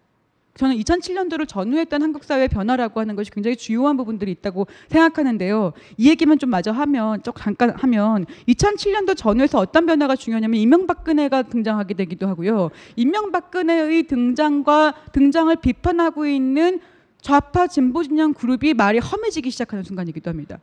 저는 2007년도를 전후했던 한국 사회의 변화라고 하는 것이 굉장히 주요한 부분들이 있다고 생각하는데요. 이 얘기만 좀 마저 하면 쭉 잠깐 하면 2007년도 전후에서 어떤 변화가 중요하냐면 이명박근혜가 등장하게 되기도 하고요. 이명박근혜의 등장과 등장을 비판하고 있는 좌파 진보 진영 그룹이 말이 험해지기 시작하는 순간이기도 합니다.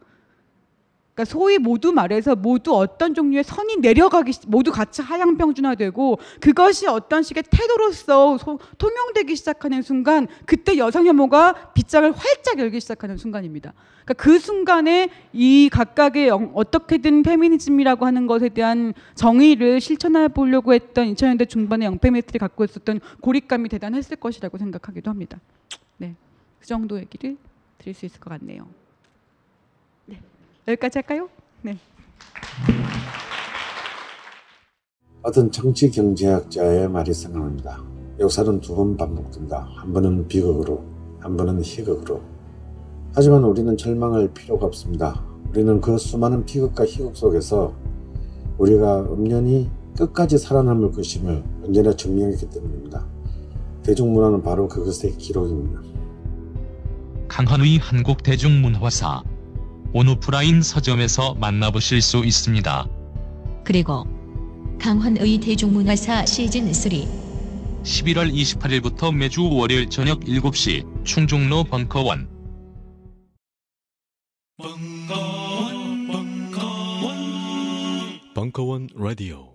그러니까 소위 모두 말해서 모두 어떤 종류의 선이 내려가기 시- 모두 같이 하향 평준화되고 그것이 어떤 식의 태도로서 소- 통용되기 시작하는 순간 그때 여성 혐오가 빗장을 활짝 열기 시작하는 순간입니다. 그러니까 그 순간에 이 각각의 영- 어떻게든 페미니즘이라고 하는 것에 대한 정의를 실천해 보려고 했던 2000년대 중반의 영페미니스트들이 갖고 있었던 고립감이 대단했을 것이라고 생각하기도 합니다. 네, 그 정도 얘기를 드릴 수 있을 것 같네요. 네, 여기까지 할까요? 네. 어떤 정치 경제학자의 말이 생각납니다. 역사는 두 번 반복된다. 한 번은 비극으로, 한 번은 희극으로. 하지만 우리는 절망할 필요가 없습니다. 우리는 그 수많은 비극과 희극 속에서 우리가 엄연히 끝까지 살아남을 것임을 언제나 증명했기 때문입니다. 대중문화는 바로 그것의 기록입니다. 강한의 한국 대중문화사 온오프라인 서점에서 만나보실 수 있습니다. 그리고 강헌의 대중문화사 시즌 3 11월 28일부터 매주 월요일 저녁 7시 충중로 벙커원 벙커원, 벙커원, 벙커원 라디오.